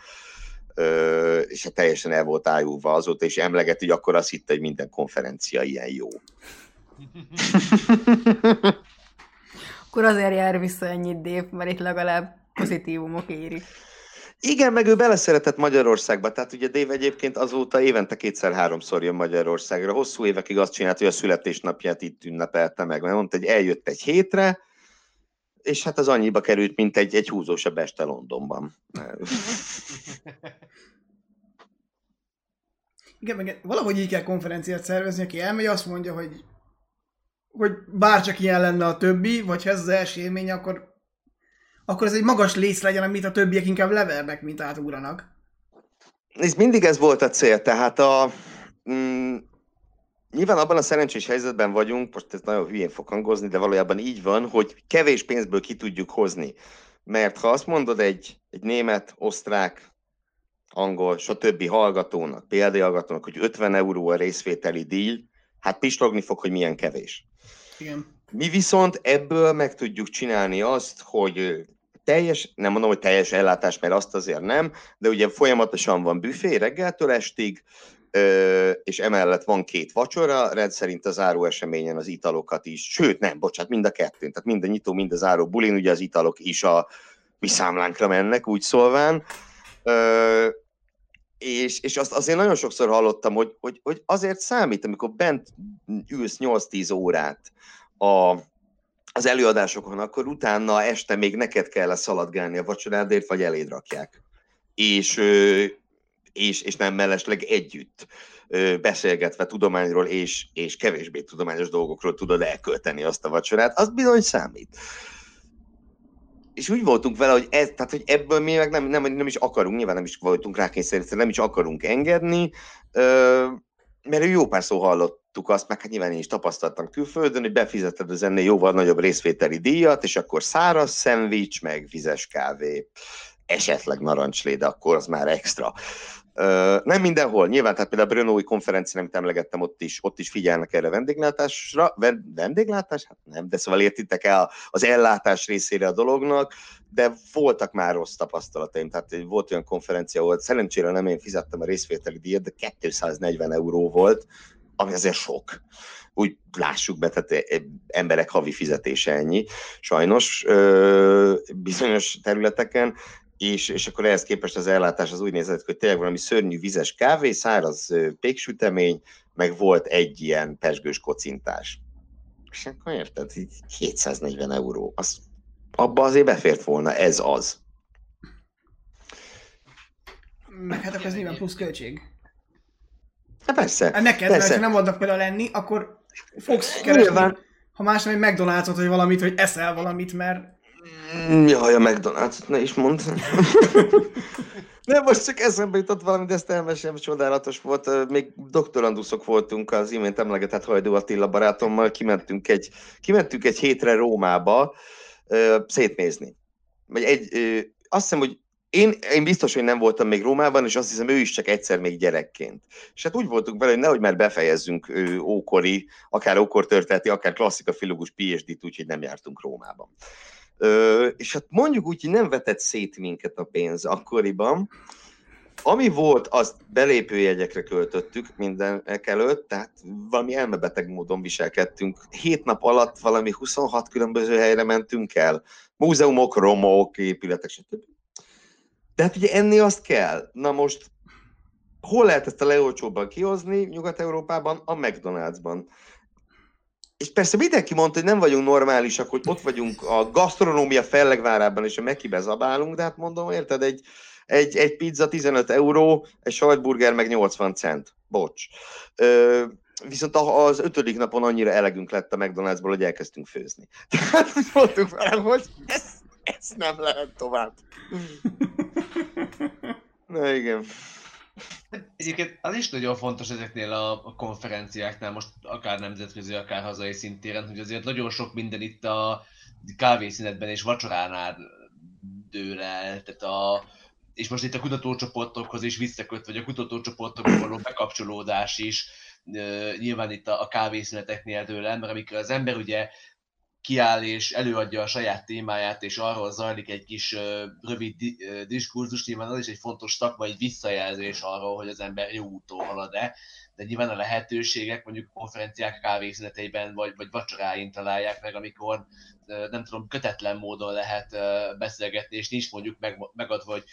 és hát teljesen el volt ájulva azóta, és emleget, hogy akkor azt hitte, hogy minden konferencia ilyen jó. akkor azért jár vissza ennyit Dév, mert itt legalább pozitívumok érik. Igen, meg ő beleszeretett Magyarországba, tehát ugye Dave egyébként azóta évente kétszer-háromszor jön Magyarországra. Hosszú évekig azt csinált, hogy a születésnapját itt ünnepelte meg, mert mondta, hogy eljött egy hétre, és hát az annyiba került, mint egy, egy húzósabb este Londonban. Igen, meg valahogy így kell konferenciát szervezni, aki elmegy, azt mondja, hogy hogy bárcsak ilyen lenne a többi, vagy ha ez az első élmény, akkor, akkor ez egy magas léc legyen, amit a többiek inkább levernek, mint átugranak. Ez mindig ez volt a cél, tehát a, mm, nyilván abban a szerencsés helyzetben vagyunk, most ez nagyon hülyén fog hangozni, de valójában így van, hogy kevés pénzből ki tudjuk hozni. Mert ha azt mondod egy, egy német, osztrák, angol, stb. hallgatónak, hallgatónak, hogy 50 euró a részvételi díj, hát pislogni fog, hogy milyen kevés. Igen. Mi viszont ebből meg tudjuk csinálni azt, hogy teljes, nem mondom, hogy teljes ellátás, mert azt azért nem, de ugye folyamatosan van büfé reggeltől estig, és emellett van két vacsora, rendszerint az záró eseményen az italokat is, sőt nem, bocsánat, mind a kettőn, tehát mind a nyitó, mind a záró bulin, ugye az italok is a mi számlánkra mennek, úgy szólván. És, és azt azért nagyon sokszor hallottam, hogy, hogy, hogy azért számít, amikor bent ülsz 8-10 órát a, az előadásokon, akkor utána este még neked kell szaladgálni a vacsorádért, vagy eléd rakják. És, és, és nem mellesleg együtt beszélgetve tudományról és, és kevésbé tudományos dolgokról tudod elkölteni azt a vacsorát, az bizony számít és úgy voltunk vele, hogy, ez, tehát, hogy ebből mi meg nem, nem, nem is akarunk, nyilván nem is voltunk rákényszerítve, nem is akarunk engedni, mert jó pár szó hallottuk azt, meg hát nyilván én is tapasztaltam külföldön, hogy befizeted az ennél jóval nagyobb részvételi díjat, és akkor száraz szendvics, meg vizes kávé, esetleg narancsléd, akkor az már extra. Nem mindenhol, nyilván, tehát például a Brnói konferencián, amit emlegettem, ott is, ott is figyelnek erre vendéglátásra. Vendéglátás? Hát nem, de szóval értitek el az ellátás részére a dolognak, de voltak már rossz tapasztalataim. Tehát volt olyan konferencia, ahol szerencsére nem én fizettem a részvételi díjat, de 240 euró volt, ami azért sok. Úgy lássuk be, tehát emberek havi fizetése ennyi, sajnos bizonyos területeken, és, és akkor ehhez képest az ellátás az úgy nézett, hogy tényleg valami szörnyű vizes kávé, száraz péksütemény, meg volt egy ilyen pesgős kocintás. És akkor érted, 740 euró. Az, abba azért befért volna, ez az. Meg hát akkor ez nyilván plusz költség. Hát persze. Hát neked, persze. mert ha nem adnak például lenni, akkor fogsz keresni, Nyilván. ha más nem egy mcdonalds vagy valamit, hogy eszel valamit, mert Mm, jaj, a McDonald's, ne is mondd. Nem, most csak eszembe jutott valami, de ezt elmesem, csodálatos volt. Még doktoranduszok voltunk az imént emlegetett Hajdó Attila barátommal, kimentünk egy, kimentünk egy hétre Rómába szétnézni. Vagy egy, uh, azt hiszem, hogy én, én biztos, hogy nem voltam még Rómában, és azt hiszem, ő is csak egyszer még gyerekként. És hát úgy voltunk vele, hogy nehogy már befejezzünk ő, ókori, akár ókortörténeti, akár klasszika filológus PhD-t, úgyhogy nem jártunk Rómában. Ö, és hát mondjuk úgy, hogy nem vetett szét minket a pénz akkoriban. Ami volt, azt belépőjegyekre költöttük mindenek előtt, tehát valami elmebeteg módon viselkedtünk. Hét nap alatt valami 26 különböző helyre mentünk el. Múzeumok, romok, épületek, stb. De hát ugye enni azt kell. Na most hol lehet ezt a legolcsóbban kihozni Nyugat-Európában? A McDonald'sban és persze mindenki mondta, hogy nem vagyunk normálisak, hogy ott vagyunk a gasztronómia fellegvárában, és a Mekibe zabálunk, de hát mondom, érted, egy, egy, egy pizza 15 euró, egy sajtburger meg 80 cent. Bocs. Ö, viszont az ötödik napon annyira elegünk lett a McDonald'sból, hogy elkezdtünk főzni. Tehát mondtuk vele, hogy ez, ez nem lehet tovább. Na igen. Egyébként az is nagyon fontos ezeknél a, konferenciáknál, most akár nemzetközi, akár hazai szintéren, hogy azért nagyon sok minden itt a kávészínetben és vacsoránál dől el, tehát a, és most itt a kutatócsoportokhoz is visszaköt, vagy a kutatócsoportokhoz való bekapcsolódás is, nyilván itt a, a kávészüneteknél dől el, mert amikor az ember ugye kiáll és előadja a saját témáját, és arról zajlik egy kis rövid di- diskurzus, nyilván az is egy fontos szakmai visszajelzés arról, hogy az ember jó úton halad-e, de nyilván a lehetőségek mondjuk konferenciák kávészüneteiben vagy, vagy vacsoráin találják meg, amikor nem tudom, kötetlen módon lehet beszélgetni, és nincs mondjuk meg, megadva, hogy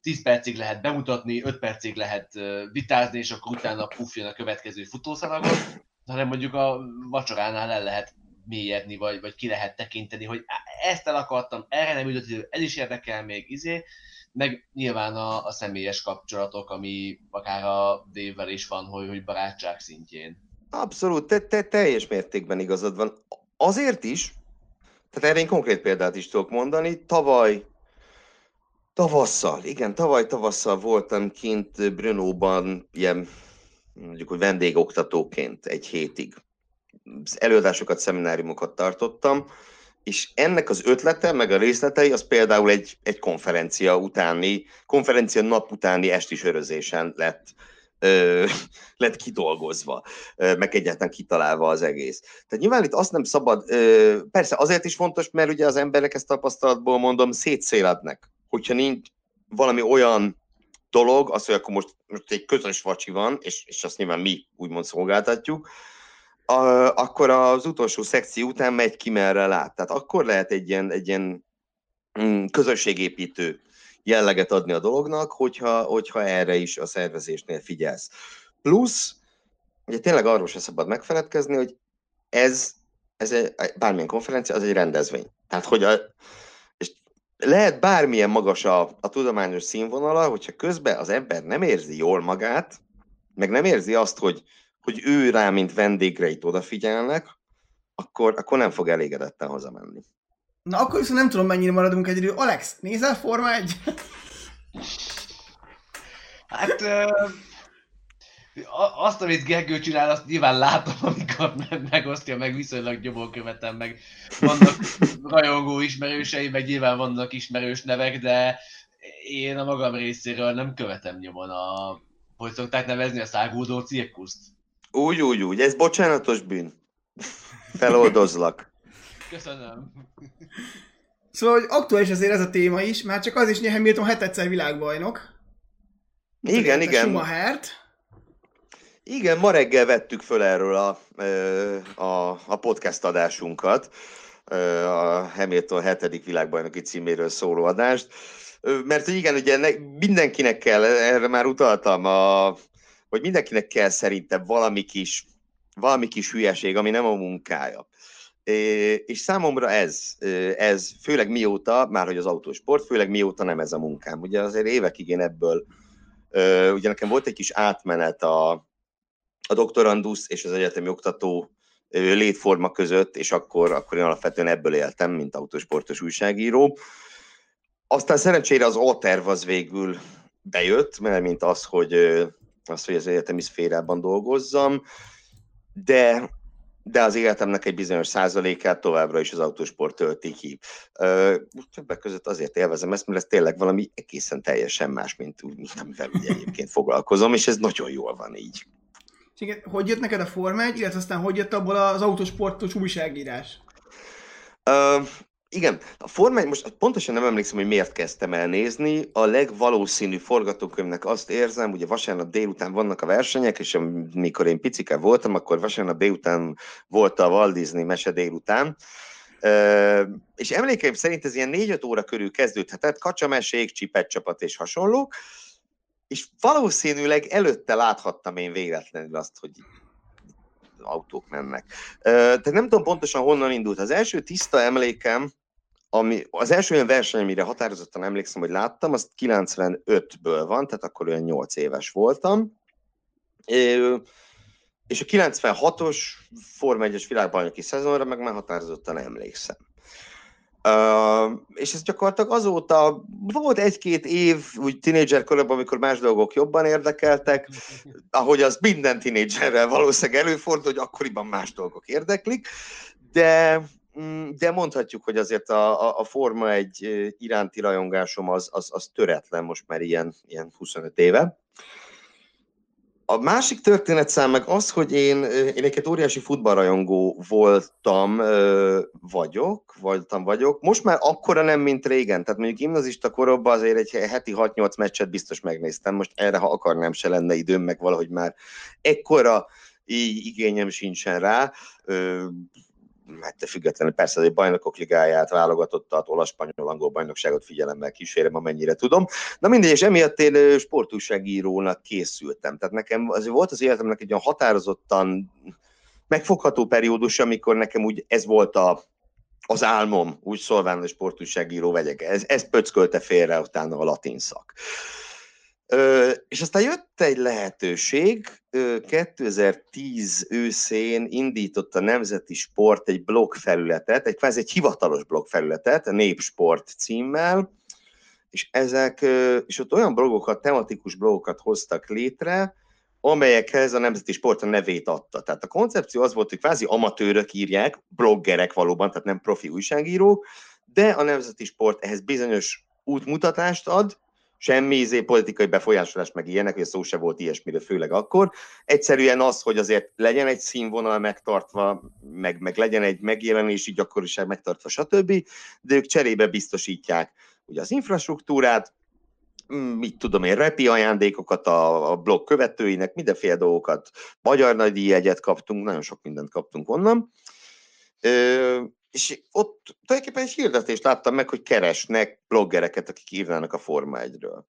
10 percig lehet bemutatni, 5 percig lehet vitázni, és akkor utána puffjon a következő futószalagot, hanem mondjuk a vacsoránál el lehet mélyedni, vagy, vagy ki lehet tekinteni, hogy ezt el akartam, erre nem jutott ez is érdekel még, izé, meg nyilván a, a személyes kapcsolatok, ami akár a dévvel is van, hogy, hogy barátság szintjén. Abszolút, te, te teljes mértékben igazad van. Azért is, tehát erre én konkrét példát is tudok mondani, tavaly Tavasszal, igen, tavaly tavasszal voltam kint Brunóban, ilyen mondjuk, hogy vendégoktatóként egy hétig. Előadásokat, szemináriumokat tartottam, és ennek az ötlete, meg a részletei, az például egy, egy konferencia utáni, konferencia nap utáni esti sörözésen lett, ö, lett kidolgozva, ö, meg egyáltalán kitalálva az egész. Tehát nyilván itt azt nem szabad, ö, persze azért is fontos, mert ugye az emberek ezt tapasztalatból mondom, szétszélednek hogyha nincs valami olyan dolog, az, hogy akkor most, most egy közös vacsi van, és, és azt nyilván mi úgymond szolgáltatjuk, a, akkor az utolsó szekció után megy ki merre lát. Tehát akkor lehet egy ilyen, egy ilyen mm, közösségépítő jelleget adni a dolognak, hogyha, hogyha erre is a szervezésnél figyelsz. Plusz, ugye tényleg arról sem szabad megfeledkezni, hogy ez, ez egy, bármilyen konferencia, az egy rendezvény. Tehát, hogy a, lehet bármilyen magas a, a tudományos színvonala, hogyha közben az ember nem érzi jól magát, meg nem érzi azt, hogy, hogy ő rá, mint vendégre itt odafigyelnek, akkor, akkor nem fog elégedetten hazamenni. Na akkor viszont nem tudom, mennyire maradunk egyedül. Alex, nézel Forma 1? Hát azt, amit Gergő csinál, azt nyilván látom, amikor megosztja, meg viszonylag nyomon követem, meg vannak rajongó ismerősei, meg nyilván vannak ismerős nevek, de én a magam részéről nem követem nyomon a, hogy szokták nevezni, a szágúdó cirkuszt. Úgy, úgy, úgy, ez bocsánatos bűn. Feloldozlak. Köszönöm. Szóval, hogy aktuális azért ez a téma is, már csak az is, hogy Hamilton hetedszer világbajnok. Igen, igen. Schumachert. Igen, ma reggel vettük föl erről a, a, a podcast adásunkat, a Hamilton 7. világbajnoki címéről szóló adást, mert igen, ugye mindenkinek kell, erre már utaltam, a, hogy mindenkinek kell szerintem valami kis, valami kis hülyeség, ami nem a munkája. És számomra ez, ez főleg mióta, már hogy az autósport, főleg mióta nem ez a munkám. Ugye azért évekig én ebből, ugye nekem volt egy kis átmenet a, a doktorandusz és az egyetemi oktató létforma között, és akkor, akkor én alapvetően ebből éltem, mint autósportos újságíró. Aztán szerencsére az A-terv az végül bejött, mert mint az, hogy, az, hogy az egyetemi szférában dolgozzam, de, de az életemnek egy bizonyos százalékát továbbra is az autósport tölti ki. Többek között azért élvezem ezt, mert ez tényleg valami egészen teljesen más, mint, mint amivel ugye egyébként foglalkozom, és ez nagyon jól van így. És igen, hogy jött neked a Forma 1, illetve aztán hogy jött abból az autósportos újságírás? Uh, igen, a Forma 1, most pontosan nem emlékszem, hogy miért kezdtem el nézni. A legvalószínű forgatókönyvnek azt érzem, ugye vasárnap délután vannak a versenyek, és amikor én picike voltam, akkor vasárnap délután volt a Walt Disney mese délután. És emlékeim szerint ez ilyen 4-5 óra körül kezdődhetett, kacsamesék, csipet csapat és hasonlók és valószínűleg előtte láthattam én véletlenül azt, hogy autók mennek. Tehát nem tudom pontosan honnan indult. Az első tiszta emlékem, ami, az első olyan verseny, amire határozottan emlékszem, hogy láttam, az 95-ből van, tehát akkor olyan 8 éves voltam. És a 96-os Form 1-es világbajnoki szezonra meg már határozottan emlékszem. És ez gyakorlatilag azóta volt egy-két év úgy tínédzser koromban, amikor más dolgok jobban érdekeltek, ahogy az minden tínédzserrel valószínűleg előfordul, hogy akkoriban más dolgok érdeklik, de, mm, de mondhatjuk, hogy azért a, a, a Forma egy iránti rajongásom az, az, az töretlen most már ilyen, ilyen 25 éve. A másik történetszám meg az, hogy én, én egy óriási futballrajongó voltam, vagyok, voltam, vagyok. Most már akkora nem, mint régen. Tehát mondjuk gimnazista koromban azért egy heti 6-8 meccset biztos megnéztem. Most erre, ha akarnám, se lenne időm, meg valahogy már ekkora igényem sincsen rá hát függetlenül persze egy bajnokok ligáját, válogatottat, olasz, spanyol, angol bajnokságot figyelemmel kísérem, amennyire tudom. Na mindegy, és emiatt én sportúságírónak készültem. Tehát nekem azért volt az életemnek egy olyan határozottan megfogható periódus, amikor nekem úgy ez volt a, az álmom, úgy szólván, hogy sportúságíró vegyek. Ez, ez pöckölte félre utána a latin szak. És aztán jött egy lehetőség, ö, 2010 őszén indított a Nemzeti Sport egy blog felületet, egy kvázi egy hivatalos blog felületet, a Népsport címmel, és ezek, és ott olyan blogokat, tematikus blogokat hoztak létre, amelyekhez a Nemzeti Sport a nevét adta. Tehát a koncepció az volt, hogy kvázi amatőrök írják, bloggerek valóban, tehát nem profi újságírók, de a Nemzeti Sport ehhez bizonyos útmutatást ad, semmi izé, politikai befolyásolás meg ilyenek, hogy szó se volt ilyesmire, főleg akkor. Egyszerűen az, hogy azért legyen egy színvonal megtartva, meg, meg legyen egy megjelenési gyakoriság megtartva, stb. De ők cserébe biztosítják ugye az infrastruktúrát, mit tudom én, repi ajándékokat a, a blog követőinek, mindenféle dolgokat. Magyar nagy egyet kaptunk, nagyon sok mindent kaptunk onnan. És ott tulajdonképpen egy hirdetést láttam meg, hogy keresnek bloggereket, akik írnának a Forma 1-ről.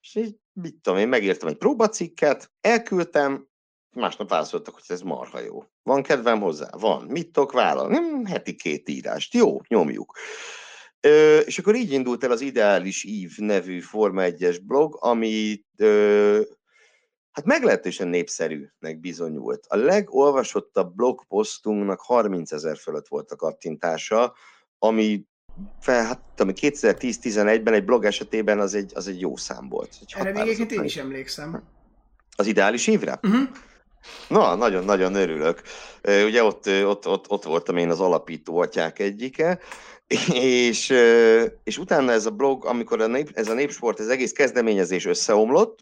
És így, mit tudom én, megírtam egy próbacikket, elküldtem, másnap válaszoltak, hogy ez marha jó. Van kedvem hozzá? Van. Mit tudok vállalni? Nem, heti két írást. Jó, nyomjuk. Ö, és akkor így indult el az Ideális Ív nevű Forma 1-es blog, ami ö, hát meglehetősen népszerűnek bizonyult. A legolvasottabb blogposztunknak 30 ezer fölött volt a kattintása, ami fel, hát, ami 2010-11-ben egy blog esetében az egy, az egy jó szám volt. Egy Erre még egyébként én is emlékszem. Az ideális évre? Uh-huh. Na, nagyon-nagyon örülök. Ugye ott, ott, ott, ott voltam én az alapító atyák egyike, és, és utána ez a blog, amikor a nép, ez a népsport, ez egész kezdeményezés összeomlott,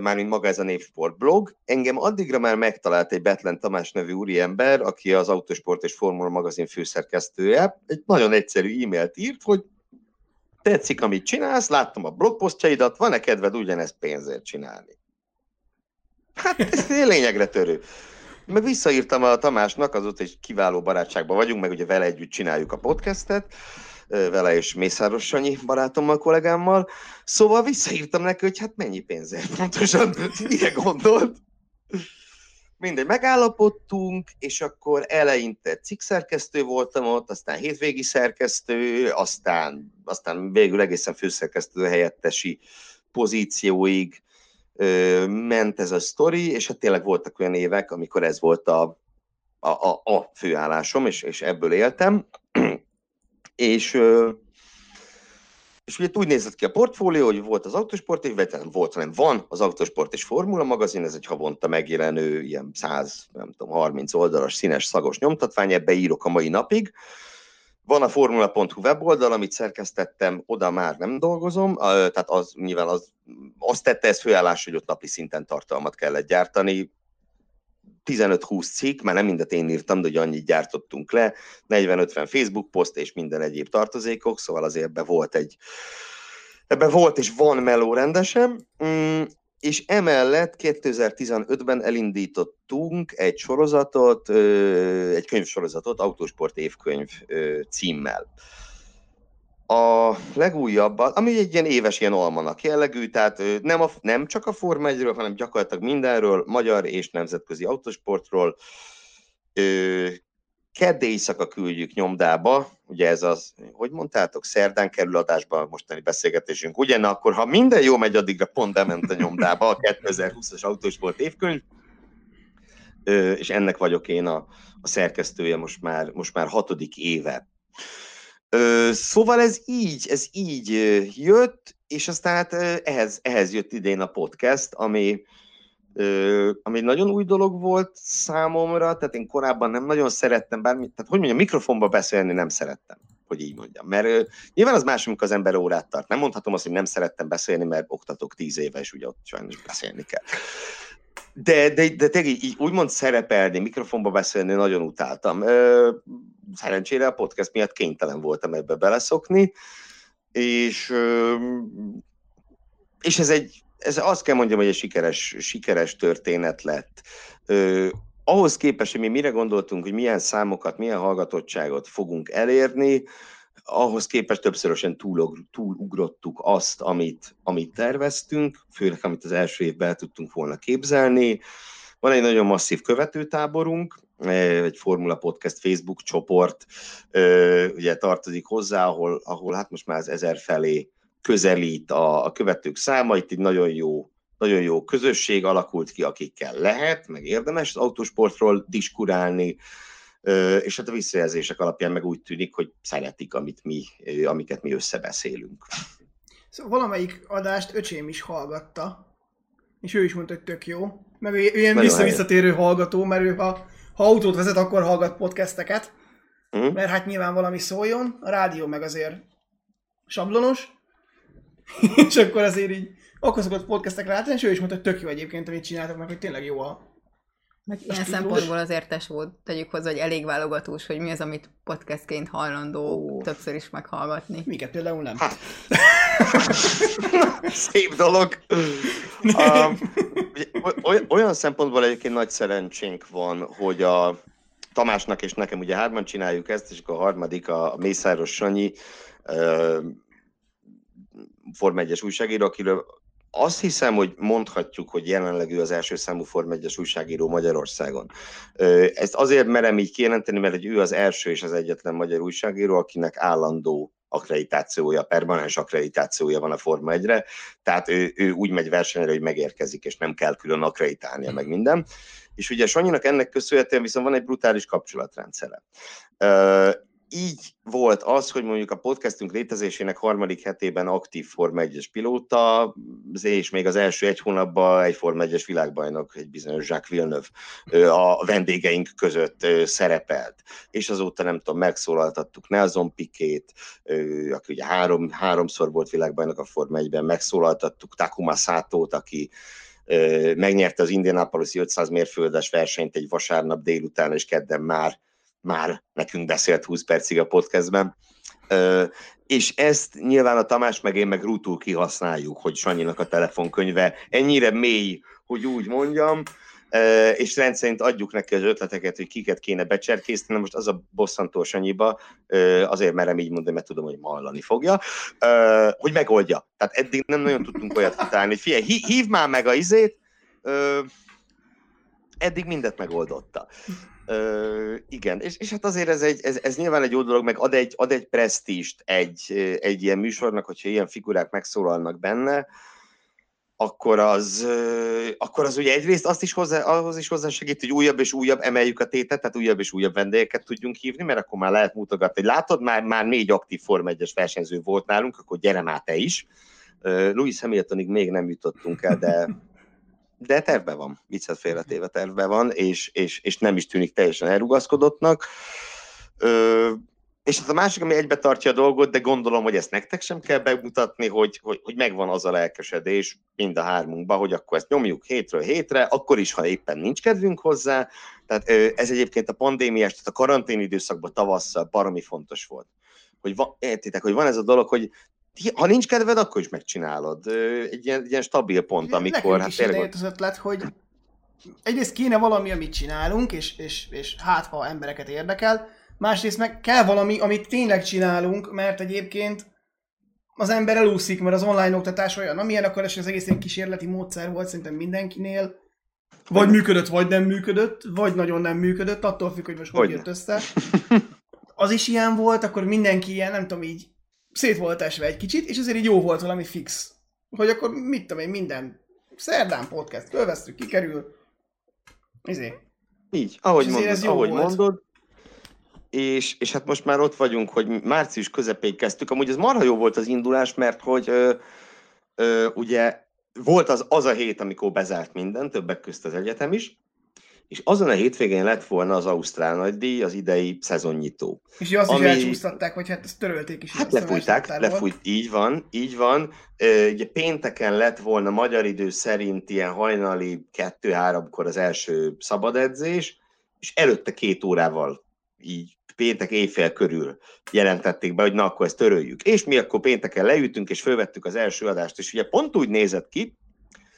mármint maga ez a Népsport blog. Engem addigra már megtalált egy Betlen Tamás nevű úriember, aki az Autosport és Formula magazin főszerkesztője. Egy nagyon egyszerű e-mailt írt, hogy tetszik, amit csinálsz, láttam a blogposztjaidat, van-e kedved ugyanezt pénzért csinálni? Hát ez lényegre törő. Meg visszaírtam a Tamásnak, azóta egy kiváló barátságban vagyunk, meg ugye vele együtt csináljuk a podcastet, vele és Mészáros Sanyi barátommal, kollégámmal. Szóval visszaírtam neki, hogy hát mennyi pénzért pontosan, mire gondolt. Mindegy, megállapodtunk, és akkor eleinte cikkszerkesztő voltam ott, aztán hétvégi szerkesztő, aztán, aztán végül egészen főszerkesztő helyettesi pozícióig ö, ment ez a sztori, és hát tényleg voltak olyan évek, amikor ez volt a, a, a, a főállásom, és, és ebből éltem és, és ugye úgy nézett ki a portfólió, hogy volt az autosport, és nem volt, hanem van az autosport és formula magazin, ez egy havonta megjelenő, ilyen 100, nem tudom, 30 oldalas színes szagos nyomtatvány, ebbe írok a mai napig. Van a formula.hu weboldal, amit szerkesztettem, oda már nem dolgozom, tehát az nyilván az, azt tette ez főállás, hogy ott napi szinten tartalmat kellett gyártani, 15-20 cikk, már nem mindet én írtam, de hogy annyit gyártottunk le, 40-50 Facebook poszt és minden egyéb tartozékok, szóval azért ebbe volt egy, ebbe volt és van meló rendesen, mm, és emellett 2015-ben elindítottunk egy sorozatot, egy könyvsorozatot, Autósport évkönyv címmel. A legújabb, ami egy ilyen éves ilyen almanak jellegű, tehát nem, a, nem csak a Forma 1 hanem gyakorlatilag mindenről, magyar és nemzetközi autosportról. Kedd éjszaka küldjük nyomdába, ugye ez az, hogy mondtátok, szerdán kerül adásba a mostani beszélgetésünk, ugye? Na akkor, ha minden jó megy, addigra pont bement a nyomdába a 2020-as autósport évkönyv, és ennek vagyok én a, a szerkesztője most már, most már hatodik éve. Szóval ez így, ez így jött, és aztán hát ehhez, ehhez jött idén a podcast, ami, ami nagyon új dolog volt számomra, tehát én korábban nem nagyon szerettem bármit, tehát hogy mondjam, mikrofonba beszélni nem szerettem, hogy így mondjam. Mert nyilván az más, amikor az ember órát tart. Nem mondhatom azt, hogy nem szerettem beszélni, mert oktatok tíz éve, és ugye ott sajnos beszélni kell. De, de, de tényleg így, úgymond szerepelni, mikrofonba beszélni nagyon utáltam. Szerencsére a podcast miatt kénytelen voltam ebbe beleszokni, és, és ez egy, ez azt kell mondjam, hogy egy sikeres, sikeres történet lett. Ahhoz képest, hogy mi mire gondoltunk, hogy milyen számokat, milyen hallgatottságot fogunk elérni, ahhoz képest többszörösen túlog, túlugrottuk azt, amit, amit terveztünk, főleg amit az első évben el tudtunk volna képzelni. Van egy nagyon masszív követőtáborunk, egy Formula Podcast Facebook csoport, ugye tartozik hozzá, ahol, ahol hát most már az ezer felé közelít a, a követők száma, itt egy nagyon jó, nagyon jó közösség alakult ki, akikkel lehet, meg érdemes az autósportról diskurálni, és hát a visszajelzések alapján meg úgy tűnik, hogy szeretik, amit mi, amiket mi összebeszélünk. Szóval valamelyik adást öcsém is hallgatta, és ő is mondta, hogy tök jó. Meg ő ilyen visszavisszatérő hallgató, mert ő ha, ha autót vezet, akkor hallgat podcasteket. Uh-huh. Mert hát nyilván valami szóljon, a rádió meg azért sablonos, és akkor azért így akkor szokott podcastekre látni, és ő is mondta, hogy tök jó egyébként, amit csináltak, meg hogy tényleg jó a, meg ilyen szempontból az értes volt, tegyük hozzá, hogy elég válogatós, hogy mi az, amit podcastként hajlandó oh. többször is meghallgatni. Miket például nem. Szép dolog. Um, olyan szempontból egyébként nagy szerencsénk van, hogy a Tamásnak és nekem ugye hárman csináljuk ezt, és akkor a harmadik a Mészáros Sanyi, Form 1-es újságíró, akiről azt hiszem, hogy mondhatjuk, hogy jelenleg ő az első számú Form 1 újságíró Magyarországon. Ezt azért merem így kijelenteni, mert hogy ő az első és az egyetlen magyar újságíró, akinek állandó akkreditációja, permanens akkreditációja van a Forma 1-re, tehát ő, ő úgy megy versenyre, hogy megérkezik, és nem kell külön akkreditálnia, meg minden. És ugye Sanyinak ennek köszönhetően viszont van egy brutális kapcsolatrendszere így volt az, hogy mondjuk a podcastünk létezésének harmadik hetében aktív Forma 1-es pilóta, és még az első egy hónapban egy Forma 1-es világbajnok, egy bizonyos Jacques Villeneuve a vendégeink között szerepelt. És azóta nem tudom, megszólaltattuk Nelson Pikét, aki ugye három, háromszor volt világbajnok a Forma 1-ben, megszólaltattuk Takuma Szátót, aki megnyerte az Indianapolis 500 mérföldes versenyt egy vasárnap délután, és kedden már már nekünk beszélt 20 percig a podcastben. És ezt nyilván a Tamás meg én meg rútul kihasználjuk, hogy Sanyinak a telefonkönyve ennyire mély, hogy úgy mondjam, és rendszerint adjuk neki az ötleteket, hogy kiket kéne becserkészni, most az a bosszantó Sanyiba, azért merem így mondani, mert tudom, hogy mallani fogja, hogy megoldja. Tehát eddig nem nagyon tudtunk olyat kitálni, hogy figyelj, hív már meg a izét, eddig mindent megoldotta. Ö, igen, és, és hát azért ez, egy, ez, ez nyilván egy jó dolog, meg ad egy, ad egy presztíst egy, egy ilyen műsornak, hogyha ilyen figurák megszólalnak benne, akkor az, akkor az ugye egyrészt azt is hozzá, ahhoz is hozzá segít, hogy újabb és újabb emeljük a tétet, tehát újabb és újabb vendégeket tudjunk hívni, mert akkor már lehet mutogatni, hogy látod, már, már négy aktív Form 1 versenyző volt nálunk, akkor gyere már te is. Louis Hamiltonig még nem jutottunk el, de de tervben van, viccet félretéve tervben van, és, és, és nem is tűnik teljesen elrugaszkodottnak. Ö, és hát a másik, ami egybe tartja a dolgot, de gondolom, hogy ezt nektek sem kell bemutatni, hogy, hogy, hogy megvan az a lelkesedés mind a hármunkban, hogy akkor ezt nyomjuk hétről hétre, akkor is, ha éppen nincs kedvünk hozzá. Tehát ez egyébként a pandémiás, tehát a karantén időszakban tavasszal baromi fontos volt. Hogy van, értitek, hogy van ez a dolog, hogy ha nincs kedved, akkor is megcsinálod. Egy ilyen, egy ilyen stabil pont, amikor... Nekünk hát is tényleg... az ötlet, hogy egyrészt kéne valami, amit csinálunk, és, és, és hát ha embereket érdekel, másrészt meg kell valami, amit tényleg csinálunk, mert egyébként az ember elúszik, mert az online oktatás olyan, amilyen, akkor ez az egész egy kísérleti módszer volt szerintem mindenkinél. Vagy működött, vagy nem működött, vagy nagyon nem működött, attól függ, hogy most hogy Hogyne. jött össze. Az is ilyen volt, akkor mindenki ilyen, nem tudom, így szét volt esve egy kicsit, és azért így jó volt valami fix. Hogy akkor mit tudom én, minden szerdán podcast, fölvesztük, kikerül. Izé. Így, ahogy, És mondod, ez jó ahogy volt. mondod. És, és hát most már ott vagyunk, hogy március közepén kezdtük. Amúgy ez marha jó volt az indulás, mert hogy ö, ö, ugye volt az, az a hét, amikor bezárt minden, többek közt az egyetem is, és azon a hétvégén lett volna az Ausztrál nagydíj, az idei szezonnyitó. És azt is Ami- elcsúsztatták, vagy hát ezt törölték is. Hát lefújták, lefújt, így van, így van. Ugye pénteken lett volna magyar idő szerint ilyen hajnali 2-3-kor az első szabadedzés, és előtte két órával így péntek éjfél körül jelentették be, hogy na akkor ezt töröljük. És mi akkor pénteken leütünk, és fölvettük az első adást, és ugye pont úgy nézett ki,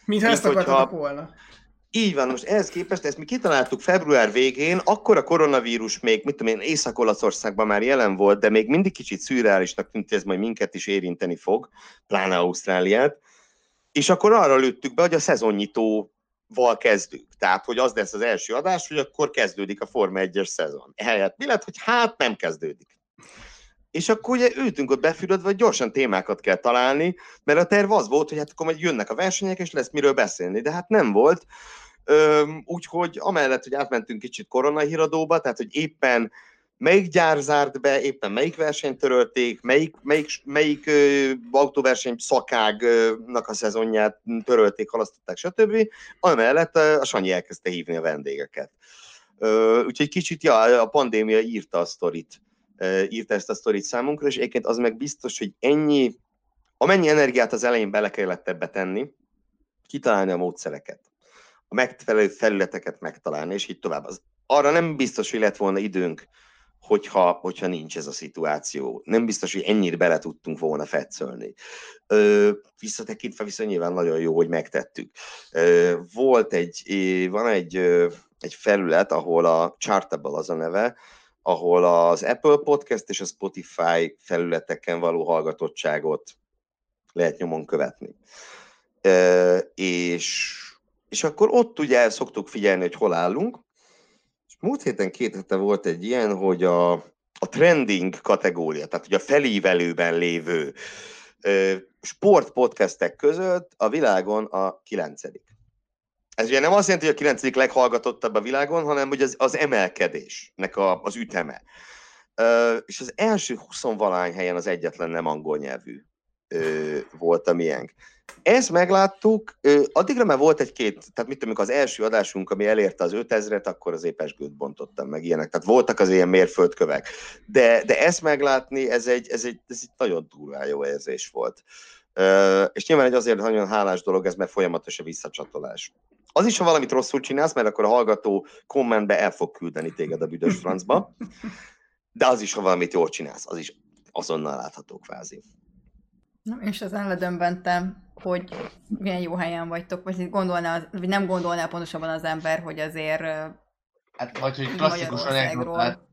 Mintha Mint ezt akartatok volna. Így van, most ehhez képest ezt mi kitaláltuk február végén, akkor a koronavírus még, mit tudom én, Észak-Olaszországban már jelen volt, de még mindig kicsit szürreálisnak tűnt, ez majd minket is érinteni fog, pláne Ausztráliát. És akkor arra lőttük be, hogy a szezonnyitóval kezdünk. Tehát, hogy az lesz az első adás, hogy akkor kezdődik a Forma 1-es szezon. Ehelyett mi lett, hogy hát nem kezdődik. És akkor ugye ültünk ott befürödve, hogy gyorsan témákat kell találni, mert a terv az volt, hogy hát akkor majd jönnek a versenyek, és lesz miről beszélni, de hát nem volt. Úgyhogy amellett, hogy átmentünk kicsit koronahíradóba, tehát hogy éppen melyik gyár zárt be, éppen melyik versenyt törölték, melyik, melyik, melyik ö, autóverseny szakágnak a szezonját törölték, halasztották, stb. Amellett a Sanyi elkezdte hívni a vendégeket. Ö, úgyhogy kicsit ja, a pandémia írta a sztorit, írta ezt a sztorit számunkra, és egyébként az meg biztos, hogy ennyi, amennyi energiát az elején bele kellett ebbe tenni, kitalálni a módszereket, a megfelelő felületeket megtalálni, és így tovább. Az, arra nem biztos, hogy lett volna időnk, hogyha, hogyha nincs ez a szituáció. Nem biztos, hogy ennyire bele tudtunk volna fetszölni. Ö, visszatekintve viszont nyilván nagyon jó, hogy megtettük. Ö, volt egy, van egy, egy felület, ahol a Chartable az a neve, ahol az Apple Podcast és a Spotify felületeken való hallgatottságot lehet nyomon követni. Ö, és, és akkor ott ugye szoktuk figyelni, hogy hol állunk, és múlt héten, két hete volt egy ilyen, hogy a, a trending kategória, tehát hogy a felívelőben lévő sportpodcastek között a világon a kilencedik. Ez ugye nem azt jelenti, hogy a kilencedik leghallgatottabb a világon, hanem hogy az, az emelkedésnek a, az üteme. Ö, és az első 20 valány helyen az egyetlen nem angol nyelvű ö, volt a miénk. Ezt megláttuk, ö, addigra már volt egy-két, tehát mit tudom, az első adásunk, ami elérte az 5000-et, akkor az épesgőt bontottam meg ilyenek. Tehát voltak az ilyen mérföldkövek. De, de ezt meglátni, ez egy, ez egy, ez egy nagyon durván jó érzés volt. Ö, és nyilván egy azért nagyon hálás dolog ez, mert folyamatos a visszacsatolás. Az is, ha valamit rosszul csinálsz, mert akkor a hallgató kommentbe el fog küldeni téged a büdös francba, de az is, ha valamit jól csinálsz, az is azonnal látható kvázi. Na, és az elledömbentem, hogy milyen jó helyen vagytok, vagy gondolná, vagy nem gondolná pontosabban az ember, hogy azért Hát vagy, hogy klasszikus Magyarországról.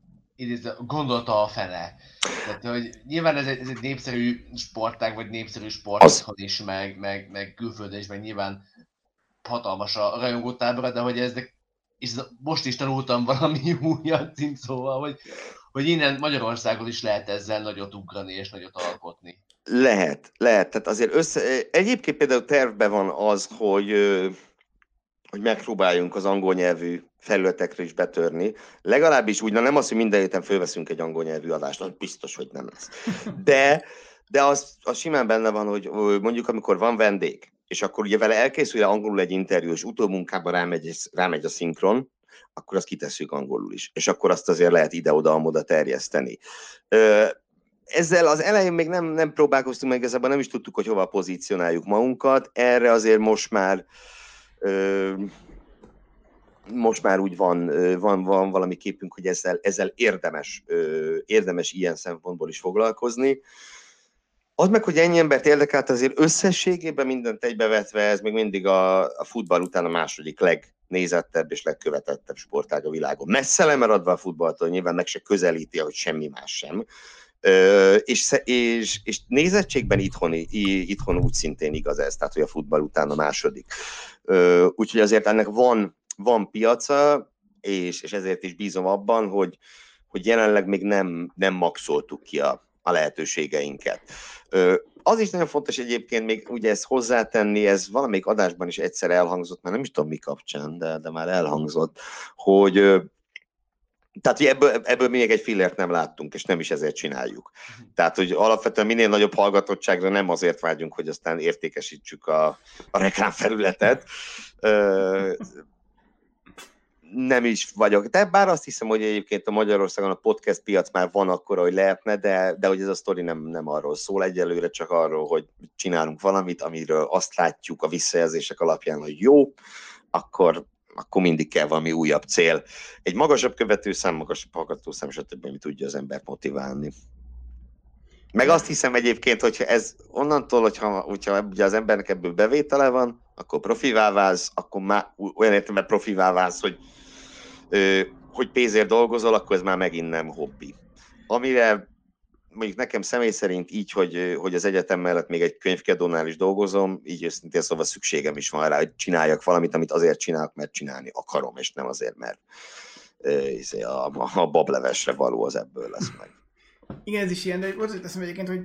Gondolta a fele. Tehát, hogy nyilván ez egy, ez egy népszerű sportág, vagy népszerű sport Az- is, meg, meg, meg külföldön is, meg nyilván hatalmas a rajongótábora, de hogy ez, és ez- most is tanultam valami újat, szóval, hogy, hogy innen Magyarországon is lehet ezzel nagyot ugrani és nagyot alkotni. Lehet, lehet. Tehát azért össze... Egyébként például tervben van az, hogy, hogy megpróbáljunk az angol nyelvű felületekre is betörni. Legalábbis úgy, na nem az, hogy minden héten fölveszünk egy angol nyelvű adást, az biztos, hogy nem lesz. De, de az, az simán benne van, hogy mondjuk amikor van vendég, és akkor ugye vele elkészül angolul egy interjú, és utómunkában rámegy, rámegy a szinkron, akkor azt kitesszük angolul is. És akkor azt azért lehet ide-oda-amoda terjeszteni. Ezzel az elején még nem, nem próbálkoztunk meg, igazából nem is tudtuk, hogy hova pozícionáljuk magunkat. Erre azért most már most már úgy van, van, van valami képünk, hogy ezzel, ezzel érdemes, érdemes ilyen szempontból is foglalkozni. Az meg, hogy ennyi embert érdekelt, azért összességében mindent egybevetve, ez még mindig a, a futball után a második legnézettebb és legkövetettebb sportág a világon. Messze lemaradva a futballtól, nyilván meg se közelíti, hogy semmi más sem és, és, és nézettségben itthon, itthon úgy szintén igaz ez, tehát hogy a futball után a második. Úgyhogy azért ennek van, van piaca, és, és ezért is bízom abban, hogy, hogy jelenleg még nem, nem maxoltuk ki a, a lehetőségeinket. Az is nagyon fontos egyébként még ugye ezt hozzátenni, ez valamelyik adásban is egyszer elhangzott, már nem is tudom mi kapcsán, de, de már elhangzott, hogy tehát hogy ebből, ebből még egy fillért nem láttunk, és nem is ezért csináljuk. Tehát, hogy alapvetően minél nagyobb hallgatottságra nem azért vágyunk, hogy aztán értékesítsük a, a reklámfelületet, nem is vagyok. De bár azt hiszem, hogy egyébként a Magyarországon a podcast piac már van akkor, hogy lehetne, de, de hogy ez a sztori nem, nem arról szól egyelőre, csak arról, hogy csinálunk valamit, amiről azt látjuk a visszajelzések alapján, hogy jó, akkor, akkor mindig kell valami újabb cél. Egy magasabb követőszám, magasabb hallgatószám, stb., ami tudja az embert motiválni. Meg azt hiszem egyébként, hogyha ez onnantól, hogyha, hogyha ugye az embernek ebből bevétele van, akkor profivá válsz, akkor már olyan értelemben profivá válsz, hogy hogy pénzért dolgozol, akkor ez már megint nem hobbi. Amire mondjuk nekem személy szerint így, hogy, hogy az egyetem mellett még egy könyvkedónál is dolgozom, így őszintén szóval szükségem is van rá, hogy csináljak valamit, amit azért csinálok, mert csinálni akarom, és nem azért, mert izé, a, a bablevesre való az ebből lesz meg. Igen, ez is ilyen, de ott teszem egyébként, hogy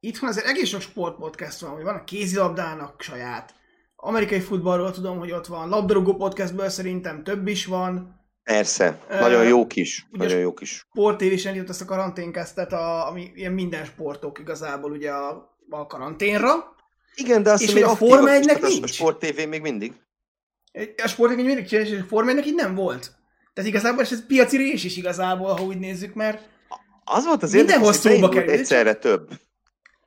itthon azért egész sok sportpodcast van, hogy van a kézilabdának saját, amerikai futballról tudom, hogy ott van, labdarúgó podcastből szerintem több is van, Persze, nagyon jó kis, ugye nagyon jó kis. Sport is elindított ezt a karanténkesztet, a, ami ilyen minden sportok igazából ugye a, a karanténra. Igen, de azt és hogy a Forma 1 nincs. A Sport TV még mindig. A Sport még mindig csinálja, és a Forma 1 így nem volt. Tehát igazából ez piaci rés is igazából, ha úgy nézzük, mert az volt az érdekes, hogy egyszerre több.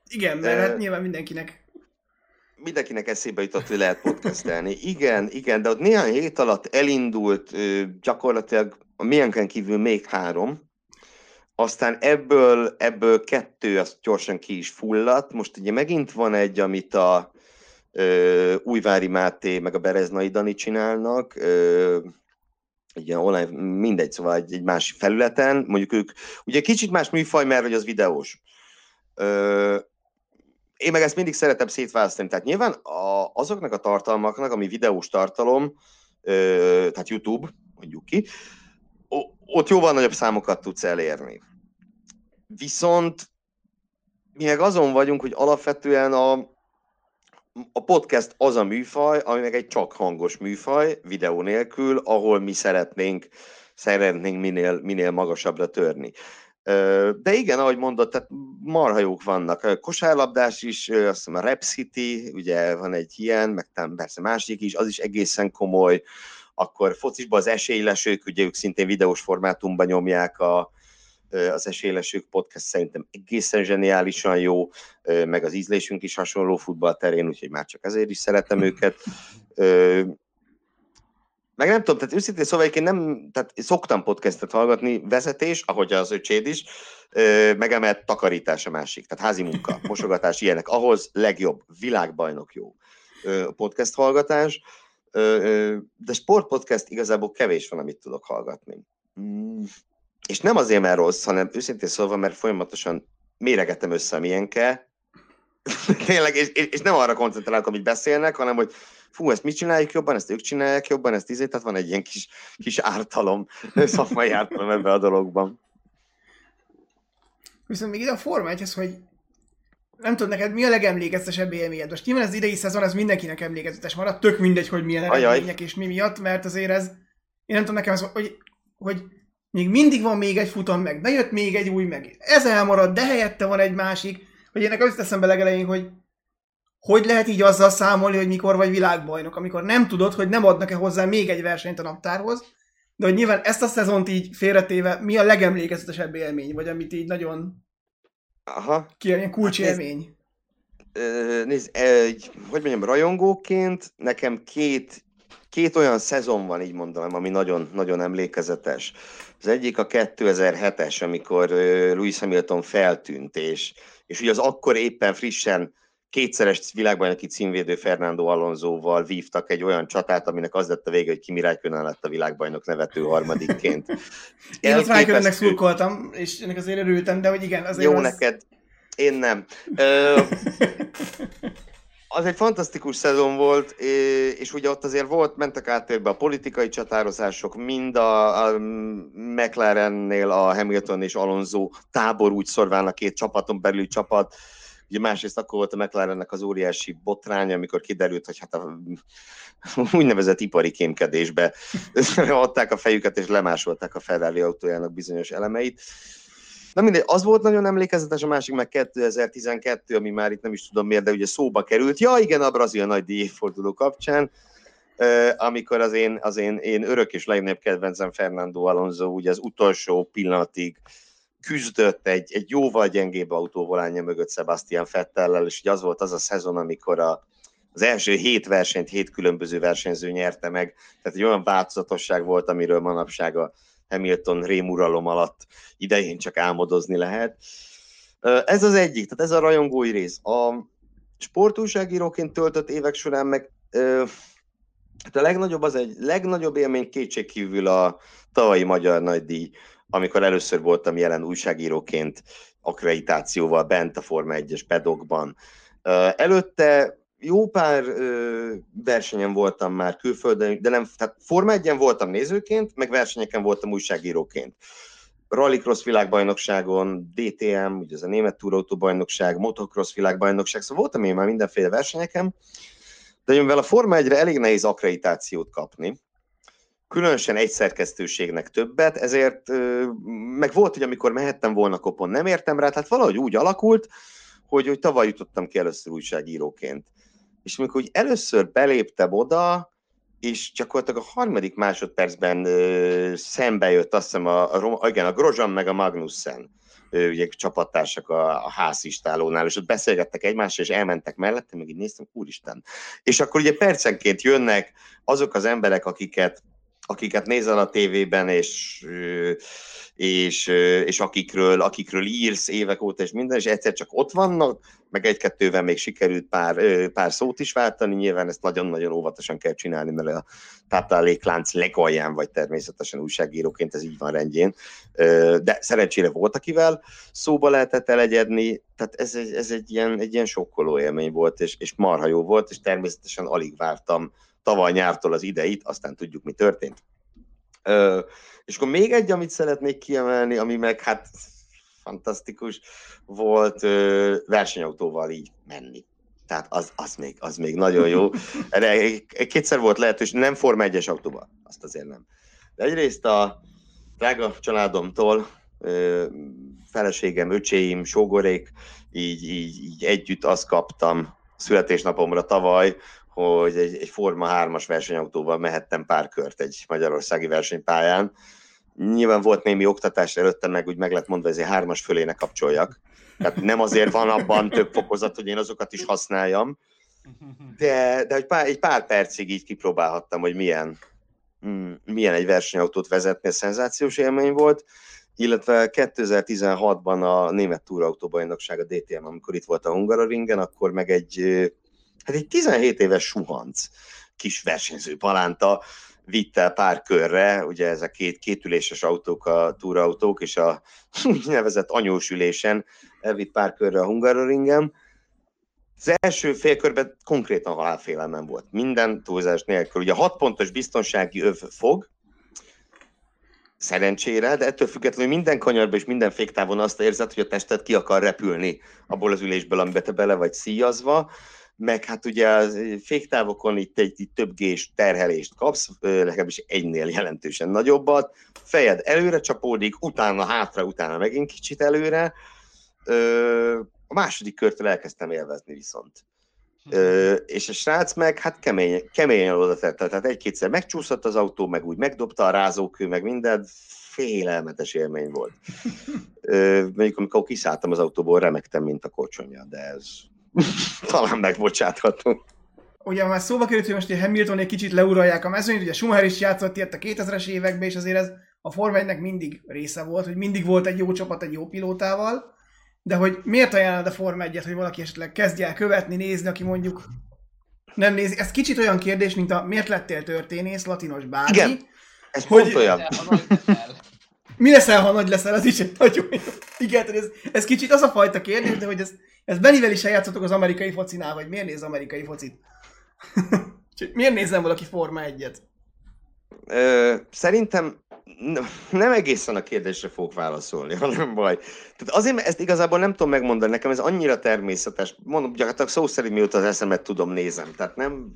Igen, mert de... hát nyilván mindenkinek mindenkinek eszébe jutott, hogy lehet podcastelni. Igen, igen, de ott néhány hét alatt elindult gyakorlatilag a milyenken kívül még három, aztán ebből, ebből kettő az gyorsan ki is fulladt. Most ugye megint van egy, amit a ö, Újvári Máté meg a Bereznai Dani csinálnak, ö, ilyen online, mindegy, szóval egy, egy másik felületen, mondjuk ők, ugye kicsit más műfaj, mert hogy az videós. Ö, én meg ezt mindig szeretem szétválasztani. Tehát nyilván a, azoknak a tartalmaknak, ami videós tartalom, ö, tehát YouTube, mondjuk ki, ott jóval nagyobb számokat tudsz elérni. Viszont mi meg azon vagyunk, hogy alapvetően a, a podcast az a műfaj, ami meg egy csak hangos műfaj, videó nélkül, ahol mi szeretnénk, szeretnénk minél, minél magasabbra törni. De igen, ahogy mondott, tehát marha jók vannak. Kosárlabdás is, azt hiszem a Rap City, ugye van egy ilyen, meg persze másik is, az is egészen komoly. Akkor focisban az esélylesők, ugye ők szintén videós formátumban nyomják a, az esélylesők podcast szerintem egészen zseniálisan jó, meg az ízlésünk is hasonló futballterén, úgyhogy már csak ezért is szeretem őket. Meg nem tudom, tehát őszintén szóval én nem, tehát szoktam podcastet hallgatni, vezetés, ahogy az öcséd is, megemelt takarítás a másik, tehát házi munka, mosogatás, ilyenek. Ahhoz legjobb, világbajnok jó podcast hallgatás, de sportpodcast igazából kevés van, amit tudok hallgatni. Mm. És nem azért, mert rossz, hanem őszintén szólva, mert folyamatosan méregetem össze milyenke, tényleg, és, és nem arra koncentrálok, amit beszélnek, hanem hogy fú, ezt mit csináljuk jobban, ezt ők csinálják jobban, ezt izé, tehát van egy ilyen kis, kis ártalom, szakmai ártalom ebben a dologban. Viszont még ide a Forma 1 hogy nem tudom neked, mi a legemlékezetesebb élményed? Most nyilván az idei szezon az mindenkinek emlékezetes maradt, tök mindegy, hogy milyen eredmények és mi miatt, mert azért ez, én nem tudom nekem, az, hogy, hogy még mindig van még egy futam meg, bejött még egy új meg, ez elmarad, de helyette van egy másik, hogy én nekem azt teszem be legelején, hogy hogy lehet így azzal számolni, hogy mikor vagy világbajnok, amikor nem tudod, hogy nem adnak-e hozzá még egy versenyt a naptárhoz, de hogy nyilván ezt a szezont így félretéve, mi a legemlékezetesebb élmény, vagy amit így nagyon Aha. ki ilyen kulcsélmény? Hát nézd, egy, hogy mondjam, rajongóként nekem két, két olyan szezon van, így mondanám, ami nagyon, nagyon emlékezetes. Az egyik a 2007-es, amikor Louis Hamilton feltűnt, és, és ugye az akkor éppen frissen kétszeres világbajnoki címvédő Fernando Alonsoval vívtak egy olyan csatát, aminek az lett a vége, hogy Kimi Räikkönen lett a világbajnok nevető harmadikként. Én ott Räikkönennek szurkoltam, és ennek azért örültem, de hogy igen, azért Jó az... neked. Én nem. Ö, az egy fantasztikus szezon volt, és ugye ott azért volt, mentek áttérbe a politikai csatározások, mind a, a McLarennél a Hamilton és Alonso tábor úgy szorván a két csapaton belül csapat, Ugye másrészt akkor volt a McLarennek az óriási botrány, amikor kiderült, hogy hát a úgynevezett ipari kémkedésbe adták a fejüket és lemásolták a Ferrari autójának bizonyos elemeit. Na mindegy, az volt nagyon emlékezetes, a másik meg 2012, ami már itt nem is tudom miért, de ugye szóba került. Ja igen, a brazil nagy díjforduló kapcsán, amikor az én, az én, én örök és legnagyobb kedvencem Fernando Alonso ugye az utolsó pillanatig küzdött egy, egy jóval gyengébb autóvolánja mögött Sebastian Fettellel, és ugye az volt az a szezon, amikor a, az első hét versenyt hét különböző versenyző nyerte meg, tehát egy olyan változatosság volt, amiről manapság a Hamilton rémuralom alatt idején csak álmodozni lehet. Ez az egyik, tehát ez a rajongói rész. A sportúságíróként töltött évek során meg hát a legnagyobb az egy legnagyobb élmény kétségkívül a tavalyi Magyar Nagydíj, amikor először voltam jelen újságíróként akkreditációval bent a Forma 1-es pedokban. Előtte jó pár versenyen voltam már külföldön, de nem, tehát Forma 1 voltam nézőként, meg versenyeken voltam újságíróként. Rallycross világbajnokságon, DTM, ugye ez a német túrautóbajnokság, motocross világbajnokság, szóval voltam én már mindenféle versenyeken, de mivel a Forma 1-re elég nehéz akkreditációt kapni, különösen egy szerkesztőségnek többet, ezért meg volt, hogy amikor mehettem volna kopon, nem értem rá, tehát valahogy úgy alakult, hogy, hogy tavaly jutottam ki először újságíróként. És amikor úgy először beléptem oda, és gyakorlatilag a harmadik másodpercben ö, szembe jött azt hiszem a, a, igen, a Grozan meg a Magnussen, ö, ugye csapattársak a, a házistálónál, és ott beszélgettek egymással, és elmentek mellette, meg így néztem, úristen. És akkor ugye percenként jönnek azok az emberek, akiket akiket nézel a tévében, és, és, és akikről, akikről írsz évek óta, és minden, és egyszer csak ott vannak, meg egy-kettővel még sikerült pár, pár szót is váltani, nyilván ezt nagyon-nagyon óvatosan kell csinálni, mert a tápláléklánc legalján vagy természetesen újságíróként, ez így van rendjén, de szerencsére volt, akivel szóba lehetett elegyedni, tehát ez, ez egy, ilyen, egy ilyen sokkoló élmény volt, és, és marha jó volt, és természetesen alig vártam tavaly nyártól az ideit, aztán tudjuk, mi történt. Ö, és akkor még egy, amit szeretnék kiemelni, ami meg hát fantasztikus volt, ö, versenyautóval így menni. Tehát az, az, még, az még nagyon jó. Erre kétszer volt lehetőség, nem Forma 1-es autóban, azt azért nem. De egyrészt a drága családomtól, ö, feleségem, öcséim, sógorék, így, így, így együtt azt kaptam születésnapomra tavaly, hogy egy, egy Forma 3-as versenyautóval mehettem pár kört egy magyarországi versenypályán. Nyilván volt némi oktatás előtte, meg úgy meg lett mondva, hogy egy hármas fölé ne kapcsoljak. Tehát nem azért van abban több fokozat, hogy én azokat is használjam, de, de egy, pár, egy pár percig így kipróbálhattam, hogy milyen, mm, milyen egy versenyautót vezetni, ez szenzációs élmény volt, illetve 2016-ban a Német Túrautóbajnokság, a DTM, amikor itt volt a Hungaroringen, akkor meg egy hát egy 17 éves suhanc kis versenyző palánta vitte pár körre, ugye ez a két kétüléses autók, a túrautók, és a nevezett anyósülésen elvitt pár körre a Hungaroringen. Az első félkörben konkrétan halálfélelmem volt. Minden túlzás nélkül. Ugye a hat pontos biztonsági öv fog, szerencsére, de ettől függetlenül minden kanyarban és minden féktávon azt érzed, hogy a tested ki akar repülni abból az ülésből, amiben te bele vagy szíjazva meg hát ugye a féktávokon itt egy itt több gés terhelést kapsz, legalábbis egynél jelentősen nagyobbat, fejed előre csapódik, utána hátra, utána megint kicsit előre. A második körtől elkezdtem élvezni viszont. És a srác meg hát kemény, keményen oda tette, tehát egy-kétszer megcsúszott az autó, meg úgy megdobta a rázókő, meg minden, félelmetes élmény volt. Ö, mondjuk amikor kiszálltam az autóból, remektem, mint a kocsonya, de ez talán megbocsátható. Ugye már szóba került, hogy most a Hamilton egy kicsit leuralják a mezőnyt, ugye Schumacher is játszott ilyet a 2000-es években, és azért ez a Forma 1 mindig része volt, hogy mindig volt egy jó csapat egy jó pilótával, de hogy miért ajánlod a Forma 1 hogy valaki esetleg kezdje el követni, nézni, aki mondjuk nem nézi. Ez kicsit olyan kérdés, mint a miért lettél történész, latinos bármi. Igen. Ez Hogy- pont olyan. Mi leszel, ha nagy leszel, az is egy nagyon jó. Igen, ez, ez kicsit az a fajta kérdés, de hogy ez, ez Benivel is eljátszotok az amerikai focinál, vagy miért néz amerikai focit? Miért nézem valaki Forma 1-et? Ö, szerintem nem egészen a kérdésre fogok válaszolni, hanem baj. Tehát azért, mert ezt igazából nem tudom megmondani, nekem ez annyira természetes. Mondom, gyakorlatilag szó szerint mióta az eszemet tudom, nézem. Tehát nem...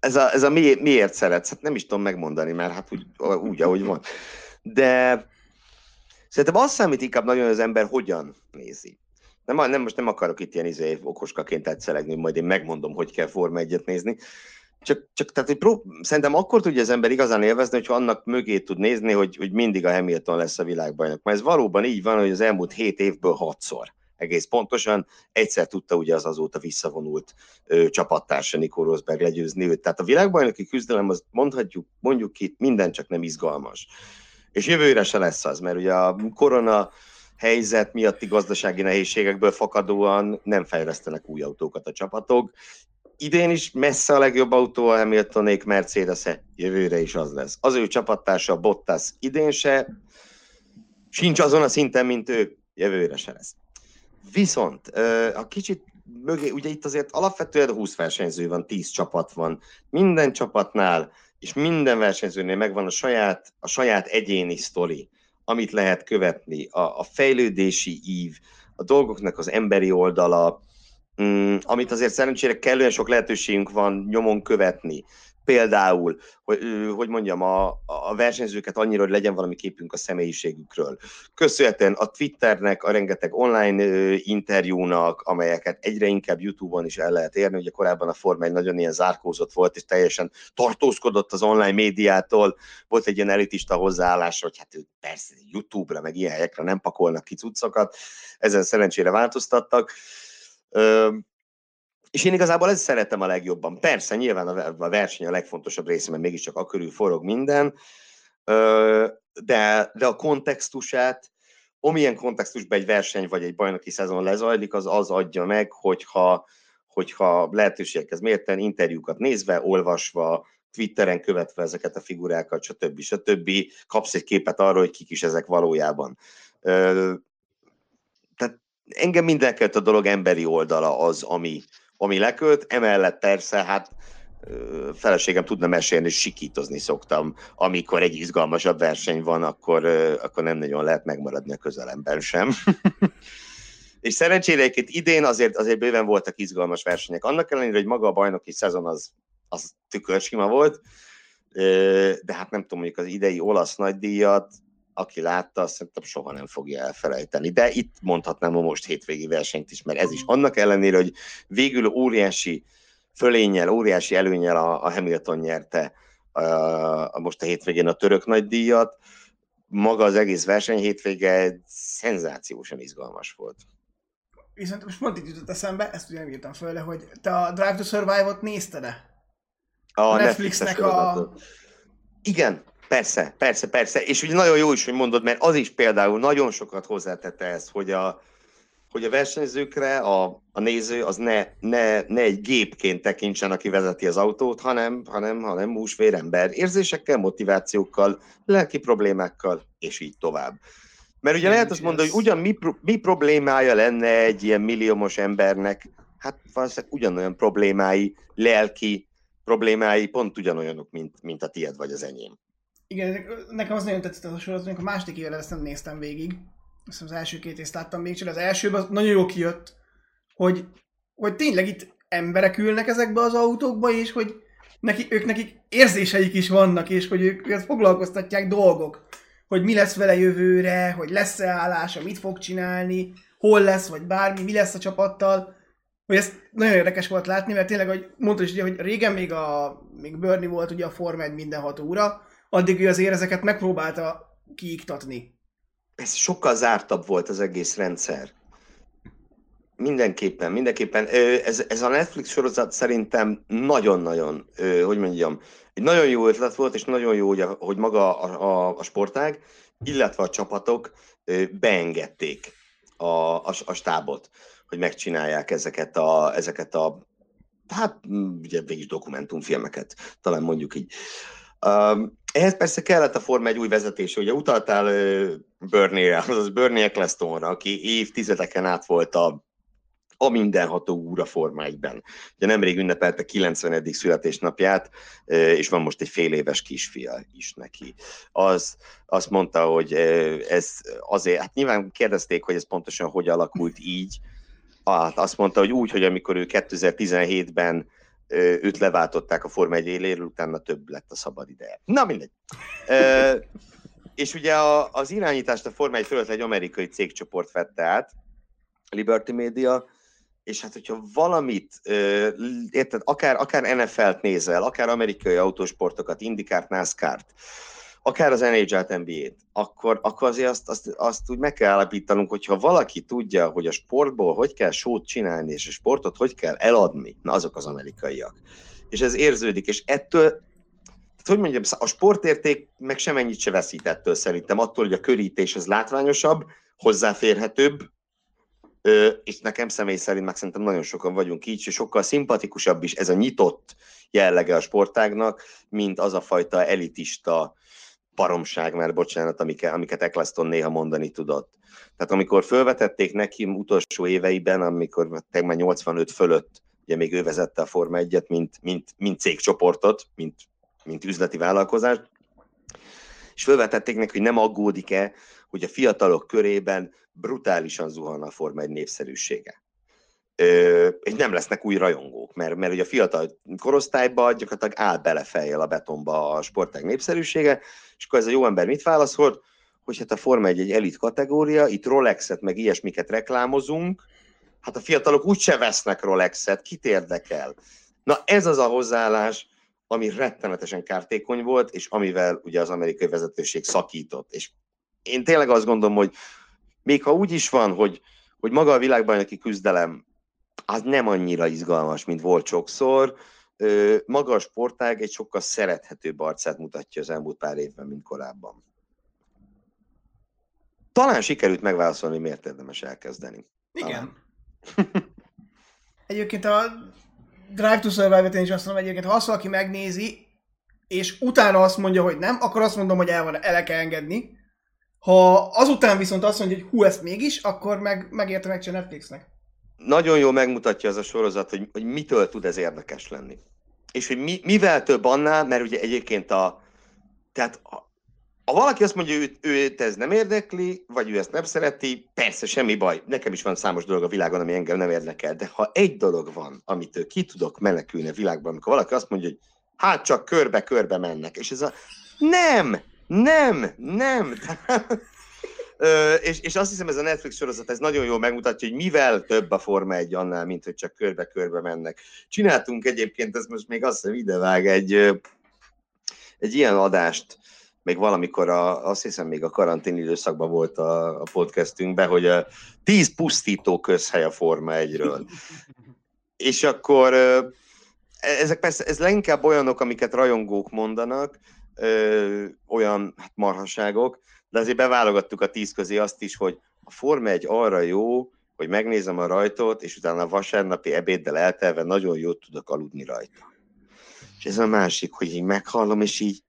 Ez a, ez a mi, miért szeretsz? Hát nem is tudom megmondani, mert hát úgy, úgy ahogy van. De szerintem azt számít inkább nagyon, hogy az ember hogyan nézi. Nem, nem, most nem akarok itt ilyen izé, okoskaként tetszelegni, hogy majd én megmondom, hogy kell Forma 1 nézni, csak, csak tehát, hogy prób- szerintem akkor tudja az ember igazán élvezni, hogyha annak mögé tud nézni, hogy, hogy mindig a Hamilton lesz a világbajnok. Mert ez valóban így van, hogy az elmúlt hét évből hatszor egész pontosan. Egyszer tudta ugye az azóta visszavonult ö, csapattársa Nico Rosberg legyőzni őt. Tehát a világbajnoki küzdelem, az mondhatjuk, mondjuk ki, minden csak nem izgalmas. És jövőre se lesz az, mert ugye a korona helyzet miatti gazdasági nehézségekből fakadóan nem fejlesztenek új autókat a csapatok, idén is messze a legjobb autó a Hamiltonék mercedes -e. jövőre is az lesz. Az ő csapattársa Bottas idén se, sincs azon a szinten, mint ő, jövőre se lesz. Viszont, a kicsit mögé, ugye itt azért alapvetően 20 versenyző van, 10 csapat van. Minden csapatnál és minden versenyzőnél megvan a saját, a saját egyéni sztori, amit lehet követni, a, a fejlődési ív, a dolgoknak az emberi oldala, mm, amit azért szerencsére kellően sok lehetőségünk van nyomon követni. Például, hogy, hogy mondjam, a, a versenyzőket annyira, hogy legyen valami képünk a személyiségükről. Köszönhetően a Twitternek, a rengeteg online interjúnak, amelyeket egyre inkább YouTube-on is el lehet érni. Ugye korábban a Forma egy nagyon ilyen zárkózott volt, és teljesen tartózkodott az online médiától. Volt egy ilyen elitista hozzáállás, hogy hát persze YouTube-ra, meg ilyen helyekre nem pakolnak ki cuccokat. Ezen szerencsére változtattak. És én igazából ezt szeretem a legjobban. Persze, nyilván a ver- a verseny a legfontosabb része, mert mégiscsak a körül forog minden, de, de a kontextusát, amilyen kontextusban egy verseny vagy egy bajnoki szezon lezajlik, az az adja meg, hogyha, hogyha lehetőségekhez mérten interjúkat nézve, olvasva, Twitteren követve ezeket a figurákat, stb. stb. kapsz egy képet arról, hogy kik is ezek valójában. Tehát engem mindenkelt a dolog emberi oldala az, ami, ami lekölt, emellett persze, hát feleségem tudna mesélni, és sikítozni szoktam, amikor egy izgalmasabb verseny van, akkor, akkor nem nagyon lehet megmaradni a közelemben sem. és szerencsére egyébként idén azért, azért bőven voltak izgalmas versenyek. Annak ellenére, hogy maga a bajnoki szezon az, az tükörsima volt, de hát nem tudom, mondjuk az idei olasz nagydíjat, aki látta, azt szerintem soha nem fogja elfelejteni. De itt mondhatnám a most hétvégi versenyt is, mert ez is annak ellenére, hogy végül óriási fölénnyel, óriási előnyel a, a Hamilton nyerte a, a most a hétvégén a török nagydíjat. Maga az egész verseny hétvége szenzációsan izgalmas volt. Viszont most pont itt jutott eszembe, ezt ugye nem írtam föl, hogy te a Drive to Survive-ot nézted-e? A Netflixnek Netflixes a-. Igen, persze, persze, persze. És ugye nagyon jó is, hogy mondod, mert az is például nagyon sokat hozzátette ezt, hogy a, hogy a versenyzőkre a, a néző az ne, ne, ne egy gépként tekintsen, aki vezeti az autót, hanem, hanem, hanem húsvér ember. Érzésekkel, motivációkkal, lelki problémákkal, és így tovább. Mert ugye lehet azt mondani, hogy ugyan mi, mi problémája lenne egy ilyen milliómos embernek, hát valószínűleg ugyanolyan problémái, lelki problémái pont ugyanolyanok, mint, mint a tied vagy az enyém. Igen, nekem az nagyon tetszett az a sorozat, amikor a második évet ezt nem néztem végig. Azt az első két részt láttam még, csak az elsőben az nagyon jó kijött, hogy, hogy tényleg itt emberek ülnek ezekbe az autókba, és hogy neki, ők nekik érzéseik is vannak, és hogy ők őket foglalkoztatják dolgok. Hogy mi lesz vele jövőre, hogy lesz-e állása, mit fog csinálni, hol lesz, vagy bármi, mi lesz a csapattal. Hogy ez nagyon érdekes volt látni, mert tényleg, hogy mondtad is, hogy régen még, a, még Bernie volt ugye a Forma 1 minden hat óra, addig ő azért ezeket megpróbálta kiiktatni. ez sokkal zártabb volt az egész rendszer. Mindenképpen, mindenképpen. Ez, ez a Netflix sorozat szerintem nagyon-nagyon, hogy mondjam, egy nagyon jó ötlet volt, és nagyon jó, hogy, a, hogy maga a, a, a sportág, illetve a csapatok beengedték a, a, a stábot, hogy megcsinálják ezeket a, ezeket a hát ugye végig dokumentumfilmeket, talán mondjuk így. Um, ehhez persze kellett a Forma egy új vezetése. Ugye utaltál uh, Bernie-re, azaz Bernie Ecclestonra, aki évtizedeken át volt a, a mindenható úr a Forma 1-ben. Ugye nemrég ünnepelte 90. születésnapját, és van most egy fél éves kisfia is neki. Az, azt mondta, hogy ez azért, hát nyilván kérdezték, hogy ez pontosan hogy alakult így, hát azt mondta, hogy úgy, hogy amikor ő 2017-ben őt leváltották a Forma 1 éléről, utána több lett a szabad ideje. Na mindegy. E, és ugye a, az irányítást a Forma 1 fölött egy amerikai cégcsoport vette át, Liberty Media, és hát hogyha valamit, érted, akár, akár NFL-t nézel, akár amerikai autósportokat, Indikárt, NASCAR-t, akár az NHL-t, NBA-t, akkor, akkor azért azt, azt, azt úgy meg kell állapítanunk, hogyha valaki tudja, hogy a sportból hogy kell sót csinálni, és a sportot hogy kell eladni, na azok az amerikaiak. És ez érződik, és ettől, tehát hogy mondjam, a sportérték meg semennyit se veszít ettől szerintem, attól, hogy a körítés az látványosabb, hozzáférhetőbb, és nekem személy szerint meg szerintem nagyon sokan vagyunk így, és sokkal szimpatikusabb is ez a nyitott jellege a sportágnak, mint az a fajta elitista, paromság, mert bocsánat, amiket, amiket Eccleston néha mondani tudott. Tehát amikor felvetették neki utolsó éveiben, amikor már 85 fölött, ugye még ő vezette a Forma 1-et, mint, mint, mint cégcsoportot, mint, mint üzleti vállalkozást, és felvetették neki, hogy nem aggódik-e, hogy a fiatalok körében brutálisan zuhan a Forma 1 népszerűsége és nem lesznek új rajongók, mert, mert ugye a fiatal korosztályban gyakorlatilag áll bele a betonba a sportág népszerűsége, és akkor ez a jó ember mit válaszolt? Hogy hát a Forma egy, egy elit kategória, itt Rolexet meg ilyesmiket reklámozunk, hát a fiatalok úgyse vesznek Rolexet, kit érdekel? Na ez az a hozzáállás, ami rettenetesen kártékony volt, és amivel ugye az amerikai vezetőség szakított. És én tényleg azt gondolom, hogy még ha úgy is van, hogy, hogy maga a világbajnoki küzdelem az nem annyira izgalmas, mint volt sokszor. Maga a sportág egy sokkal szerethetőbb arcát mutatja az elmúlt pár évben, mint korábban. Talán sikerült megválaszolni, miért érdemes elkezdeni. Igen. egyébként a Drive to Survive-et én is azt mondom, egyébként ha azt valaki megnézi, és utána azt mondja, hogy nem, akkor azt mondom, hogy el van, el kell engedni. Ha azután viszont azt mondja, hogy hú, ezt mégis, akkor meg, megérte meg Netflixnek nagyon jól megmutatja az a sorozat, hogy, hogy mitől tud ez érdekes lenni. És hogy mi, mivel több annál, mert ugye egyébként a, tehát a, ha valaki azt mondja, hogy őt ez nem érdekli, vagy ő ezt nem szereti, persze, semmi baj. Nekem is van számos dolog a világon, ami engem nem érdekel. De ha egy dolog van, amitől ki tudok menekülni a világban, amikor valaki azt mondja, hogy hát csak körbe-körbe mennek, és ez a nem, nem, nem. És, és azt hiszem ez a Netflix sorozat, ez nagyon jól megmutatja, hogy mivel több a Forma egy annál, mint hogy csak körbe-körbe mennek. Csináltunk egyébként, ez most még azt hiszem idevág, egy, egy ilyen adást, még valamikor, a, azt hiszem még a karantén időszakban volt a, a podcastünkben, hogy a tíz pusztító közhely a Forma 1-ről. És akkor ezek persze, ez leginkább olyanok, amiket rajongók mondanak, ö, olyan hát marhaságok, de azért beválogattuk a tíz közé azt is, hogy a Forma egy arra jó, hogy megnézem a rajtot, és utána a vasárnapi ebéddel eltelve nagyon jót tudok aludni rajta. És ez a másik, hogy így meghallom, és így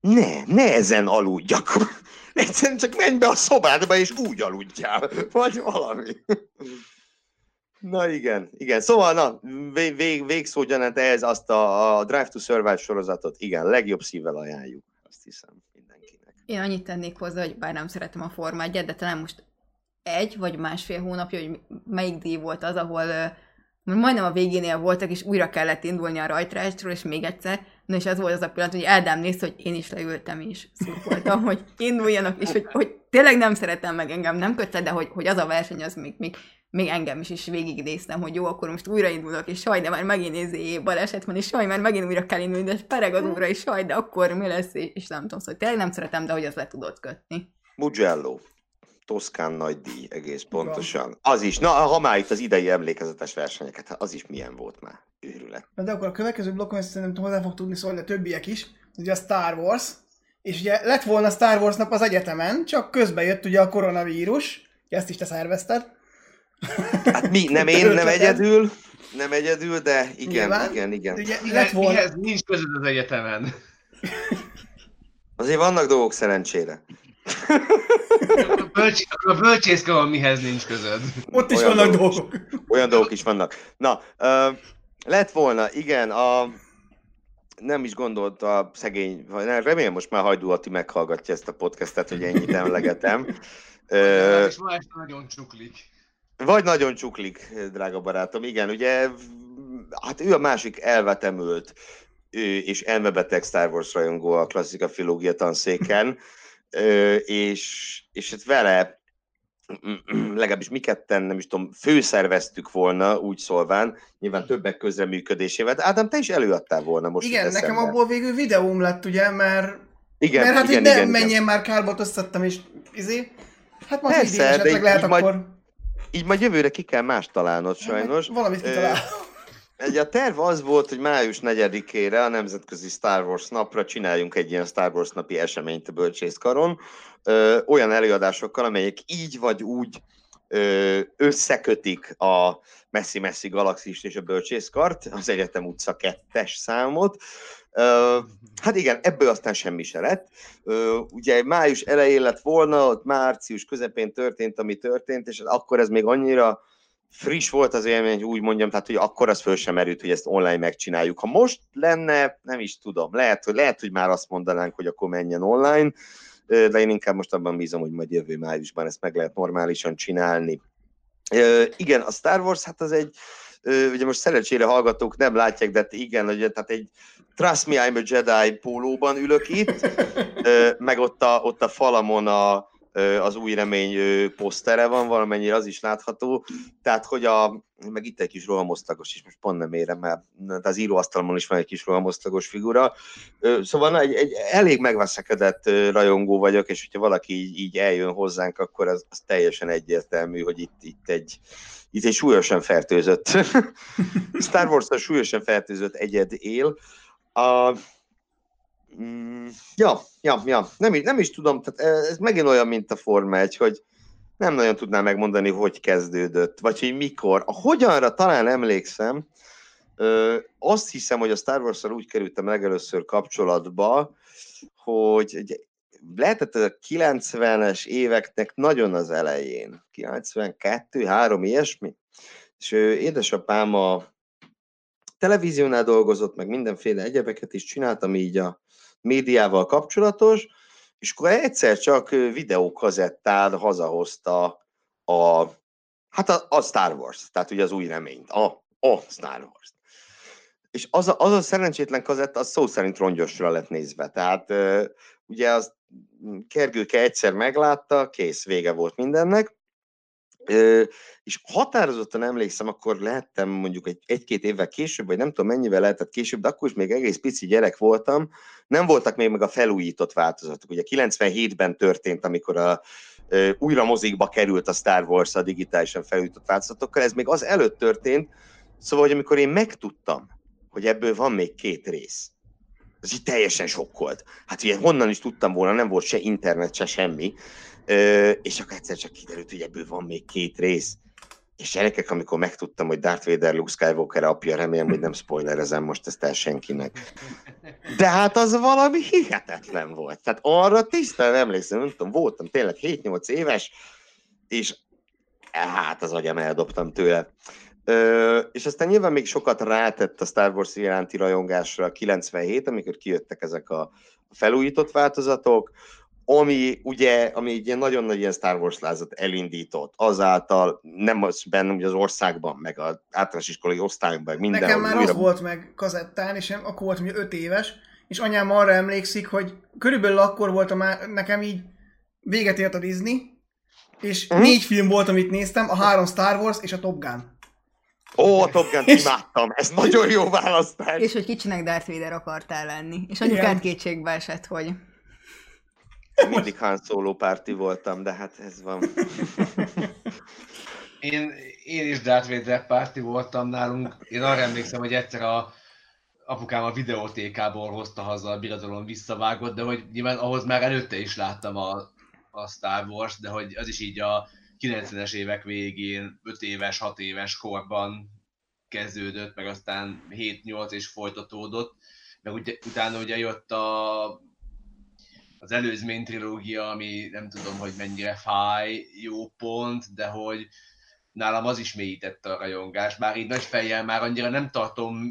ne, ne ezen aludjak. Egyszerűen csak menj be a szobádba, és úgy aludjál. Vagy valami. Na igen, igen. Szóval, na, vég, végszó gyanánt ehhez azt a, a Drive to Survive sorozatot, igen, legjobb szívvel ajánljuk, azt hiszem. Én annyit tennék hozzá, hogy bár nem szeretem a 1 de talán most egy vagy másfél hónapja, hogy melyik díj volt az, ahol majdnem a végénél voltak, és újra kellett indulni a rajtrástról, és még egyszer. Na és az volt az a pillanat, hogy Eldám nézte, hogy én is leültem, és szurkoltam, hogy induljanak, és hogy, hogy tényleg nem szeretem meg engem, nem kötve, de hogy, hogy az a verseny, az még, még, még engem is, is végignéztem, hogy jó, akkor most újraindulok, és saj, de már megint nézi baleset van, és saj, mert megint újra kell indulni, de pereg az újra, és saj, de akkor mi lesz, és nem tudom, szóval tényleg nem szeretem, de hogy az le tudod kötni. Mugello. Toszkán nagy díj, egész pontosan. Az is, na, ha már itt az idei emlékezetes versenyeket, hát az is milyen volt már, őrület. Na de akkor a következő blokkon ezt szerintem hozzá fog tudni szólni a többiek is, ugye a Star Wars, és ugye lett volna Star Wars nap az egyetemen, csak közben jött ugye a koronavírus, Ezt is te szervezted. Hát mi, nem én, nem egyedül, nem egyedül, de igen, Nyilván. igen, igen. Ugye lett volna... mihez nincs között az egyetemen. Azért vannak dolgok szerencsére. A, bölcs, a bölcsészkaron mihez nincs között. Ott is Olyan vannak dolgok. dolgok. Olyan dolgok is vannak. Na, ö, lett volna, igen, a... Nem is gondolt a szegény, nem, remélem most már Hajdú Ati meghallgatja ezt a podcastet, hogy ennyit emlegetem. Ö, És ma este nagyon csuklik. Vagy nagyon csuklik, drága barátom. Igen, ugye, hát ő a másik elvetemült és elmebeteg Star Wars rajongó a klasszika filológia tanszéken, és, és hát vele legalábbis mi ketten, nem is tudom, főszerveztük volna, úgy szólván, nyilván többek közreműködésével. Ádám, te is előadtál volna most Igen, nekem eszembe. abból végül videóm lett, ugye, mert, igen, mert hát igen, így nem igen, menjen igen. már összettem, és izé, hát majd Persze, idén de esetleg lehet így majd- akkor... Így majd jövőre ki kell más találnod sajnos. Valamit kitalál. Egy a terv az volt, hogy május 4-ére a Nemzetközi Star Wars napra csináljunk egy ilyen Star Wars napi eseményt a Bölcsészkaron, ö, olyan előadásokkal, amelyek így vagy úgy ö, összekötik a messzi-messzi galaxist és a Bölcsészkart, az Egyetem utca 2-es számot. Hát igen, ebből aztán semmi se lett. Ugye május elején lett volna, ott március közepén történt, ami történt, és akkor ez még annyira friss volt az élmény, hogy úgy mondjam, tehát hogy akkor az föl sem merült, hogy ezt online megcsináljuk. Ha most lenne, nem is tudom, lehet, hogy, lehet, hogy már azt mondanánk, hogy akkor menjen online, de én inkább most abban bízom, hogy majd jövő májusban ezt meg lehet normálisan csinálni. Igen, a Star Wars, hát az egy, ugye most szerencsére hallgatók nem látják, de hát igen, ugye, tehát egy Trust me, I'm a Jedi pólóban ülök itt, meg ott a, ott a falamon a, az új remény posztere van, valamennyire az is látható, tehát hogy a, meg itt egy kis rohamosztagos is, most pont nem érem, mert az íróasztalomon is van egy kis rohamosztagos figura, szóval egy, egy elég megveszekedett rajongó vagyok, és hogyha valaki így, így eljön hozzánk, akkor az, az teljesen egyértelmű, hogy itt, itt egy itt egy súlyosan fertőzött Star wars súlyosan fertőzött egyed él. A, Mm, ja, ja, ja. Nem, is- nem is tudom, tehát ez megint olyan, mint a Forma 1, hogy nem nagyon tudnám megmondani, hogy kezdődött, vagy hogy mikor. A hogyanra talán emlékszem, ö, azt hiszem, hogy a Star wars úgy kerültem legelőször kapcsolatba, hogy ugye, lehetett ez a 90-es éveknek nagyon az elején, 92, 3, ilyesmi, és ö, édesapám a televíziónál dolgozott, meg mindenféle egyebeket is csináltam így a médiával kapcsolatos, és akkor egyszer csak videókazettán hazahozta a, hát a, a Star Wars, tehát ugye az új reményt, a, a Star Wars. És az a, az a szerencsétlen kazetta, az szó szerint rongyosra lett nézve. Tehát ugye az Kergőke egyszer meglátta, kész, vége volt mindennek, és határozottan emlékszem, akkor lehettem mondjuk egy, egy-két évvel később, vagy nem tudom mennyivel lehetett később, de akkor is még egész pici gyerek voltam, nem voltak még meg a felújított változatok. Ugye 97-ben történt, amikor a, újra mozikba került a Star Wars a digitálisan felújított változatokkal, ez még az előtt történt, szóval, hogy amikor én megtudtam, hogy ebből van még két rész, az így teljesen sokkolt. Hát ugye honnan is tudtam volna, nem volt se internet, se semmi, Ö, és akkor egyszer csak kiderült, hogy ebből van még két rész. És gyerekek, amikor megtudtam, hogy Darth Vader Luke Skywalker apja, remélem, hogy nem spoilerezem most ezt el senkinek. De hát az valami hihetetlen volt. Tehát arra tisztán emlékszem, nem tudom, voltam tényleg 7-8 éves, és hát az agyam eldobtam tőle. Ö, és aztán nyilván még sokat rátett a Star Wars iránti rajongásra 97, amikor kijöttek ezek a felújított változatok, ami ugye, ami egy ilyen nagyon nagy ilyen Star Wars lázat elindított, azáltal nem az bennem, hogy az országban, meg az általános iskolai osztályunkban, meg mindenhol Nekem már újra... az volt meg kazettán, és én akkor voltam ugye 5 éves, és anyám arra emlékszik, hogy körülbelül akkor volt a már, nekem így véget ért a Disney, és Mhm. négy film volt, amit néztem, a három Star Wars és a Top Gun. Ó, a Top Gun-t És- imádtam, ez nagyon jó választás. És hogy kicsinek Darth Vader akartál lenni. És anyukád kétségbe esett, hogy Mindig Han Solo párti voltam, de hát ez van. Én, én is Darth Vader párti voltam nálunk. Én arra emlékszem, hogy egyszer a apukám a videótékából hozta haza a birodalom visszavágott, de hogy nyilván ahhoz már előtte is láttam a, a Star Wars, de hogy az is így a 90-es évek végén, 5 éves, 6 éves korban kezdődött, meg aztán 7-8 és folytatódott, meg ut- utána ugye jött a, az előzmény trilógia, ami nem tudom, hogy mennyire fáj, jó pont, de hogy nálam az is mélyítette a rajongást, bár így nagy fejjel már annyira nem tartom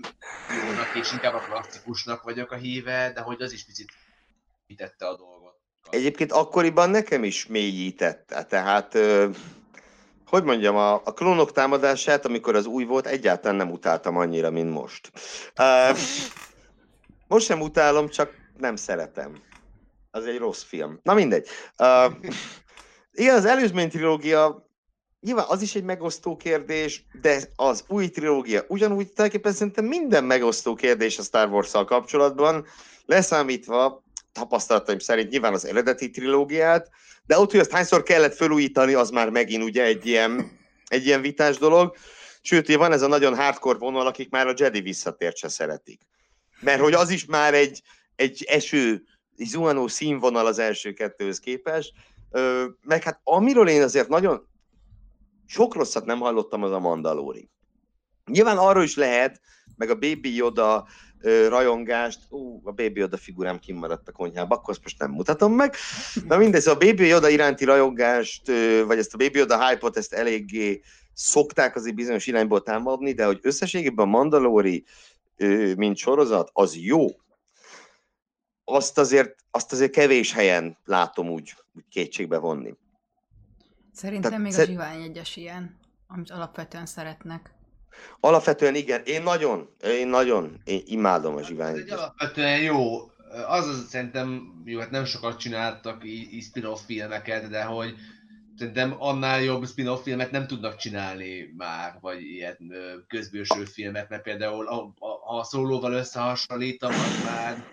jónak, és inkább a klasszikusnak vagyok a híve, de hogy az is picit mélyítette a dolgot. Egyébként akkoriban nekem is mélyítette, tehát hogy mondjam, a, a klónok támadását, amikor az új volt, egyáltalán nem utáltam annyira, mint most. Uh, most sem utálom, csak nem szeretem. Az egy rossz film. Na mindegy. Uh, igen, az előzmény trilógia nyilván az is egy megosztó kérdés, de az új trilógia ugyanúgy tulajdonképpen szerintem minden megosztó kérdés a Star Wars-szal kapcsolatban, leszámítva tapasztalataim szerint nyilván az eredeti trilógiát, de ott, hogy azt hányszor kellett felújítani, az már megint ugye egy ilyen, egy ilyen vitás dolog. Sőt, ugye van ez a nagyon hardcore vonal, akik már a Jedi visszatért se szeretik. Mert hogy az is már egy, egy eső, zuhanó színvonal az első kettőhöz képest. Meg hát amiről én azért nagyon sok rosszat nem hallottam, az a Mandalori. Nyilván arról is lehet, meg a Baby Yoda rajongást, ú, a Baby Yoda figurám kimaradt a konyhába, akkor azt most nem mutatom meg. Na mindegy, szóval a Baby Yoda iránti rajongást, vagy ezt a Baby Yoda hype-ot, ezt eléggé szokták azért bizonyos irányból támadni, de hogy összességében a Mandalori, mint sorozat, az jó. Azt azért, azt azért kevés helyen látom úgy, úgy kétségbe vonni. Szerintem Tehát még szer- a Zsivány egyes ilyen, amit alapvetően szeretnek. Alapvetően igen, én nagyon, én nagyon én imádom a Ez zsivány. egy alapvetően jó, az, az szerintem, jó, hát nem sokat csináltak í- í- spin-off filmeket, de hogy szerintem annál jobb spin-off filmet nem tudnak csinálni már, vagy ilyen közbőső filmet, mert például a, a, a szólóval összehasonlítom, az már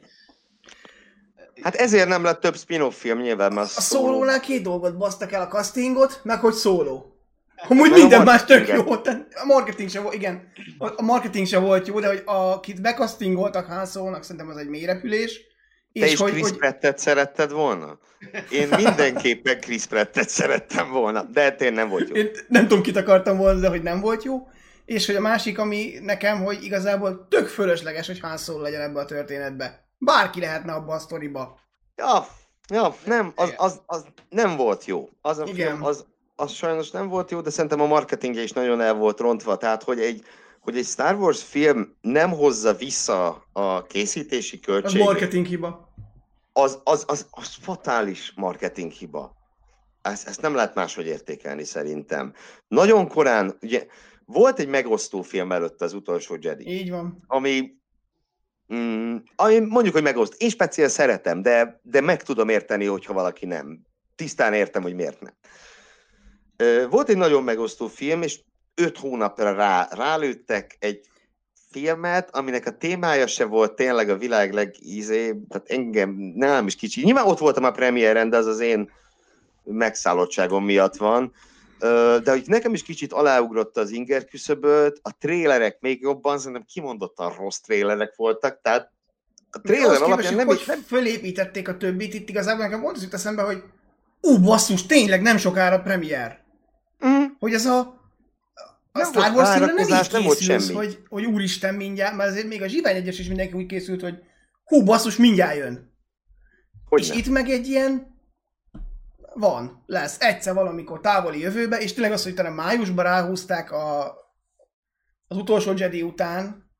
Hát ezért nem lett több spin-off film nyilván, mert A szólónál két dolgot basztak el, a castingot, meg hogy szóló. Amúgy Meg a minden más tök jó. A marketing sem volt, igen. A marketing sem volt jó, de hogy akit bekasztingoltak Han Solo-nak, szerintem az egy mélyrepülés. Te is hogy, Chris hogy, Prattet szeretted volna? Én mindenképpen Chris Prattet szerettem volna, de hát én nem volt jó. én nem tudom, kit akartam volna, de hogy nem volt jó. És hogy a másik, ami nekem, hogy igazából tök fölösleges, hogy Han Solo legyen ebbe a történetbe. Bárki lehetne abba a sztoriba. Ja, ja, nem, az, az, az nem volt jó. Az a Igen. film, az, az sajnos nem volt jó, de szerintem a marketingje is nagyon el volt rontva. Tehát, hogy egy, hogy egy Star Wars film nem hozza vissza a készítési költséget, marketing hiba. az, az, az, az fatális marketing hiba. Ezt, ezt nem lehet máshogy értékelni szerintem. Nagyon korán, ugye volt egy megosztó film előtt az utolsó Jedi, Így van. ami, mm, mondjuk, hogy megoszt. Én speciál szeretem, de, de meg tudom érteni, hogyha valaki nem. Tisztán értem, hogy miért nem. Volt egy nagyon megosztó film, és öt hónapra rá, rálőttek egy filmet, aminek a témája se volt tényleg a világ legízé, tehát engem nem is kicsi. Nyilván ott voltam a premiéren, de az az én megszállottságom miatt van. De hogy nekem is kicsit aláugrott az inger küszöböt, a trélerek még jobban, szerintem kimondottan rossz trélerek voltak, tehát a tréler alapján képest, nem hogy is nem fölépítették a többit, itt igazából nekem volt az jut eszembe, hogy ú, basszus, tényleg nem sokára premier. Mm, Hogy ez a, a Nem Star Wars nem így nem volt készülsz, semmi. hogy, hogy úristen mindjárt, mert azért még a Zsivány egyes is mindenki úgy készült, hogy hú, basszus, mindjárt jön. hogy és nem. itt meg egy ilyen van, lesz, egyszer valamikor távoli jövőbe, és tényleg az, hogy talán májusban ráhúzták a, az utolsó Jedi után,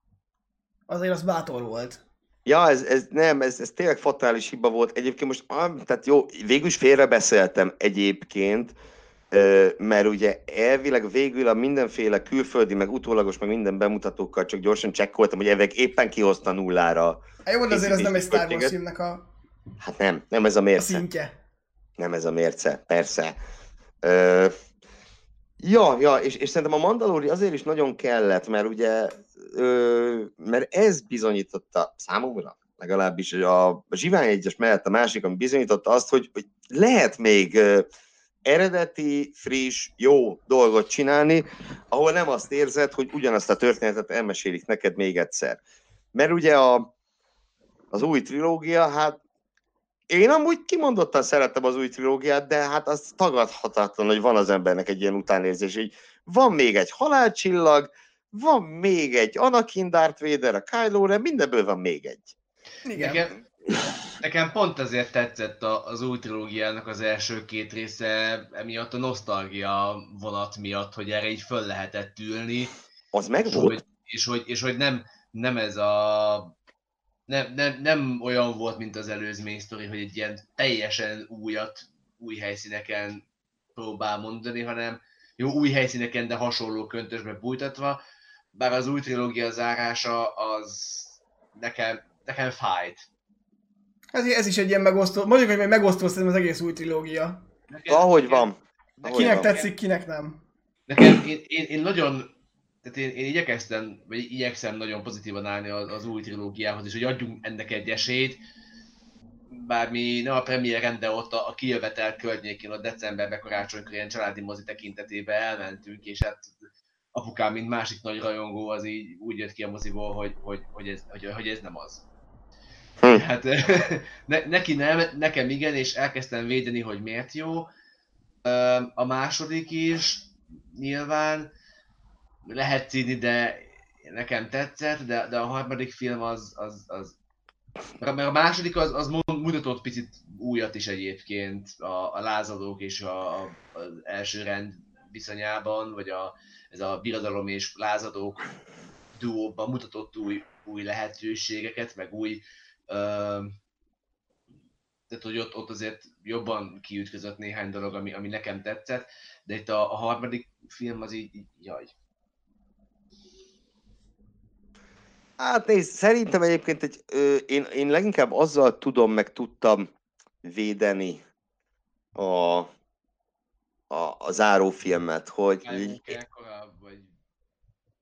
azért az bátor volt. Ja, ez, ez nem, ez, ez tényleg fatális hiba volt. Egyébként most, ah, tehát jó, végül is félrebeszéltem egyébként, ö, mert ugye elvileg végül a mindenféle külföldi, meg utólagos, meg minden bemutatókkal csak gyorsan csekkoltam, hogy elvileg éppen kihozta nullára. Hát jó, de azért ez nem egy Star Wars filmnek a, Hát nem, nem ez a a mérce. szintje. Nem ez a mérce, persze. Ö, ja, ja, és, és szerintem a Mandalori azért is nagyon kellett, mert ugye, ö, mert ez bizonyította számomra, legalábbis hogy a, a Zsivány egyes mellett a másik, ami bizonyította azt, hogy, hogy lehet még ö, eredeti, friss, jó dolgot csinálni, ahol nem azt érzed, hogy ugyanazt a történetet elmesélik neked még egyszer. Mert ugye a, az új trilógia, hát én amúgy kimondottan szerettem az új trilógiát, de hát az tagadhatatlan, hogy van az embernek egy ilyen utánérzés, hogy van még egy halálcsillag, van még egy Anakin Darth Vader, a Kylo Ren, mindenből van még egy. Igen. Nekem, nekem pont ezért tetszett az új trilógiának az első két része, emiatt a nosztalgia vonat miatt, hogy erre így föl lehetett ülni. Az meg és Hogy, és, hogy, és hogy nem, nem ez a nem, nem, nem olyan volt, mint az előzmény sztori, hogy egy ilyen teljesen újat, új helyszíneken próbál mondani, hanem jó új helyszíneken, de hasonló köntösbe bújtatva, bár az új trilógia zárása az nekem, nekem fájt. Ez, ez is egy ilyen megosztó, mondjuk, hogy megosztó szerintem az egész új trilógia. Nekem, Ahogy van. Ahogy kinek van. tetszik, kinek nem. Nekem, én, én, én nagyon tehát én, én igyekeztem, vagy igyekszem nagyon pozitívan állni az, az új trilógiához, és hogy adjunk ennek egy esélyt, bár mi nem a premiéren, de ott a, a kijövetel környékén, a decemberben karácsonykor ilyen családi mozi tekintetében elmentünk, és hát apukám, mint másik nagy rajongó, az így úgy jött ki a moziból, hogy, hogy, hogy, ez, hogy, hogy ez nem az. Hm. Hát ne, neki nem, nekem igen, és elkezdtem védeni, hogy miért jó. A második is nyilván lehet színi, de nekem tetszett, de, de a harmadik film az, az, az mert a második az, az mutatott picit újat is egyébként a, a lázadók és a, a, az első rend viszonyában, vagy a, ez a birodalom és lázadók duóban mutatott új, új lehetőségeket, meg új ö, tehát hogy ott, ott azért jobban kiütközött néhány dolog, ami, ami nekem tetszett, de itt a, a harmadik film az így, így jaj, Hát nézd, szerintem egyébként egy, ö, én, én leginkább azzal tudom, meg tudtam védeni a, a, a zárófilmet, hogy... Így, vagy...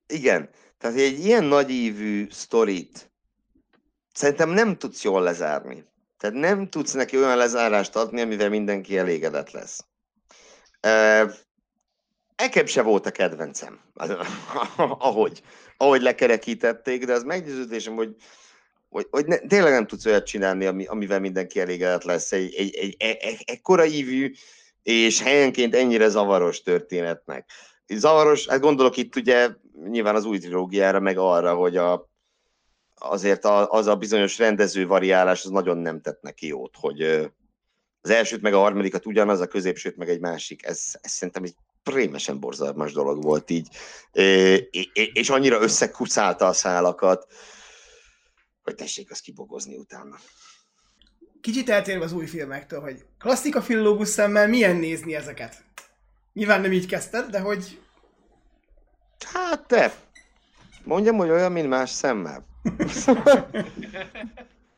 Igen, tehát egy ilyen nagyívű sztorit szerintem nem tudsz jól lezárni. Tehát nem tudsz neki olyan lezárást adni, amivel mindenki elégedett lesz. Nekem se volt a kedvencem, ahogy, ahogy lekerekítették, de az meggyőződésem, hogy, hogy, hogy ne, tényleg nem tudsz olyat csinálni, ami, amivel mindenki elégedett lesz. Egy, egy, egy, egy, egy ekkora ívű és helyenként ennyire zavaros történetnek. Zavaros, hát gondolok itt ugye nyilván az új trilógiára, meg arra, hogy a, azért a, az a bizonyos rendező variálás az nagyon nem tett neki jót, hogy az elsőt meg a harmadikat ugyanaz, a középsőt meg egy másik. Ez, ez szerintem egy prémesen borzalmas dolog volt így, és annyira összekucálta a szálakat, hogy tessék azt kibogozni utána. Kicsit eltérve az új filmektől, hogy klasszika filológus szemmel milyen nézni ezeket? Nyilván nem így kezdted, de hogy... Hát te, mondjam, hogy olyan, mint más szemmel.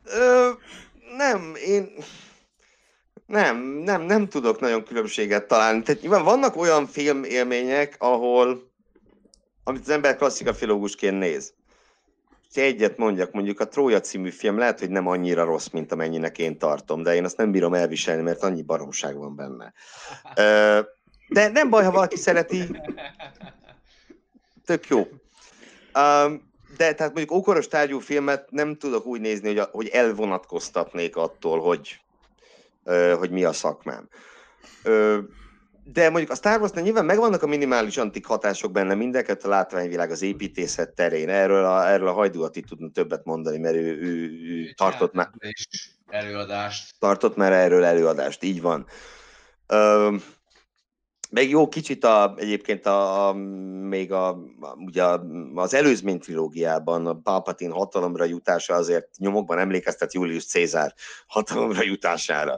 Ö, nem, én nem, nem, nem tudok nagyon különbséget találni. Tehát nyilván vannak olyan filmélmények, ahol, amit az ember klasszika filológusként néz. Ha egyet mondjak, mondjuk a Trója című film lehet, hogy nem annyira rossz, mint amennyinek én tartom, de én azt nem bírom elviselni, mert annyi baromság van benne. De nem baj, ha valaki szereti. Tök jó. De tehát mondjuk ókoros tárgyú filmet nem tudok úgy nézni, hogy, hogy elvonatkoztatnék attól, hogy, hogy mi a szakmám. De mondjuk a Star Wars-nál nyilván megvannak a minimális antik hatások benne, mindeket a látványvilág az építészet terén. Erről a, erről a Hajdu Ati tudna többet mondani, mert ő, ő, ő tartott már... Előadást. Tartott már erről előadást, így van. Meg jó kicsit a, egyébként a, a még a, ugye az előzmény trilógiában a Palpatine hatalomra jutása azért nyomokban emlékeztet Julius Cézár hatalomra jutására.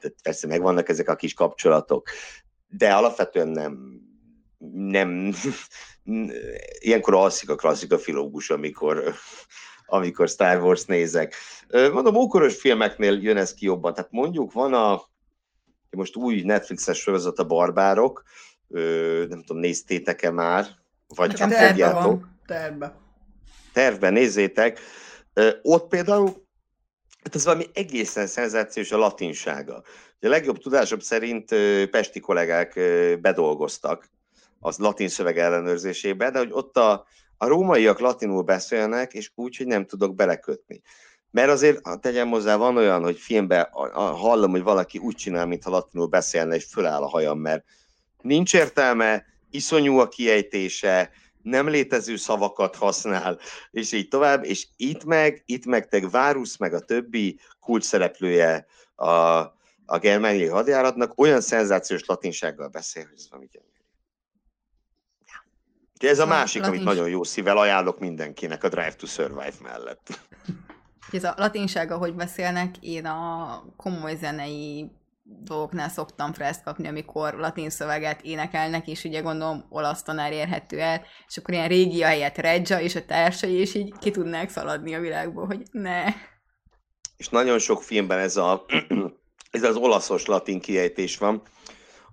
Tehát persze megvannak ezek a kis kapcsolatok, de alapvetően nem, nem ilyenkor alszik a klasszika filógus, amikor, amikor Star Wars nézek. Mondom, ókoros filmeknél jön ez ki jobban. Tehát mondjuk van a most új Netflixes sorozat a Barbárok, nem tudom, néztétek-e már, vagy csak fogjátok. Tervbe. Tervben nézzétek. Ott például Hát ez valami egészen szenzációs a latinsága. A legjobb tudásom szerint pesti kollégák bedolgoztak az latin szöveg ellenőrzésébe, de hogy ott a, a rómaiak latinul beszélnek, és úgy, hogy nem tudok belekötni. Mert azért, tegyem hozzá, van olyan, hogy filmben hallom, hogy valaki úgy csinál, mintha latinul beszélne, és föláll a hajam, mert nincs értelme, iszonyú a kiejtése, nem létező szavakat használ, és így tovább, és itt meg, itt meg te Várusz, meg a többi kulcs szereplője a, a germániai hadjáratnak olyan szenzációs latinsággal beszél, hogy ez valami gyönyörű. Ez a másik, amit nagyon jó szívvel ajánlok mindenkinek a Drive to Survive mellett. Ez a latinság, ahogy beszélnek, én a komoly zenei dolgoknál szoktam frászt kapni, amikor latin szöveget énekelnek, és ugye gondolom olasz tanár érhető el, és akkor ilyen régi helyett Reggia és a társai, és így ki tudnák szaladni a világból, hogy ne. És nagyon sok filmben ez, a, ez az olaszos latin kiejtés van,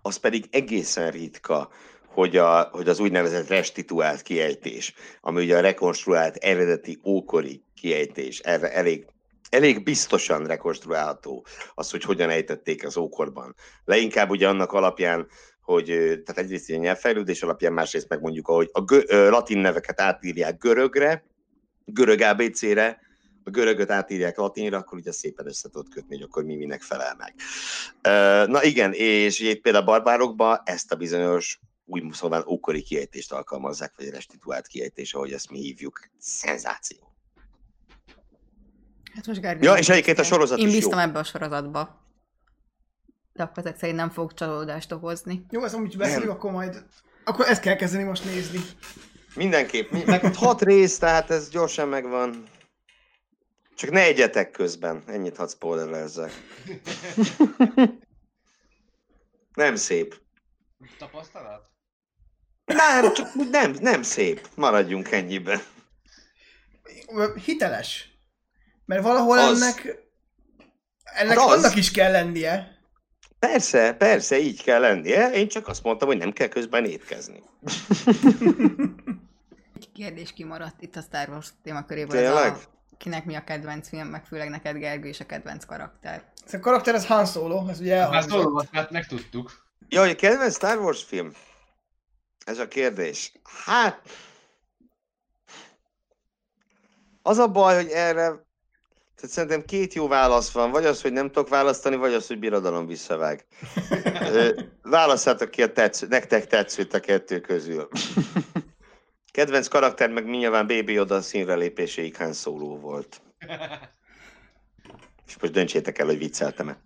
az pedig egészen ritka, hogy, a, hogy az úgynevezett restituált kiejtés, ami ugye a rekonstruált eredeti ókori kiejtés, erre elég elég biztosan rekonstruálható az, hogy hogyan ejtették az ókorban. Leinkább ugye annak alapján, hogy tehát egyrészt a nyelvfejlődés alapján, másrészt meg mondjuk, ahogy a gö- latin neveket átírják görögre, görög ABC-re, a görögöt átírják latinra, akkor ugye szépen össze tudod kötni, hogy akkor mi minek felel meg. Na igen, és itt például a barbárokban ezt a bizonyos új szóval ókori kiejtést alkalmazzák, vagy restituált kiejtés, ahogy ezt mi hívjuk. Szenzáció. Hát most Gergő, ja, és egyébként a sorozat Én is bíztam jó. ebbe a sorozatba. De akkor ezek szerint nem fog csalódást okozni. Jó, ez amúgy beszélünk, akkor majd... Akkor ezt kell kezdeni most nézni. Mindenképp. Meg hat rész, tehát ez gyorsan megvan. Csak ne egyetek közben. Ennyit hadd spoilerezzek. nem szép. Tapasztalat? Nem, csak nem, nem szép. Maradjunk ennyiben. Hiteles. Mert valahol Az. ennek, ennek Hát az. annak is kell lennie. Persze, persze, így kell lennie. Én csak azt mondtam, hogy nem kell közben étkezni. Egy kérdés kimaradt itt a Star Wars témaköréből. Ez Tényleg? a, kinek mi a kedvenc film, meg főleg neked Gergő és a kedvenc karakter. Ez a karakter az Han Solo, ez ugye elhangzott. szóló, hát megtudtuk. Jaj, a kedvenc Star Wars film? Ez a kérdés. Hát... Az a baj, hogy erre... Tehát szerintem két jó válasz van. Vagy az, hogy nem tudok választani, vagy az, hogy birodalom visszavág. Válasszátok ki a tetsző, nektek tetszőt a kettő közül. Kedvenc karakter meg nyilván Baby Yoda színre lépéséig Han volt. És most döntsétek el, hogy vicceltem-e.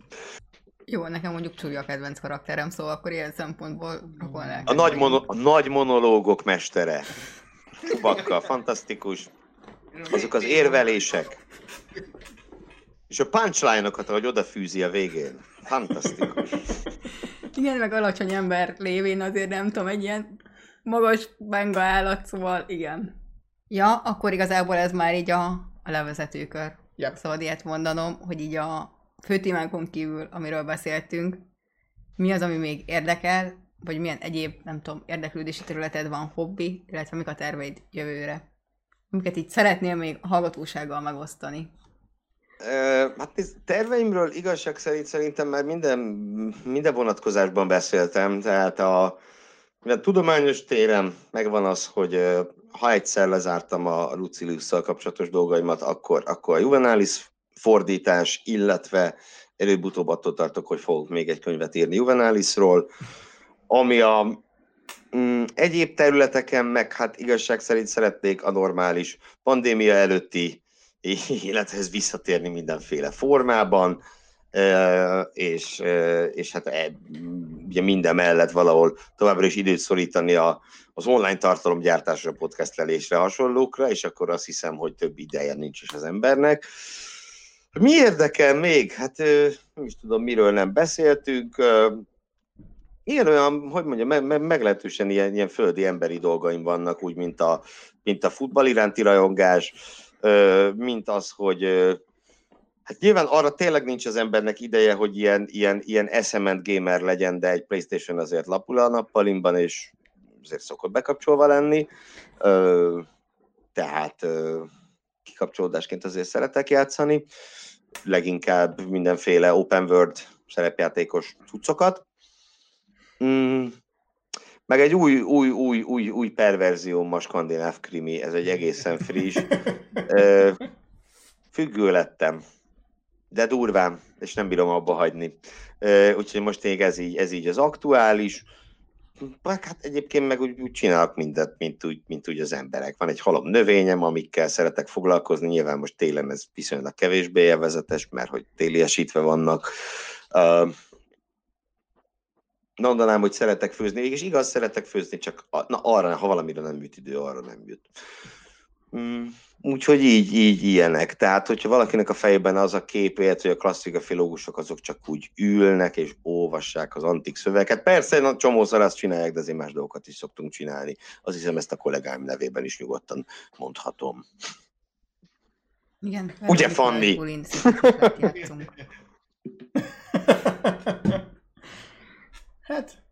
Jó, nekem mondjuk Csúly a kedvenc karakterem, szóval akkor ilyen szempontból rokon A nagy, mono, a nagy monológok mestere. Csubakka, fantasztikus. Azok az érvelések. És a punchline-okat, ahogy odafűzi a végén. Fantasztikus. Igen, meg alacsony ember lévén azért nem tudom, egy ilyen magas benga állat, szóval igen. Ja, akkor igazából ez már így a, a levezetőkör. Yep. Szabad ilyet mondanom, hogy így a fő témánkon kívül, amiről beszéltünk, mi az, ami még érdekel, vagy milyen egyéb, nem tudom, érdeklődési területed van, hobbi, illetve mik a terveid jövőre. Amiket így szeretnél még a hallgatósággal megosztani. Hát terveimről igazság szerint szerintem már minden, minden vonatkozásban beszéltem, tehát a, a tudományos téren megvan az, hogy ha egyszer lezártam a Luciliusszal kapcsolatos dolgaimat, akkor, akkor a Juvenalis fordítás, illetve előbb-utóbb attól tartok, hogy fogok még egy könyvet írni Juvenalisról, ami a mm, egyéb területeken meg hát igazság szerint szeretnék a normális pandémia előtti élethez visszatérni mindenféle formában, és, és hát e, ugye minden mellett valahol továbbra is időt szorítani a, az online tartalomgyártásra, podcastlelésre, hasonlókra, és akkor azt hiszem, hogy több ideje nincs is az embernek. Mi érdekel még? Hát nem is tudom, miről nem beszéltünk. Ilyen olyan, hogy mondjam, me- me- meglehetősen ilyen, ilyen földi emberi dolgaim vannak, úgy, mint a, mint a futball iránti rajongás, mint az, hogy hát nyilván arra tényleg nincs az embernek ideje, hogy ilyen, ilyen, ilyen eszement gamer legyen, de egy Playstation azért lapul a nappalimban, és azért szokott bekapcsolva lenni. Tehát kikapcsolódásként azért szeretek játszani, leginkább mindenféle open world szerepjátékos cuccokat. Mm, meg egy új, új, új, új, új perverzióm a skandináv krimi, ez egy egészen friss. Függő lettem. De durván, és nem bírom abba hagyni. Úgyhogy most még ez így, ez így az aktuális. Hát egyébként meg úgy, úgy csinálok mindent, mint úgy, mint úgy az emberek. Van egy halom növényem, amikkel szeretek foglalkozni. Nyilván most télen ez viszonylag kevésbé élvezetes, mert hogy téliesítve vannak. Uh, mondanám, hogy szeretek főzni, és igaz, szeretek főzni, csak na, arra, ha valamire nem jut idő, arra nem jut. Mm, úgyhogy így, így ilyenek. Tehát, hogyha valakinek a fejében az a kép, hogy a klasszika filológusok azok csak úgy ülnek és olvassák az antik szövegeket. Persze, na, csomószor azt csinálják, de azért más dolgokat is szoktunk csinálni. Azt hiszem, ezt a kollégáim nevében is nyugodtan mondhatom. Igen. Ugye, Fanni? Hát...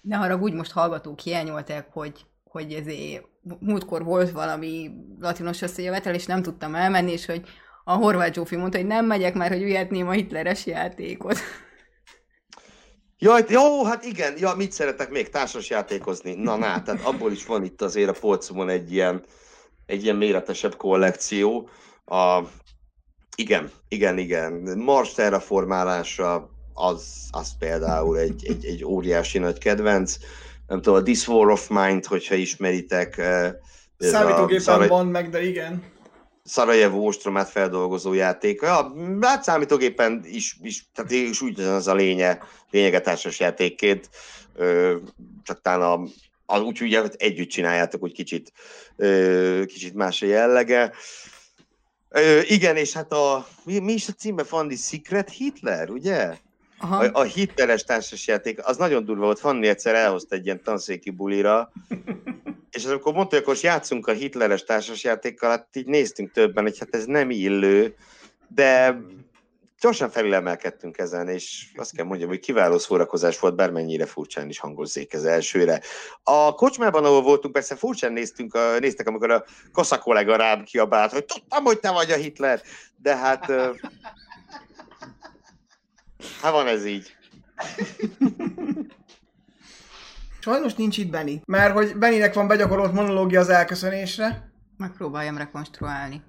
Ne haragudj, most hallgatók hiányolták, hogy, hogy ezért múltkor volt valami latinos összejövetel, és nem tudtam elmenni, és hogy a horvát Zsófi mondta, hogy nem megyek már, hogy vihetném a hitleres játékot. Jaj, jó, hát igen, ja, mit szeretek még társas játékozni? Na, na, tehát abból is van itt azért a polcomon egy ilyen, egy ilyen méretesebb kollekció. A, igen, igen, igen. Mars terraformálása, az, az például egy, egy, egy óriási nagy kedvenc. Nem tudom, a This War of Mind, hogyha ismeritek. Számítógépen Szaraj... van meg, de igen. Szarajevó ostromát feldolgozó játék. Ja, hát számítógépen is, is tehát is úgy az a lénye, lényege társas játékként, csak talán a, az, úgy ugye együtt csináljátok, úgy kicsit, kicsit más a jellege. Igen, és hát a, mi, mi is a címe, Fandi? Secret Hitler, ugye? Aha. A, a hitleres társasjáték, az nagyon durva volt. Fanni egyszer elhozta egy ilyen tanszéki bulira, és akkor mondta, hogy akkor játszunk a hitleres társasjátékkal, hát így néztünk többen, hogy hát ez nem illő, de gyorsan felülemelkedtünk ezen, és azt kell mondjam, hogy kiváló szórakozás volt, bármennyire furcsán is hangozzék ez elsőre. A kocsmában, ahol voltunk, persze furcsán néztünk, néztek, amikor a Kosza kollega rám kiabált, hogy tudtam, hogy te vagy a Hitler, de hát Hát van ez így. Sajnos nincs itt Benny, mert hogy Bennynek van begyakorolt monológia az elköszönésre. Megpróbáljam rekonstruálni.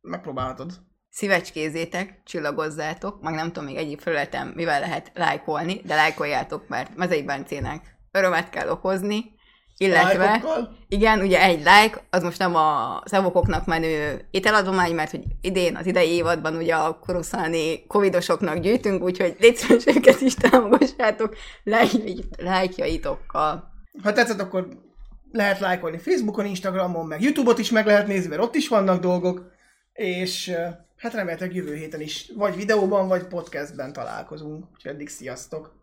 Megpróbálhatod. Szívecskézétek, csillagozzátok, meg nem tudom még egyik felületen mivel lehet lájkolni, de lájkoljátok, mert Mezei Bencének örömet kell okozni, illetve, Lájkokkal? igen, ugye egy like, az most nem a szavokoknak menő ételadomány, mert hogy idén, az idei évadban ugye a koroszáni covidosoknak gyűjtünk, úgyhogy légy őket is támogassátok lájkjaitokkal. Ha tetszett, akkor lehet lájkolni Facebookon, Instagramon, meg Youtube-ot is meg lehet nézni, mert ott is vannak dolgok, és hát remélhetőleg jövő héten is vagy videóban, vagy podcastben találkozunk. Úgyhogy eddig sziasztok!